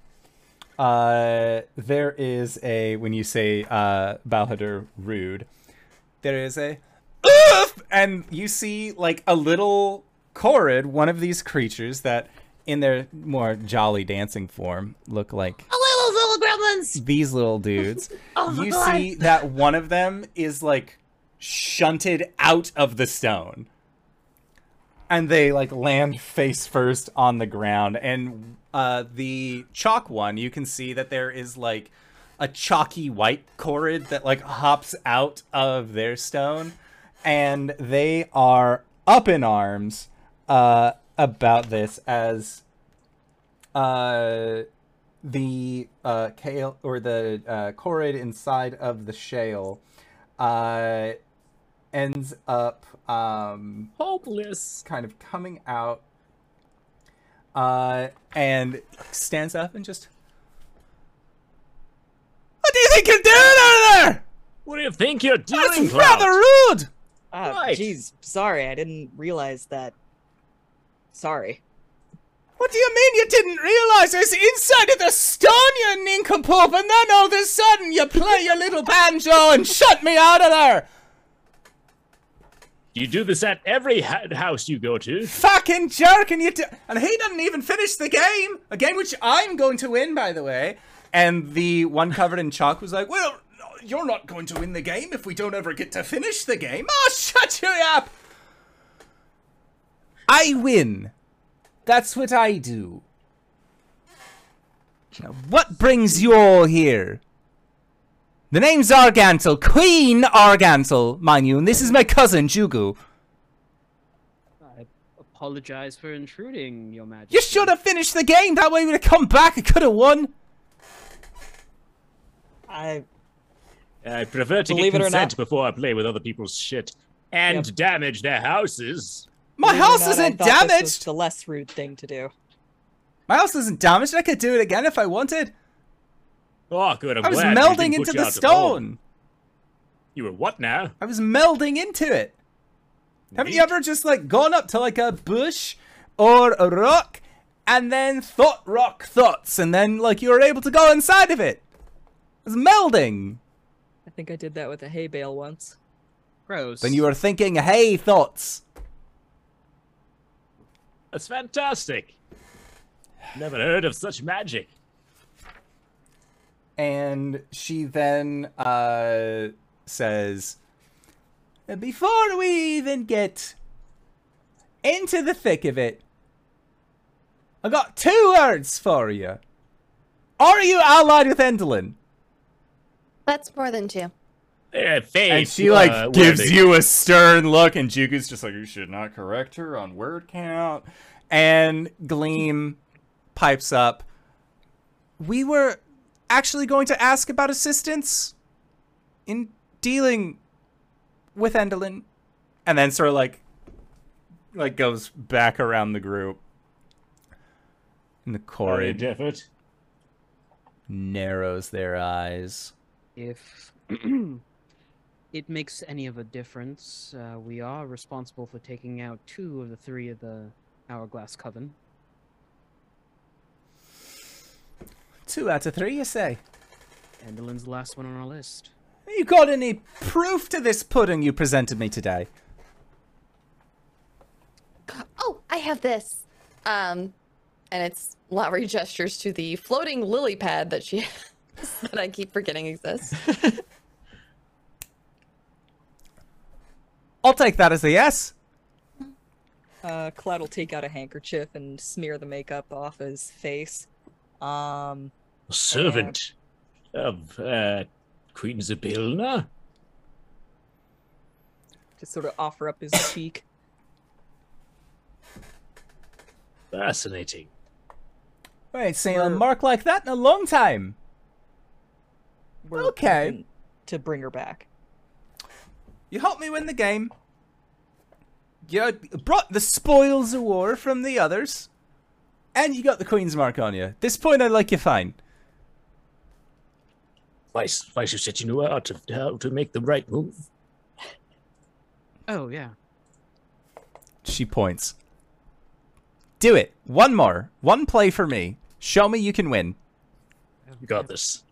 uh, there is a when you say uh, Balhadur rude, there is a oof, and you see like a little Korred, one of these creatures that, in their more jolly dancing form, look like gremlins. these little dudes. Oh my you God. see that one of them is like shunted out of the stone. And they like land face first on the ground. And uh, the chalk one, you can see that there is like a chalky white Korred that like hops out of their stone. And they are up in arms uh, about this as uh, the uh, kale or the uh, Korred inside of the shale uh, ends up um, Hopeless. kind of coming out uh, and stands up and just. What do you think you're doing over there? What do you think you're doing, That's Clout? rather rude. Ah, Right. sorry, I didn't realize that Sorry. What do you mean you didn't realize it's inside of the stone, you nincompoop, and then all of a sudden you play your little banjo and shut me out of there? You do this at every house you go to. Fucking jerk, and you do- and he didn't even finish the game, a game which I'm going to win, by the way. And the one covered in chalk was like, "Well, you're not going to win the game if we don't ever get to finish the game." Oh, shut you up! I win. That's what I do. Now, what brings you all here? The name's Argantel, Queen Argantel, mind you, and this is my cousin Jugu. I apologize for intruding, Your Majesty. You should have finished the game. That way we'd have come back. I could have won. I I prefer to Believe it get or not- consent before I play with other people's shit and Yep. damage their houses. My believe or house not, isn't thought this was damaged. the less rude thing to do. My house isn't damaged. I could do it again if I wanted. Oh, good. I'm I was glad melding into the out of home. stone. You were what now? I was melding into it. Haven't you ever just like gone up to like a bush or a rock and then thought rock thoughts and then like you were able to go inside of it? It was melding. I think I did that with a hay bale once. Gross. Then you were thinking, hay thoughts. That's fantastic. Never heard of such magic. And she then uh, says, Before we even get into the thick of it, I got two words for you. Are you allied with Endelyn? That's more than two. Eh, faith, And she like uh, gives you a stern look, and Jugu's just like, "You should not correct her on word count." And Gleam pipes up. We were actually going to ask about assistance in dealing with Endelyn, and then sort of like, like goes back around the group. And the Horrid Korred effort. narrows their eyes. If it makes any of a difference, uh, we are responsible for taking out two of the three of the Hourglass Coven. Two out of three, you say? Endelyn's the last one on our list. You got any proof to this pudding you presented me today? Oh, I have this. Um, and it's Lowry gestures to the floating lily pad that she has that I keep forgetting exists. I'll take that as a yes. Uh, Clout will take out a handkerchief and smear the makeup off his face. Um, A servant of uh, Queen Zybilna? just sort of offer up his cheek. Fascinating. I ain't seen a mark like that in a long time. We're Okay. To bring her back. You helped me win the game. You brought the spoils of war from the others. And you got the Queen's mark on you. This point, I like you fine. Vice, Vice, you said you knew how to, how to make the right move. Oh, yeah. She points. Do it. One more. One play for me. Show me you can win. You got this.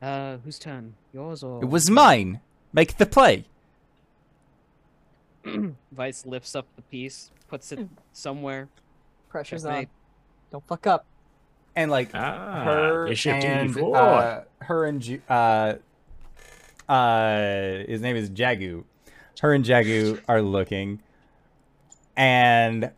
Uh, whose turn? Yours or? It was mine. Make the play. Vice lifts up the piece, puts it somewhere. Pressure's Checkmate. on. Don't fuck up. And like Ah, her and uh, her and Ju- uh, uh, his name is Jagu. Her and Jagu are looking, and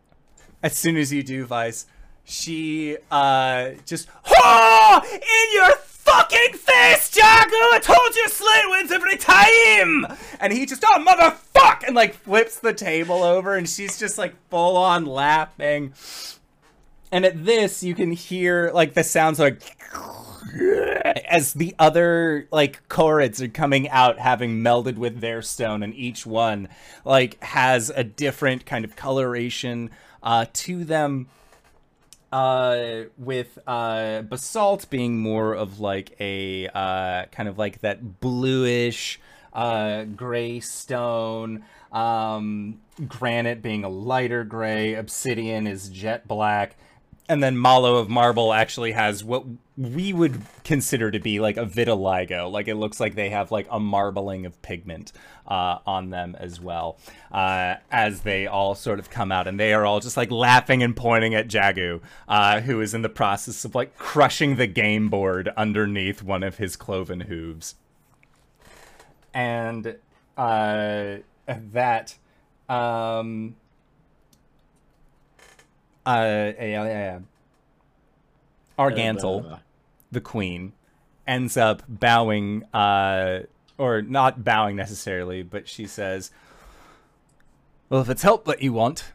as soon as you do, Vice, she uh just in your fucking face, Jago! I told you Slate wins every time. And he just oh motherfuck and like flips the table over, and she's just like full on laughing. And at this, you can hear like the sounds like as the other like korreds are coming out, having melded with their stone, and each one like has a different kind of coloration uh, to them. Uh, with uh, basalt being more of like a uh, kind of like that bluish, uh, gray stone, um, granite being a lighter gray, obsidian is jet black, and then Malo of Marble actually has what we would consider to be like a vitiligo. Like it looks like they have like a marbling of pigment uh, on them as well, uh, as they all sort of come out, and they are all just like laughing and pointing at Jagu, uh, who is in the process of like crushing the game board underneath one of his cloven hooves. And uh, that. Um, uh, yeah, yeah, yeah. Argantel, the queen, ends up bowing, uh, or not bowing necessarily, but she says, Well, if it's help that you want,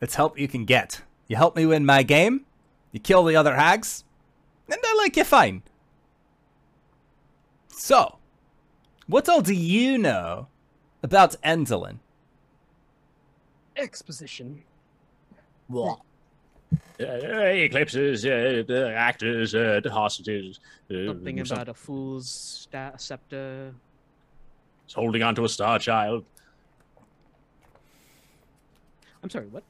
it's help you can get. You help me win my game, you kill the other hags, and I like you fine. So, what all do you know about Endelyn? Exposition. Uh, eclipses, uh, the actors, uh, the hostages. Uh, Something some- about a fool's sta- scepter. It's holding onto a star child. I'm sorry, what?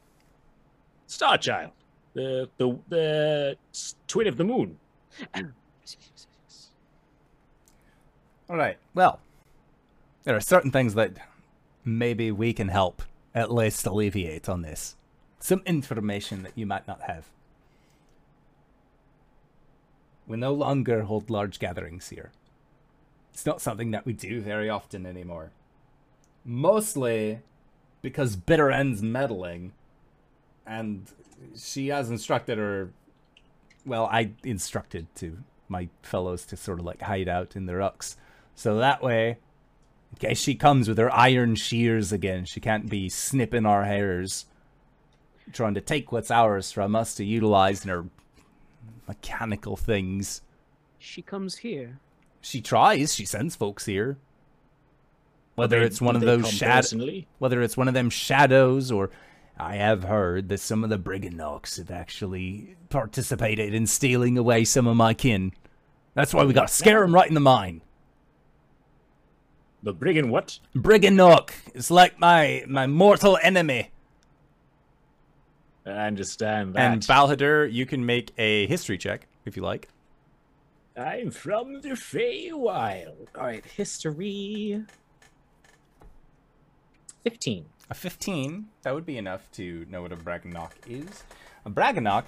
Star child. The the the twin of the moon. All right. Well, there are certain things that maybe we can help at least alleviate on this. Some information that you might not have. We no longer hold large gatherings here. It's not something that we do very often anymore. Mostly because Bitter End's meddling, and she has instructed her. Well, I instructed to my fellows to sort of like hide out in the rucks. So that way, in case she comes with her iron shears again, she can't be snipping our hairs, trying to take what's ours from us to utilize in her mechanical things. She comes here. She tries. She sends folks here. Whether They- it's one of those shadows, whether it's one of them shadows, or I have heard that some of the Brigganocks have actually participated in stealing away some of my kin. That's why we gotta scare them right in the mind. The brigand what? Brigganock is like my my mortal enemy. I understand that. And Balhadur, you can make a history check if you like. I'm from the Feywild. All right, history. 15. A 15, that would be enough to know what a Brigganock is. A Brigganock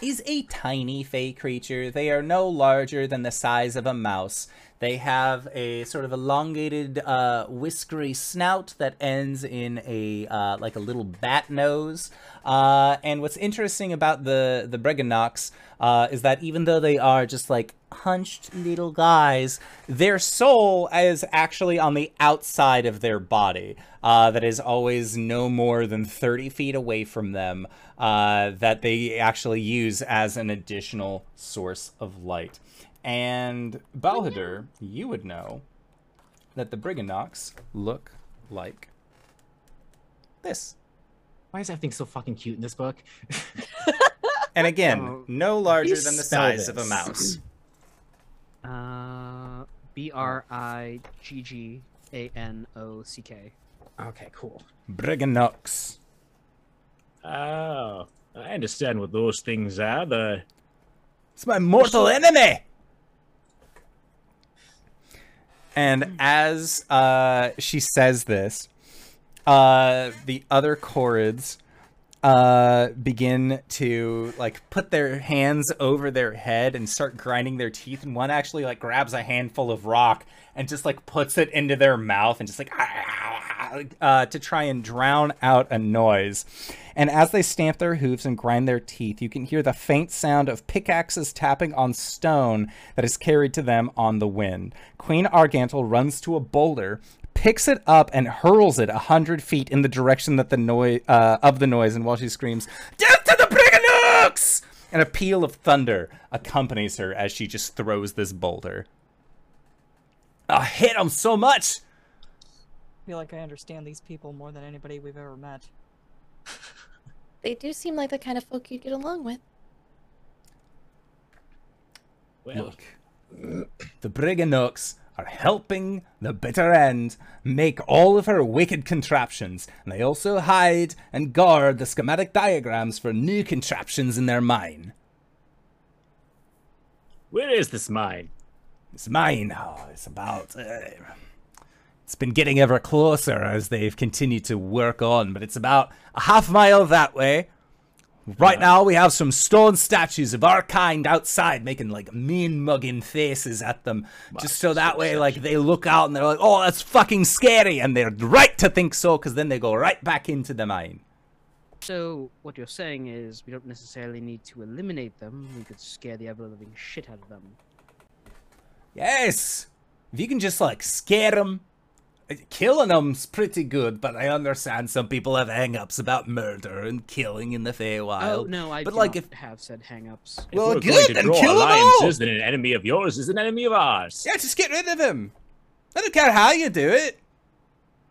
is a tiny fey creature. They are no larger than the size of a mouse. They have a sort of elongated, uh, whiskery snout that ends in a uh, like a little bat nose. Uh, and what's interesting about the the Brigganocks uh, is that even though they are just like hunched little guys, their soul is actually on the outside of their body. Uh, that is always no more than 30 feet away from them. Uh, that they actually use as an additional source of light. And Balhadur, you would know that the Brigganocks look like this. Why is everything so fucking cute in this book? And again, Oh. no larger than the spell size of a mouse. Uh, B R I G G A N O C K. Okay, cool. Brigganocks. Oh, I understand what those things are. The It's my mortal enemy. And as uh, she says this, uh, the other Korreds uh, begin to like put their hands over their head and start grinding their teeth. And one actually like grabs a handful of rock and just like puts it into their mouth and just like uh, to try and drown out a noise. And as they stamp their hooves and grind their teeth, you can hear the faint sound of pickaxes tapping on stone that is carried to them on the wind. Queen Argantel runs to a boulder, picks it up, and hurls it a hundred feet in the direction that the noise uh, of the noise. And while she screams, "Death to the Brigganocks!" and a peal of thunder accompanies her as she just throws this boulder. I hit him so much. I feel like I understand these people more than anybody we've ever met. They do seem like the kind of folk you'd get along with. well, Look, the Brigganocks are helping the bitter end make all of her wicked contraptions, and they also hide and guard the schematic diagrams for new contraptions in their mine. Where is this mine? This mine, oh, it's about. Uh, it's been getting ever closer as they've continued to work on, but it's about a half mile that way. Right now, we have some stone statues of our kind outside making like mean mugging faces at them. just so that way, like, they look out and they're like, oh, that's fucking scary. And they're right to think so because then they go right back into the mine. So what you're saying is we don't necessarily need to eliminate them. We could scare the ever living shit out of them. Yes! If you can just like scare them. Killing them's pretty good, but I understand some people have hang-ups about murder and killing in the Feywild. oh no, I but do like not if have said hang-ups. If Well, we're good, going to then draw kill 'em all! alliances, then an enemy of yours is an enemy of ours. Yeah, just get rid of him. I don't care how you do it.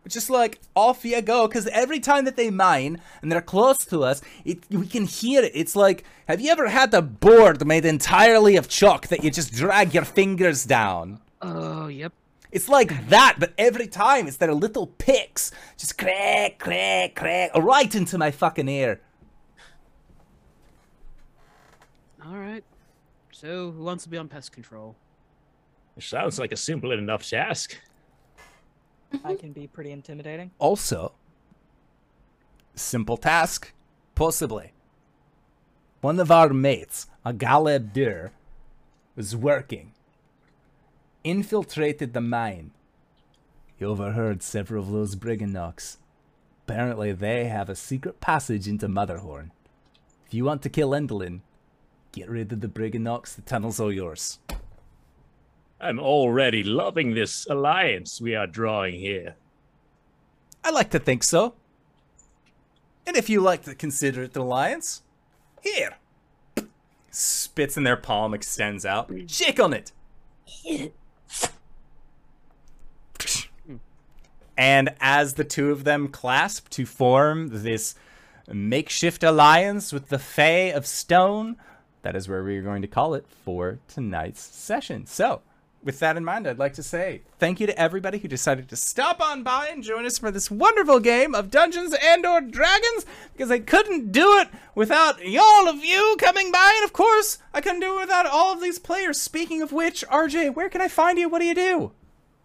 It's just like off you go, because every time that they mine and they're close to us, it we can hear it. It's like, have you ever had a board made entirely of chalk that you just drag your fingers down? Oh, yep. It's like that, but every time it's their little picks, just crack, crack, crack, right into my fucking ear. All right. So who wants to be on pest control? It sounds like a simple enough task. I can be pretty intimidating. Also, simple task, possibly. One of our mates, a galeb duhr, was working, infiltrated the mine. He overheard several of those Brigganocks. Apparently, they have a secret passage into Motherhorn. If you want to kill Endelyn, get rid of the Brigganocks. The tunnel's all yours. I'm already loving this alliance we are drawing here. I like to think so. And if you like to consider it an alliance, here. Spits in their palm, extends out. Shake on it. And as the two of them clasp to form this makeshift alliance with the Fae of Stone, that is where we're going to call it for tonight's session. So, with that in mind, I'd like to say thank you to everybody who decided to stop on by and join us for this wonderful game of Dungeons and or Dragons because I couldn't do it without all of you coming by and of course, I couldn't do it without all of these players. Speaking of which, RJ, where can I find you? What do you do?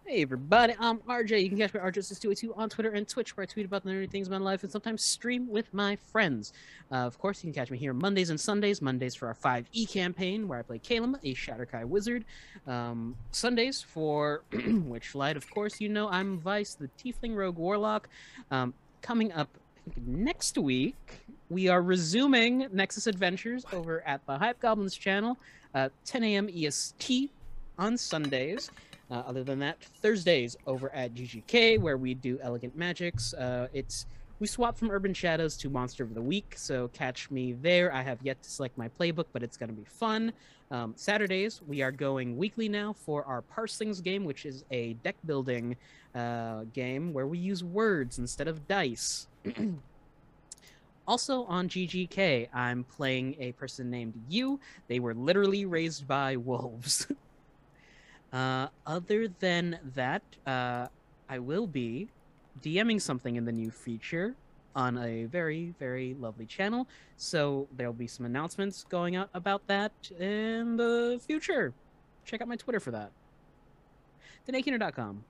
Hey everybody, I'm RJ. You can catch me at RJ282 on Twitter and Twitch, where I tweet about the nerdy things in my life and sometimes stream with my friends. Uh, of course, you can catch me here Mondays and Sundays. Mondays for our 5e campaign, where I play Calum, a Shatterkai wizard. Um, Sundays for Witchlight, of course, you know I'm Vice, the Tiefling Rogue Warlock. Um, coming up next week, we are resuming Nexus Adventures over at the Hype Goblins channel, uh, 10 a.m. EST on Sundays. Uh, other than that, Thursdays over at GGK, where we do Elegant Magics. Uh, it's we swap from Urban Shadows to Monster of the Week, so catch me there. I have yet to select my playbook, but it's going to be fun. Um, Saturdays, we are going weekly now for our Parslings game, which is a deck building uh, game where we use words instead of dice. Also on GGK, I'm playing a person named You. They were literally raised by wolves. Uh, other than that, uh, I will be DMing something in the new feature on a very, very lovely channel. So there'll be some announcements going out about that in the future. Check out my Twitter for that. DanaeKeener.com.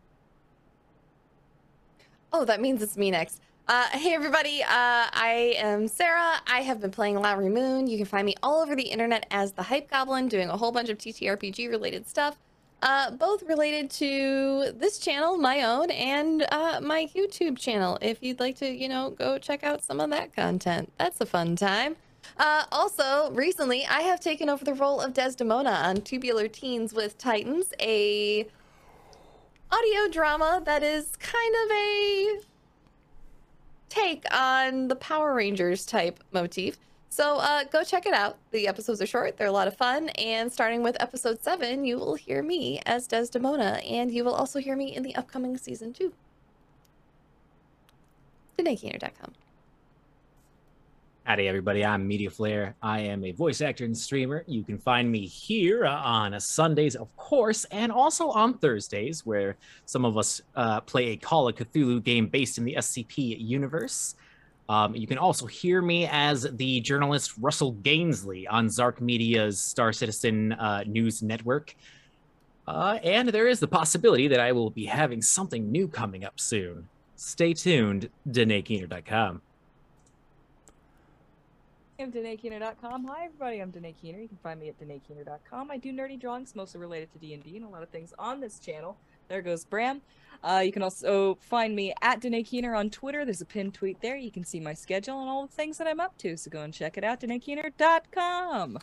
Oh, that means it's me next. Uh, hey everybody, uh, I am Sarah. I have been playing Lowry Moon. You can find me all over the internet as the Hype Goblin, doing a whole bunch of TTRPG related stuff, uh, both related to this channel, my own, and uh, my YouTube channel. If you'd like to, you know, go check out some of that content, that's a fun time. Uh, also, recently I have taken over the role of Desdemona on Tubular Teens with Titans, a audio drama that is kind of a take on the Power Rangers type motif. So uh, go check it out. The episodes are short, they're a lot of fun, and starting with episode seven, you will hear me as Desdemona, and you will also hear me in the upcoming season two. DanaeKeener.com. Howdy, everybody. I'm Media Flare. I am a voice actor and streamer. You can find me here uh, on Sundays, of course, and also on Thursdays, where some of us uh, play a Call of Cthulhu game based in the SCP universe. Um, you can also hear me as the journalist Russell Gainsley on Zark Media's Star Citizen uh, News Network. Uh, and there is the possibility that I will be having something new coming up soon. Stay tuned, DanaeKeener.com. I'm DanaeKeener.com. Hi, everybody. I'm Danae Keener. You can find me at DanaeKeener.com. I do nerdy drawings, mostly related to D&D and a lot of things on this channel. There goes Bram. Uh, you can also find me at Danae Keener on Twitter. There's a pinned tweet there. You can see my schedule and all the things that I'm up to. So go and check it out, DanaeKeener.com.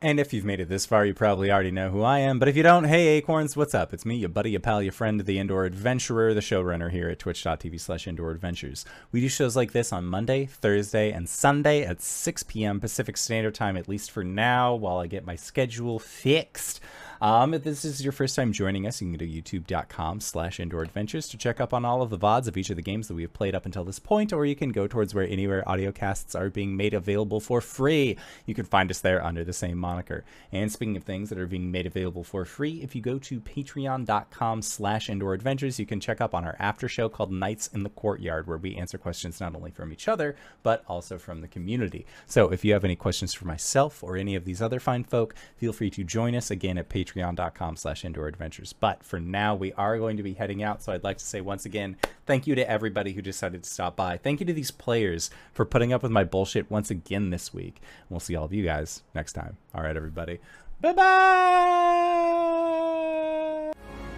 And if you've made it this far, you probably already know who I am. But if you don't, hey Acorns, what's up? It's me, your buddy, your pal, your friend, the Indoor Adventurer, the showrunner here at twitch.tv slash indoor adventures. We do shows like this on Monday, Thursday, and Sunday at 6 p.m. Pacific Standard Time, at least for now, while I get my schedule fixed. Um, if this is your first time joining us, you can go to youtube.com slash indoor adventures to check up on all of the VODs of each of the games that we have played up until this point, or you can go towards where anywhere audio casts are being made available for free. You can find us there under the same moniker. And speaking of things that are being made available for free, if you go to patreon.com slash indoor adventures, you can check up on our after show called Nights in the Courtyard, where we answer questions not only from each other, but also from the community. So if you have any questions for myself or any of these other fine folk, feel free to join us again at patreon.com slash indoor adventures. But for now, we are going to be heading out. So I'd like to say once again, thank you to everybody who decided to stop by. Thank you to these players for putting up with my bullshit once again this week. And we'll see all of you guys next time. All right, everybody. Bye bye.